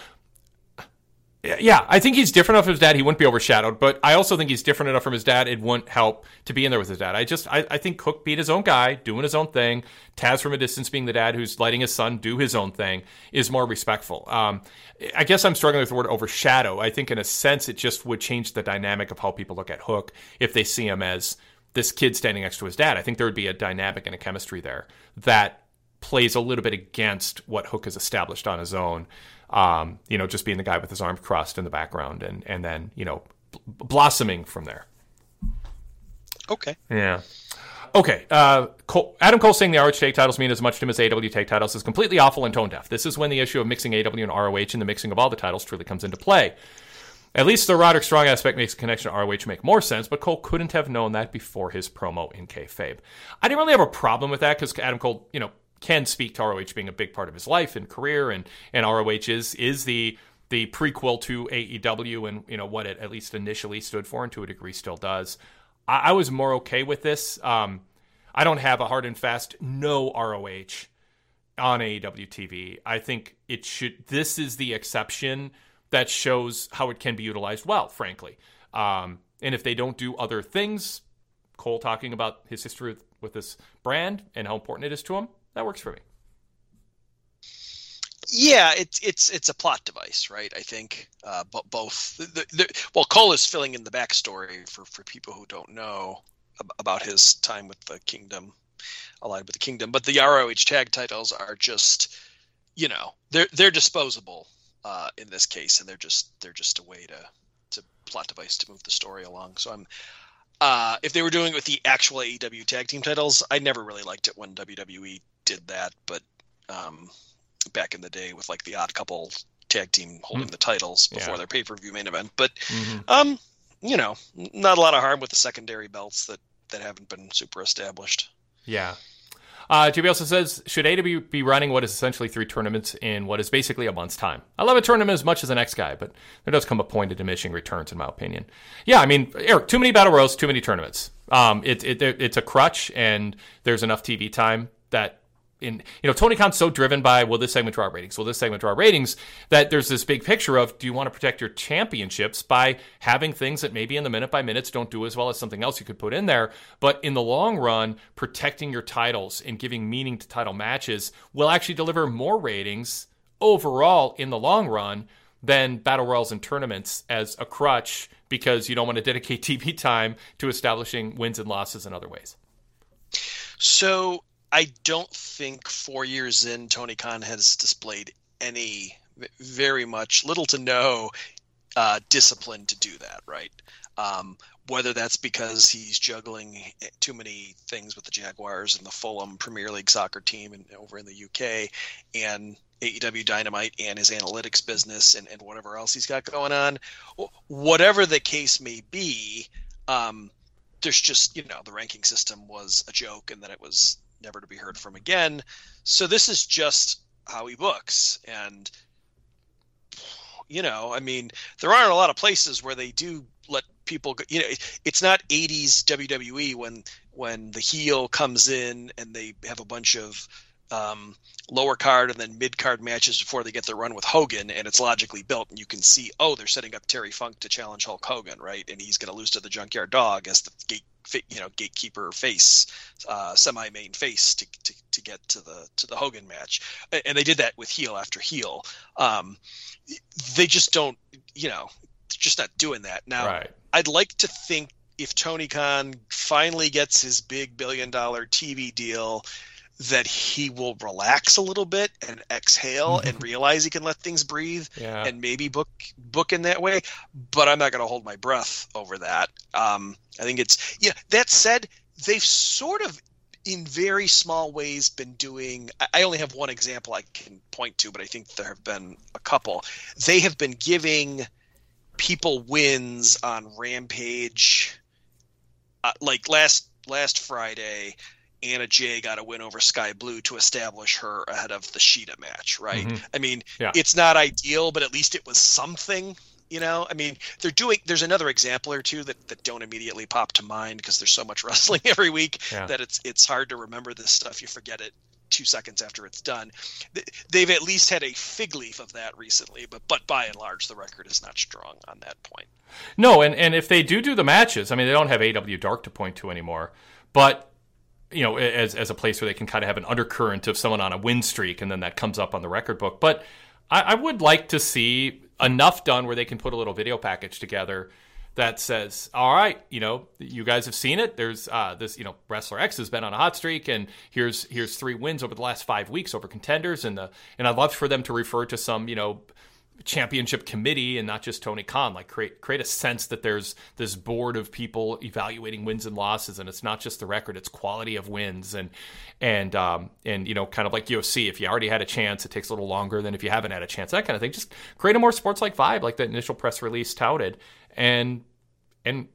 yeah, I think he's different enough from his dad. He wouldn't be overshadowed, but I also think he's different enough from his dad. It wouldn't help to be in there with his dad. I just, I, I think Hook beat his own guy, doing his own thing. Taz from a distance, being the dad who's letting his son do his own thing, is more respectful. Um, I guess I'm struggling with the word overshadow. I think in a sense, it just would change the dynamic of how people look at Hook if they see him as this kid standing next to his dad. I think there would be a dynamic and a chemistry there that plays a little bit against what Hook has established on his own um, you know, just being the guy with his arms crossed in the background, and and then you know, blossoming from there. Okay. Yeah. Okay. Uh, Cole, Adam Cole saying the ROH tag titles mean as much to him as AEW tag titles is completely awful and tone deaf. This is when the issue of mixing AEW and ROH and the mixing of all the titles truly comes into play. At least the Roderick Strong aspect makes a connection to ROH make more sense, but Cole couldn't have known that before his promo in kayfabe. I didn't really have a problem with that because Adam Cole, you know, can speak to ROH being a big part of his life and career, and and ROH is is the the prequel to AEW and you know what it at least initially stood for, and to a degree still does. I, I was more okay with this. Um, I don't have a hard and fast no ROH on AEW TV. I think it should. This is the exception that shows how it can be utilized well, frankly. Um, and if they don't do other things, Cole talking about his history with, with this brand and how important it is to him, that works for me. Yeah, it's it's it's a plot device, right? I think, uh, but both. The, the, well, Cole is filling in the backstory for for people who don't know about his time with the Kingdom, allied with the Kingdom. But the ROH tag titles are just, you know, they're they're disposable uh, in this case, and they're just they're just a way to to plot device to move the story along. So I'm uh, if they were doing it with the actual AEW tag team titles, I never really liked it when WWE did that, but um, back in the day with like the Odd Couple tag team holding mm. the titles before yeah. their pay per view main event. But mm-hmm. um, you know, not a lot of harm with the secondary belts that that haven't been super established. Yeah. Uh, JB also says, should AEW be running what is essentially three tournaments in what is basically a month's time? I love a tournament as much as the next guy, but there does come a point of diminishing returns, in my opinion. Yeah, I mean, Eric, too many battle royals, too many tournaments. Um, it, it, it's a crutch, and there's enough TV time that in you know Tony Khan's so driven by will this segment draw ratings, will this segment draw ratings that there's this big picture of do you want to protect your championships by having things that maybe in the minute by minutes don't do as well as something else you could put in there, but in the long run, protecting your titles and giving meaning to title matches will actually deliver more ratings overall in the long run than battle royals and tournaments as a crutch because you don't want to dedicate TV time to establishing wins and losses in other ways. So I don't think four years in, Tony Khan has displayed any very much little to no uh, discipline to do that, right? Um, whether that's because he's juggling too many things with the Jaguars and the Fulham Premier League soccer team and over in the UK, and AEW Dynamite and his analytics business and, and whatever else he's got going on. Whatever the case may be, um, there's just, you know, the ranking system was a joke and then it was never to be heard from again. So this is just how he books. And, you know, I mean, there aren't a lot of places where they do let people go. You know, it's not 80s WWE when when the heel comes in and they have a bunch of um, lower card and then mid card matches before they get their run with Hogan, and it's logically built, and you can see, oh, they're setting up Terry Funk to challenge Hulk Hogan, right? And he's going to lose to the Junkyard Dog as the gate, you know, gatekeeper face, uh, semi main face to, to, to get to the to the Hogan match, and they did that with heel after heel. Um, they just don't, you know, just not doing that now. Right. I'd like to think if Tony Khan finally gets his big billion dollar TV deal that he will relax a little bit and exhale and realize he can let things breathe yeah. and maybe book book in that way. But I'm not going to hold my breath over that. Um, I think it's yeah. That said, they've sort of in very small ways been doing i only have one example i can point to but i think there have been a couple they have been giving people wins on rampage uh, like last last friday Anna Jay got a win over Sky Blue to establish her ahead of the Shida match, right? Mhm. I mean, Yeah. it's not ideal, but at least it was something, you know? I mean, they're doing there's another example or two that, that don't immediately pop to mind because there's so much wrestling every week Yeah. that it's it's hard to remember this stuff. You forget it two seconds after it's done. They've at least had a fig leaf of that recently, but but by and large the record is not strong on that point. No, and, and if they do do the matches, I mean, they don't have AEW Dark to point to anymore, but you know, as as a place where they can kind of have an undercurrent of someone on a win streak, and then that comes up on the record book. But I, I would like to see enough done where they can put a little video package together that says, "All right, you know, you guys have seen it. There's uh, this, you know, wrestler X has been on a hot streak, and here's here's three wins over the last five weeks over contenders, and the and I'd love for them to refer to some, you know." Championship committee and not just Tony Khan. Like create create a sense that there's this board of people evaluating wins and losses, and it's not just the record; it's quality of wins and and um, and you know, kind of like UFC. If you already had a chance, it takes a little longer than if you haven't had a chance. That kind of thing. Just create a more sports like vibe, like the initial press release touted, and and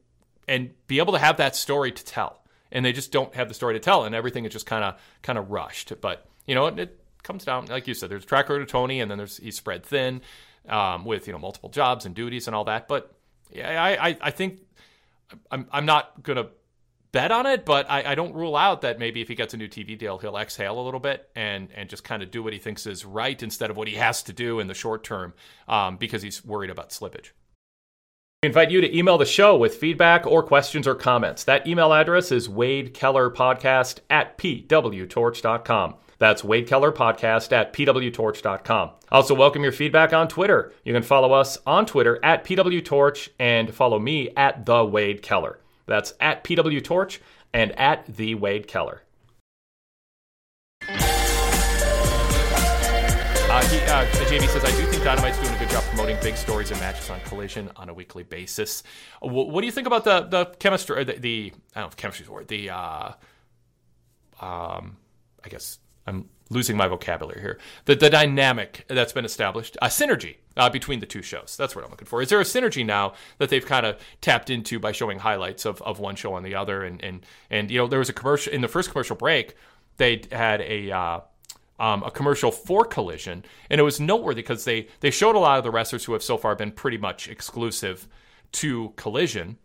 and be able to have that story to tell. And they just don't have the story to tell, and everything is just kind of kind of rushed. But you know, it, it comes down, like you said, there's track record of Tony, and then there's he's spread thin um, with you know multiple jobs and duties and all that. But yeah, I I, I think I'm I'm not gonna bet on it, but I, I don't rule out that maybe if he gets a new TV deal, he'll exhale a little bit and and just kind of do what he thinks is right instead of what he has to do in the short term um, because he's worried about slippage. We invite you to email the show with feedback or questions or comments. That email address is wadekellerpodcast at pwtorch.com. That's Wade Keller Podcast at pwtorch.com. Also, welcome your feedback on Twitter. You can follow us on Twitter at pwtorch and follow me at the Wade Keller. That's at pwtorch and at the Wade Keller. Uh, he, uh, JB says, I do think Dynamite's doing a good job promoting big stories and matches on Collision on a weekly basis. Wh- what do you think about the the chemistry, the, the I don't know if chemistry's word, the, uh, um, I guess I'm losing my vocabulary here. The, the dynamic that's been established, a synergy uh, between the two shows. That's what I'm looking for. Is there a synergy now that they've kind of tapped into by showing highlights of, of one show on the other? And, and, and, you know, there was a commercial in the first commercial break, they had a, uh, um, a commercial for Collision, and it was noteworthy because they they showed a lot of the wrestlers who have so far been pretty much exclusive to Collision,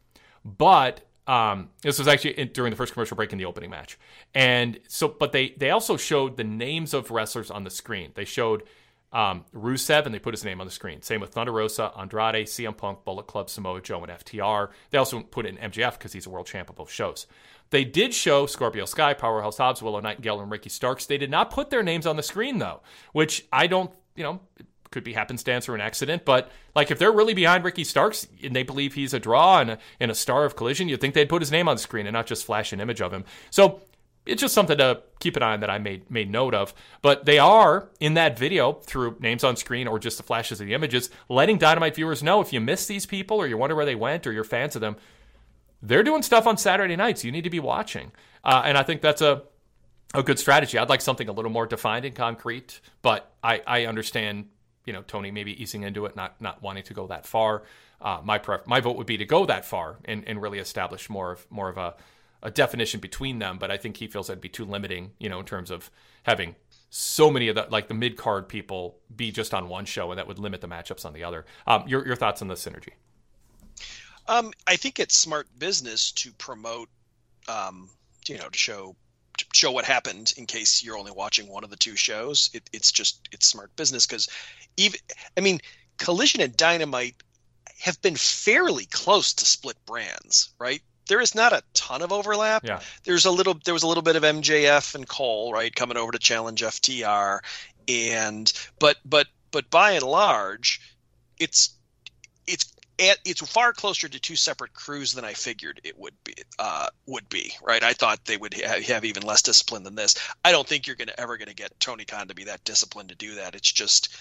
but um, this was actually in, during the first commercial break in the opening match, and so but they they also showed the names of wrestlers on the screen. They showed um, Rusev, and they put his name on the screen. Same with Thunder Rosa, Andrade, CM Punk, Bullet Club, Samoa Joe, and FTR. They also put in MJF because he's a world champ of both shows. They did show Scorpio Sky, Powerhouse Hobbs, Willow Nightingale, and Ricky Starks. They did not put their names on the screen though, which I don't, you know, could be happenstance or an accident. But like, if they're really behind Ricky Starks and they believe he's a draw and a, and a star of Collision, you'd think they'd put his name on screen and not just flash an image of him. So it's just something to keep an eye on that I made made note of. But they are in that video through names on screen or just the flashes of the images, letting Dynamite viewers know if you miss these people or you wonder where they went or you're fans of them, they're doing stuff on Saturday nights. You need to be watching, uh, and I think that's a a good strategy. I'd like something a little more defined and concrete, but I, I understand, you know, Tony maybe easing into it, not not wanting to go that far. Uh, my pref- my vote would be to go that far and, and really establish more of more of a, a definition between them. But I think he feels that'd be too limiting, you know, in terms of having so many of the like the mid card people be just on one show, and that would limit the matchups on the other. Um, your your thoughts on the synergy? Um, I think it's smart business to promote, um, you know, to show to show what happened in case you're only watching one of the two shows. It, it's just it's smart business because even I mean, Collision and Dynamite have been fairly close to split brands, right? There is not a ton of overlap. Yeah. There's a little there was a little bit of MJF and Cole, right, coming over to challenge FTR and but but but by and large, it's it's it's far closer to two separate crews than I figured it would be. Uh, would be right. I thought they would ha- have even less discipline than this. I don't think you're to ever going to get Tony Khan to be that disciplined to do that. It's just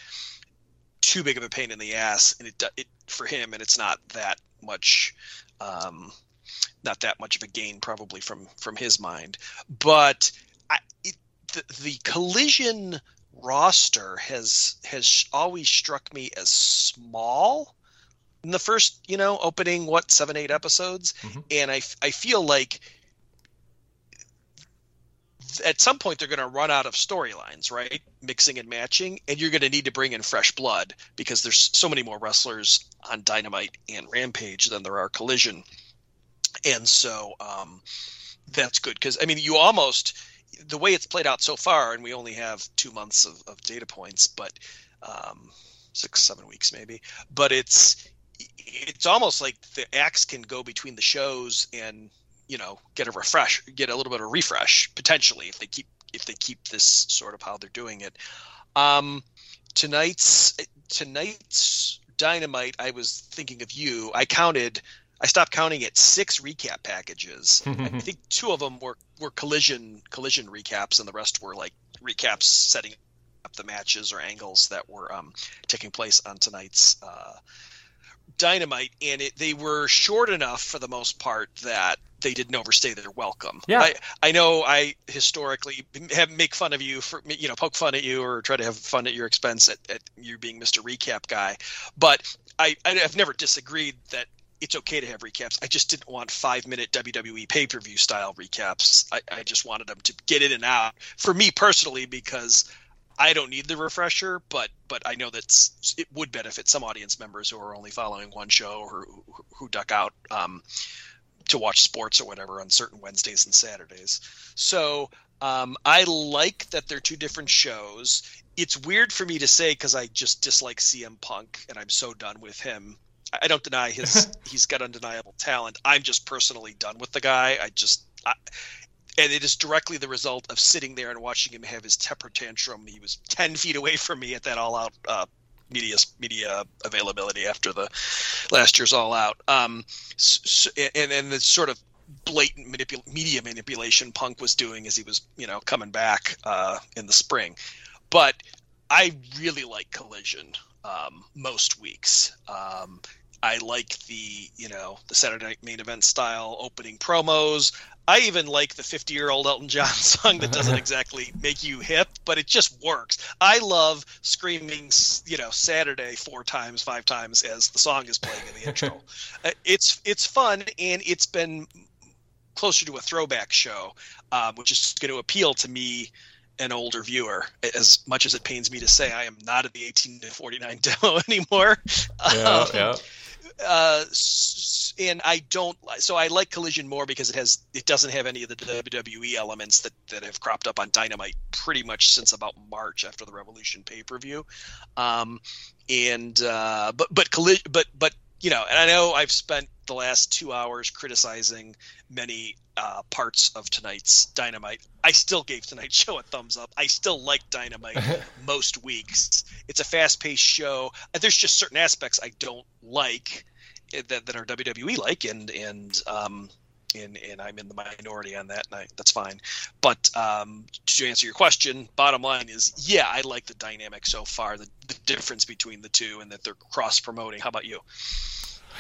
too big of a pain in the ass, and it, it for him, and it's not that much. Um, not that much of a gain probably from from his mind but I, it, the, the collision roster has has always struck me as small in the first you know opening what seven eight episodes? Mhm. and i i feel like at some point they're going to run out of storylines right? Mixing and matching and you're going to need to bring in fresh blood because there's so many more wrestlers on dynamite and rampage than there are collision. And so um, that's good because I mean you almost the way it's played out so far, and we only have two months of, of data points, but um, six seven weeks maybe, but it's it's almost like the axe can go between the shows and you know get a refresh, get a little bit of refresh potentially if they keep if they keep this sort of how they're doing it. Um, tonight's tonight's dynamite, I was thinking of you. I counted. I stopped counting at six recap packages. I think two of them were, were collision collision recaps, and the rest were like recaps setting up the matches or angles that were um, taking place on tonight's uh, Dynamite. And it, they were short enough for the most part that they didn't overstay their welcome. Yeah. I, I know I historically have make fun of you for you know poke fun at you or try to have fun at your expense at, at you being Mr. Recap guy, but I I've never disagreed that it's okay to have recaps. I just didn't want five minute WWE pay per view style recaps. I, I just wanted them to get in and out for me personally because I don't need the refresher, but but I know that it would benefit some audience members who are only following one show or who, who duck out um, to watch sports or whatever on certain Wednesdays and Saturdays. So um, I like that they're two different shows. It's weird for me to say because I just dislike CM Punk and I'm so done with him. I don't deny his he's got undeniable talent. I'm just personally done with the guy. I just I, and it is directly the result of sitting there and watching him have his temper tantrum. He was ten feet away from me at that all out uh, media media availability after the last year's all out. Um, s s- and and the sort of blatant manipul- media manipulation Punk was doing as he was you know coming back uh, in the spring, but I really like Collision um, most weeks. Um, I like the you know the Saturday Night Main Event style opening promos. I even like the 50 year old Elton John song that doesn't exactly make you hip, but it just works. I love screaming, you know, Saturday four times, five times as the song is playing in the intro. Uh, it's it's fun and it's been closer to a throwback show, um, which is going to appeal to me, an older viewer. As much as it pains me to say, I am not at the 18 to 49 demo anymore. Yeah, Um, yeah. Uh, and I don't. So I like Collision more because it has it doesn't have any of the WWE elements that that have cropped up on Dynamite pretty much since about March after the Revolution pay per view. Um, and uh, but but Collision, but but you know, and I know I've spent the last two hours criticizing many uh, parts of tonight's Dynamite. I still gave tonight's show a thumbs up. I still like Dynamite most weeks. It's a fast-paced show. Uh, There's just certain aspects I don't like eh, that, that are WWE like, and and um, and and I'm in the minority on that, and I, that's fine. But um, to answer your question, bottom line is, yeah, I like the dynamic so far. The, the difference between the two, and that they're cross-promoting. How about you?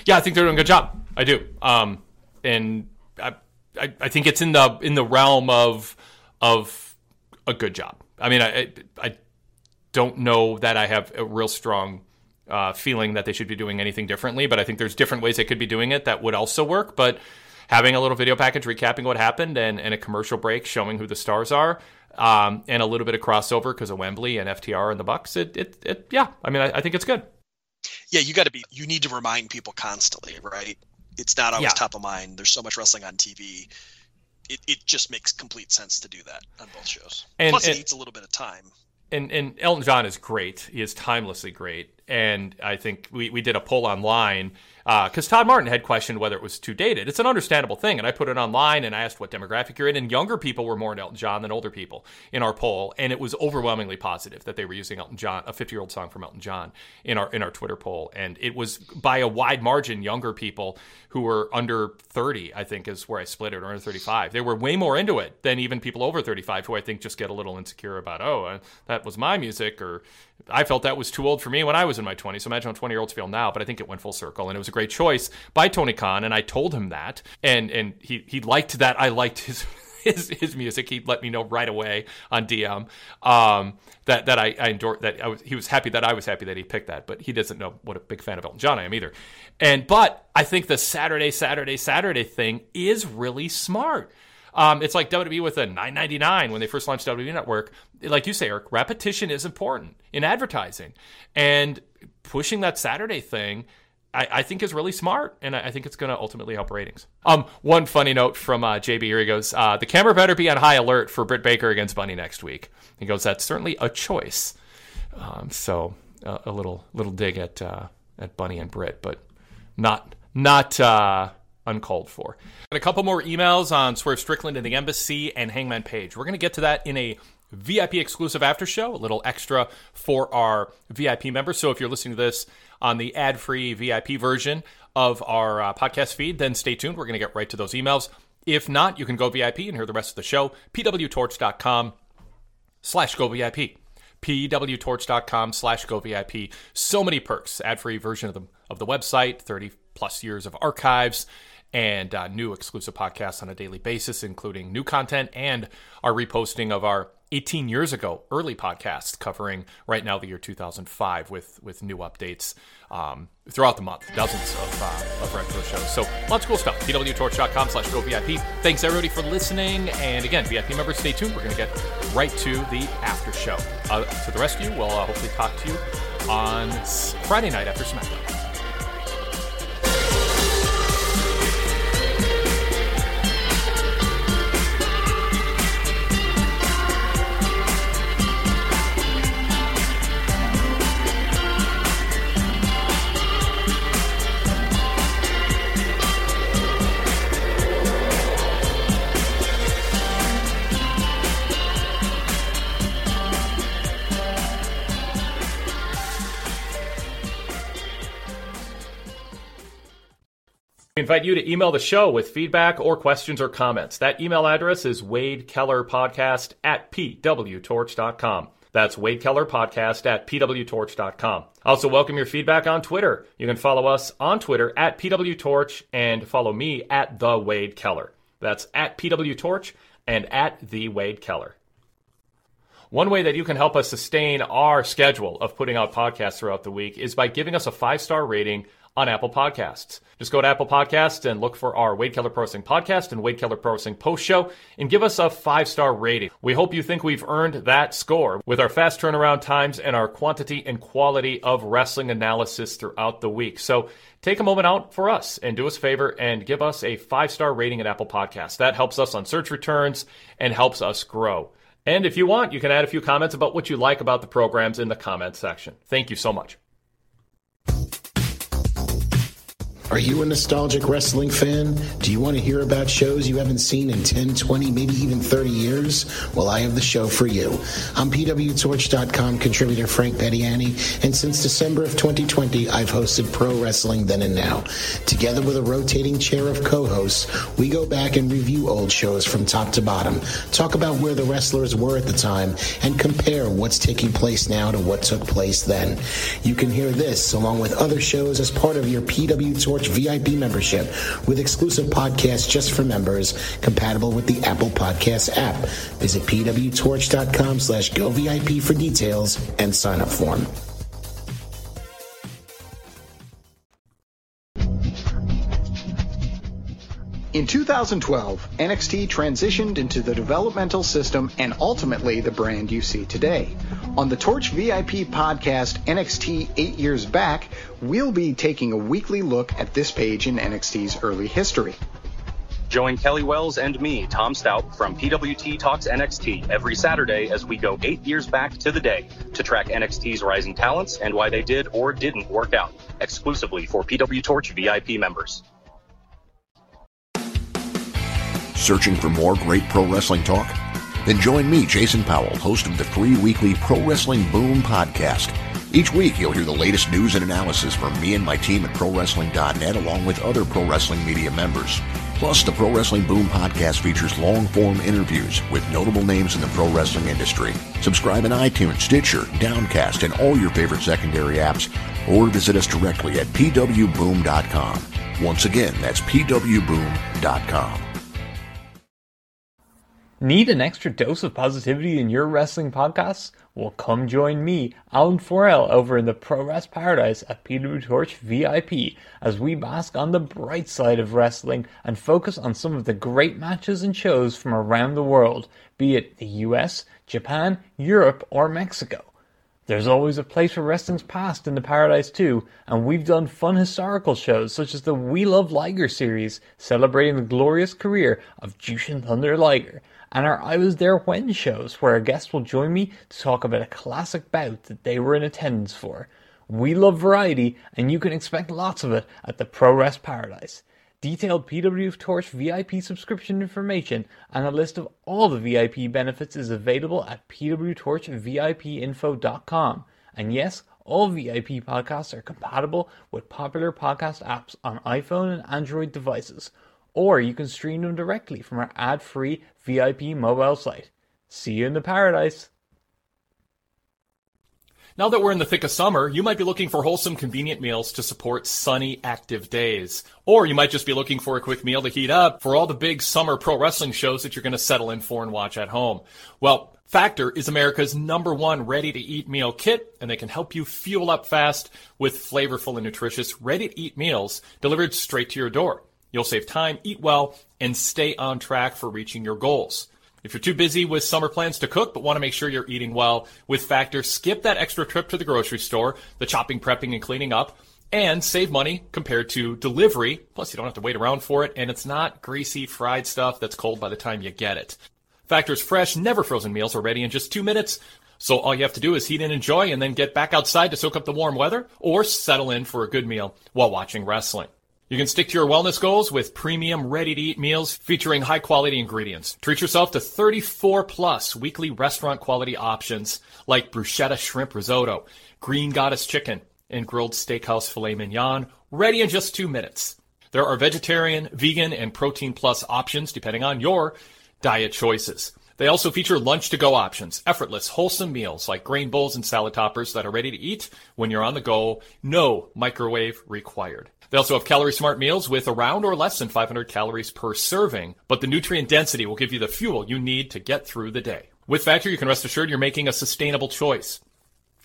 Yeah, I think they're doing a good job. I do. Um, and I, I, I think it's in the in the realm of of a good job. I mean, I I don't know that I have a real strong uh, feeling that they should be doing anything differently, but I think there's different ways they could be doing it that would also work. But having a little video package recapping what happened and, and a commercial break showing who the stars are, um, and a little bit of crossover because of Wembley and FTR and the Bucks, it, it, it yeah, I mean, I, I think it's good. Yeah, you got to be. You need to remind people constantly, right? It's not always yeah. top of mind. There's so much wrestling on TV. It, it just makes complete sense to do that on both shows. And, Plus, and, it needs a little bit of time. And, and Elton John is great. He is timelessly great. And I think we, we did a poll online because uh, Todd Martin had questioned whether it was too dated. It's an understandable thing, and I put it online and I asked what demographic you're in, and younger people were more into Elton John than older people in our poll, and it was overwhelmingly positive that they were using Elton John, a 50 year old song from Elton John, in our in our Twitter poll, and it was by a wide margin younger people who were under 30, I think is where I split it, or under 35. They were way more into it than even people over 35, who I think just get a little insecure about, oh, uh, that was my music, or I felt that was too old for me when I was in my 20s. So imagine how 20 year olds feel now, but I think it went full circle, and it was a great choice by Tony Khan, and I told him that, and and he he liked that I liked his. His, his music, he let me know right away on DM um, that that I, I that I was, he was happy that I was happy that he picked that, but he doesn't know what a big fan of Elton John I am either. And but I think the Saturday, Saturday, Saturday thing is really smart. Um, it's like WWE with a 9.99 when they first launched WWE Network. Like you say, Eric, repetition is important in advertising, and pushing that Saturday thing I, I, think is really smart, and I, think it's going to ultimately help ratings. Um, one funny note from uh, JB here he goes, uh, "The camera better be on high alert for Britt Baker against Bunny next week." He goes, "That's certainly a choice." Um, so uh, a little little dig at uh, at Bunny and Britt, but not not uh, uncalled for. And a couple more emails on Swerve Strickland and the Embassy and Hangman Page. We're going to get to that in a VIP exclusive after show, a little extra for our VIP members. So if you're listening to this on the ad free VIP version of our uh, podcast feed, then stay tuned. We're going to get right to those emails. If not, you can go VIP and hear the rest of the show. pwtorch.com slash go VIP. pwtorch.com slash go VIP. So many perks. Ad free version of the, of the website, 30 plus years of archives and uh, new exclusive podcasts on a daily basis, including new content and our reposting of our 18 years ago early podcast covering right now the year 2005 with with new updates um, throughout the month dozens of, uh, of retro shows. So lots of cool stuff. Pwtorch.com slash go vip thanks everybody for listening. And again vip members stay tuned. We're going to get right to the after show. Uh, to the rest of you we'll uh, hopefully talk to you on friday night after smackdown Invite you to email the show with feedback or questions or comments. That email address is wadekellerpodcast at pwtorch.com. That's Wade Keller Podcast at pwtorch.com. Also, welcome your feedback on Twitter. You can follow us on Twitter at pwtorch and follow me at the Wade Keller. That's at pwtorch and at the Wade Keller. One way that you can help us sustain our schedule of putting out podcasts throughout the week is by giving us a five star rating on Apple Podcasts. Just go to Apple Podcasts and look for our Wade Keller Wrestling podcast and Wade Keller Pro Wrestling post show and give us a five star rating. We hope you think we've earned that score with our fast turnaround times and our quantity and quality of wrestling analysis throughout the week. So take a moment out for us and do us a favor and give us a five star rating at Apple Podcasts. That helps us on search returns and helps us grow. And if you want, you can add a few comments about what you like about the programs in the comments section. Thank you so much. Are you a nostalgic wrestling fan? Do you want to hear about shows you haven't seen in 10, 20, maybe even 30 years? Well, I have the show for you. I'm PWTorch.com contributor Frank Peteani, and since December of 2020, I've hosted Pro Wrestling Then and Now. Together with a rotating chair of co-hosts, we go back and review old shows from top to bottom, talk about where the wrestlers were at the time, and compare what's taking place now to what took place then. You can hear this along with other shows as part of your PW Torch Torch VIP membership with exclusive podcasts just for members, compatible with the Apple Podcasts app. Visit pwtorch.com slash go VIP for details and sign up form. In 2012, NXT transitioned into the developmental system and ultimately the brand you see today. On the Torch VIP podcast, NXT 8 Years Back, we'll be taking a weekly look at this page in NXT's early history. Join Kelly Wells and me, Tom Stout, from PWT Talks NXT every Saturday as we go eight years back to the day to track NXT's rising talents and why they did or didn't work out, exclusively for PW Torch VIP members. Searching for more great pro wrestling talk? Then join me, Jason Powell, host of the free weekly Pro Wrestling Boom podcast. Each week, you'll hear the latest news and analysis from me and my team at ProWrestling.net, along with other pro wrestling media members. Plus, the Pro Wrestling Boom podcast features long form interviews with notable names in the pro wrestling industry. Subscribe in iTunes, Stitcher, Downcast, and all your favorite secondary apps, or visit us directly at pwboom.com. Once again, that's pwboom.com. Need an extra dose of positivity in your wrestling podcasts? Well, come join me, Alan Forel, over in the Pro Wrest Paradise at PW Torch VIP as we bask on the bright side of wrestling and focus on some of the great matches and shows from around the world, be it the US, Japan, Europe, or Mexico. There's always a place for wrestling's past in the Paradise too, and we've done fun historical shows such as the We Love Liger series, celebrating the glorious career of Jushin Thunder Liger and our I Was There When shows, where a guest will join me to talk about a classic bout that they were in attendance for. We love variety, and you can expect lots of it at the Pro Wrest Paradise. Detailed PW Torch VIP subscription information and a list of all the VIP benefits is available at pwtorchvipinfo.com. And yes, all VIP podcasts are compatible with popular podcast apps on iPhone and Android devices or you can stream them directly from our ad free VIP mobile site. See you in the paradise. Now that we're in the thick of summer, you might be looking for wholesome, convenient meals to support sunny, active days. Or you might just be looking for a quick meal to heat up for all the big summer pro wrestling shows that you're going to settle in for and watch at home. Well, Factor is America's number one ready to eat meal kit, and they can help you fuel up fast with flavorful and nutritious ready to eat meals delivered straight to your door. You'll save time, eat well, and stay on track for reaching your goals. If you're too busy with summer plans to cook but want to make sure you're eating well, with Factor, skip that extra trip to the grocery store, the chopping, prepping, and cleaning up, and save money compared to delivery. Plus, you don't have to wait around for it, and it's not greasy, fried stuff that's cold by the time you get it. Factor's fresh, never frozen meals are ready in just two minutes. So all you have to do is heat and enjoy and then get back outside to soak up the warm weather or settle in for a good meal while watching wrestling. You can stick to your wellness goals with premium ready to eat meals featuring high quality ingredients. Treat yourself to 34 plus weekly restaurant quality options like bruschetta shrimp risotto, green goddess chicken, and grilled steakhouse filet mignon, ready in just two minutes. There are vegetarian, vegan, and protein plus options depending on your diet choices. They also feature lunch to go options, effortless, wholesome meals like grain bowls and salad toppers that are ready to eat when you're on the go. No microwave required. They also have calorie smart meals with around or less than 500 calories per serving, but the nutrient density will give you the fuel you need to get through the day. With Factor, you can rest assured you're making a sustainable choice.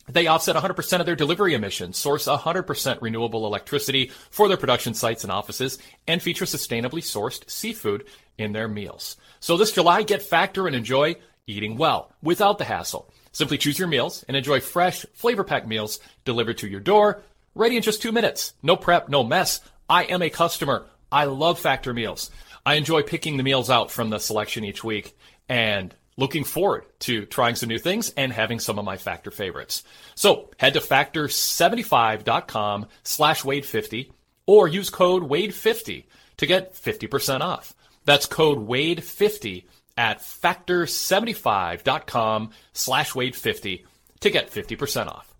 They offset 100% of their delivery emissions, source 100% renewable electricity for their production sites and offices, and feature sustainably sourced seafood in their meals. So this July, get Factor and enjoy eating well without the hassle. Simply choose your meals and enjoy fresh, flavor packed meals delivered to your door ready in just two minutes. No prep, no mess. I am a customer. I love Factor meals. I enjoy picking the meals out from the selection each week and looking forward to trying some new things and having some of my Factor favorites. So head to factor75.com slash Wade50 or use code Wade50 to get 50% off. That's code Wade50 at factor75.com slash Wade50 to get 50% off.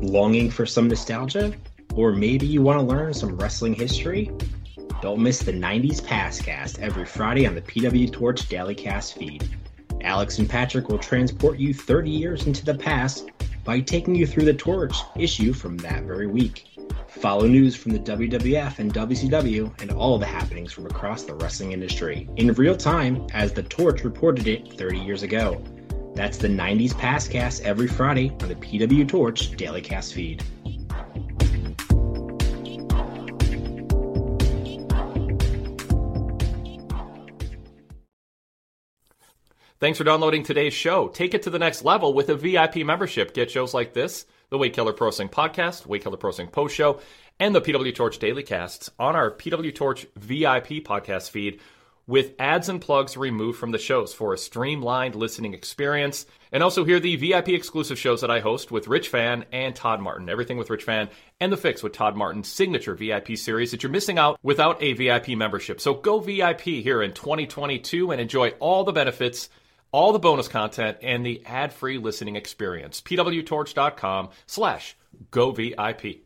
Longing for some nostalgia? Or maybe you want to learn some wrestling history? Don't miss the 90s Pastcast every Friday on the PW Torch Daily Cast feed. Alex and Patrick will transport you 30 years into the past by taking you through the Torch issue from that very week. Follow news from the WWF and WCW and all the happenings from across the wrestling industry in real time as the Torch reported it 30 years ago. That's the 90s Pastcast every Friday on the PW Torch Daily Cast feed. Thanks for downloading today's show. Take it to the next level with a VIP membership. Get shows like this, the Wade Keller Pro Wrestling Podcast, Wade Keller Pro Wrestling Post Show, and the PW Torch Daily Casts on our PW Torch VIP podcast feed with ads and plugs removed from the shows for a streamlined listening experience. And also hear the VIP exclusive shows that I host with Rich Fann and Todd Martin. Everything with Rich Fann and The Fix with Todd Martin's signature VIP series that you're missing out without a VIP membership. So go VIP here in 2022 and enjoy all the benefits all the bonus content, and the ad-free listening experience. pwtorch.com slash govip.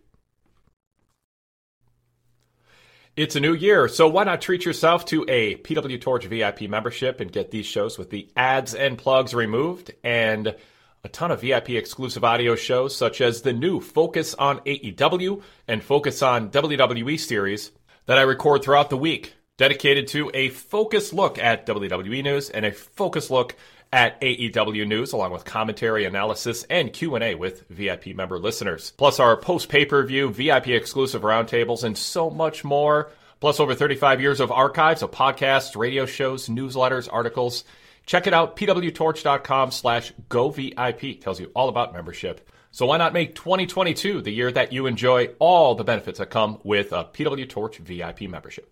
It's a new year, so why not treat yourself to a PW Torch VIP membership and get these shows with the ads and plugs removed and a ton of VIP exclusive audio shows such as the new Focus on AEW and Focus on WWE series that I record throughout the week dedicated to a focused look at WWE news and a focused look at AEW news along with commentary, analysis, and Q&A with VIP member listeners. Plus our post pay-per-view VIP exclusive roundtables and so much more. Plus over 35 years of archives of podcasts, radio shows, newsletters, articles. Check it out, pwtorch.com slash govip. Tells you all about membership. So why not make 2022 the year that you enjoy all the benefits that come with a PW Torch VIP membership?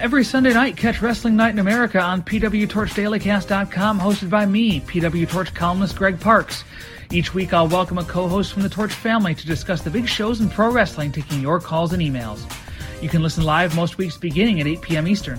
Every Sunday night, catch Wrestling Night in America on PWTorchDailyCast.com, hosted by me, PW Torch columnist Greg Parks. Each week, I'll welcome a co host from the Torch family to discuss the big shows in pro wrestling, taking your calls and emails. You can listen live most weeks beginning at 8 p.m. Eastern.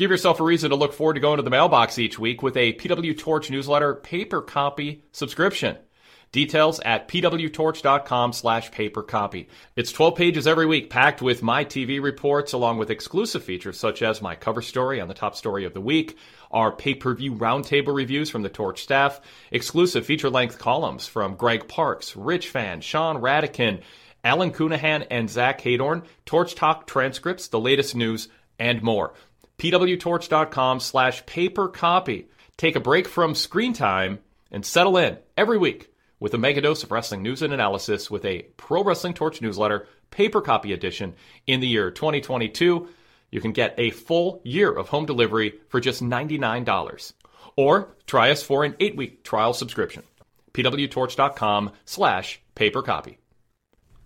Give yourself a reason to look forward to going to the mailbox each week with a PW Torch newsletter paper copy subscription. Details at pwtorch.com slash paper copy. It's 12 pages every week, packed with my TV reports, along with exclusive features such as my cover story on the top story of the week, our pay-per-view roundtable reviews from the Torch staff, exclusive feature-length columns from Greg Parks, Rich Fann, Sean Radican, Alan Counihan, and Zach Heydorn, Torch Talk transcripts, the latest news, and more pwtorch.com slash paper copy. Take a break from screen time and settle in every week with a mega dose of wrestling news and analysis with a Pro Wrestling Torch newsletter, paper copy edition in the year 2022. You can get a full year of home delivery for just $99. Or try us for an eight-week trial subscription. pwtorch.com slash paper copy.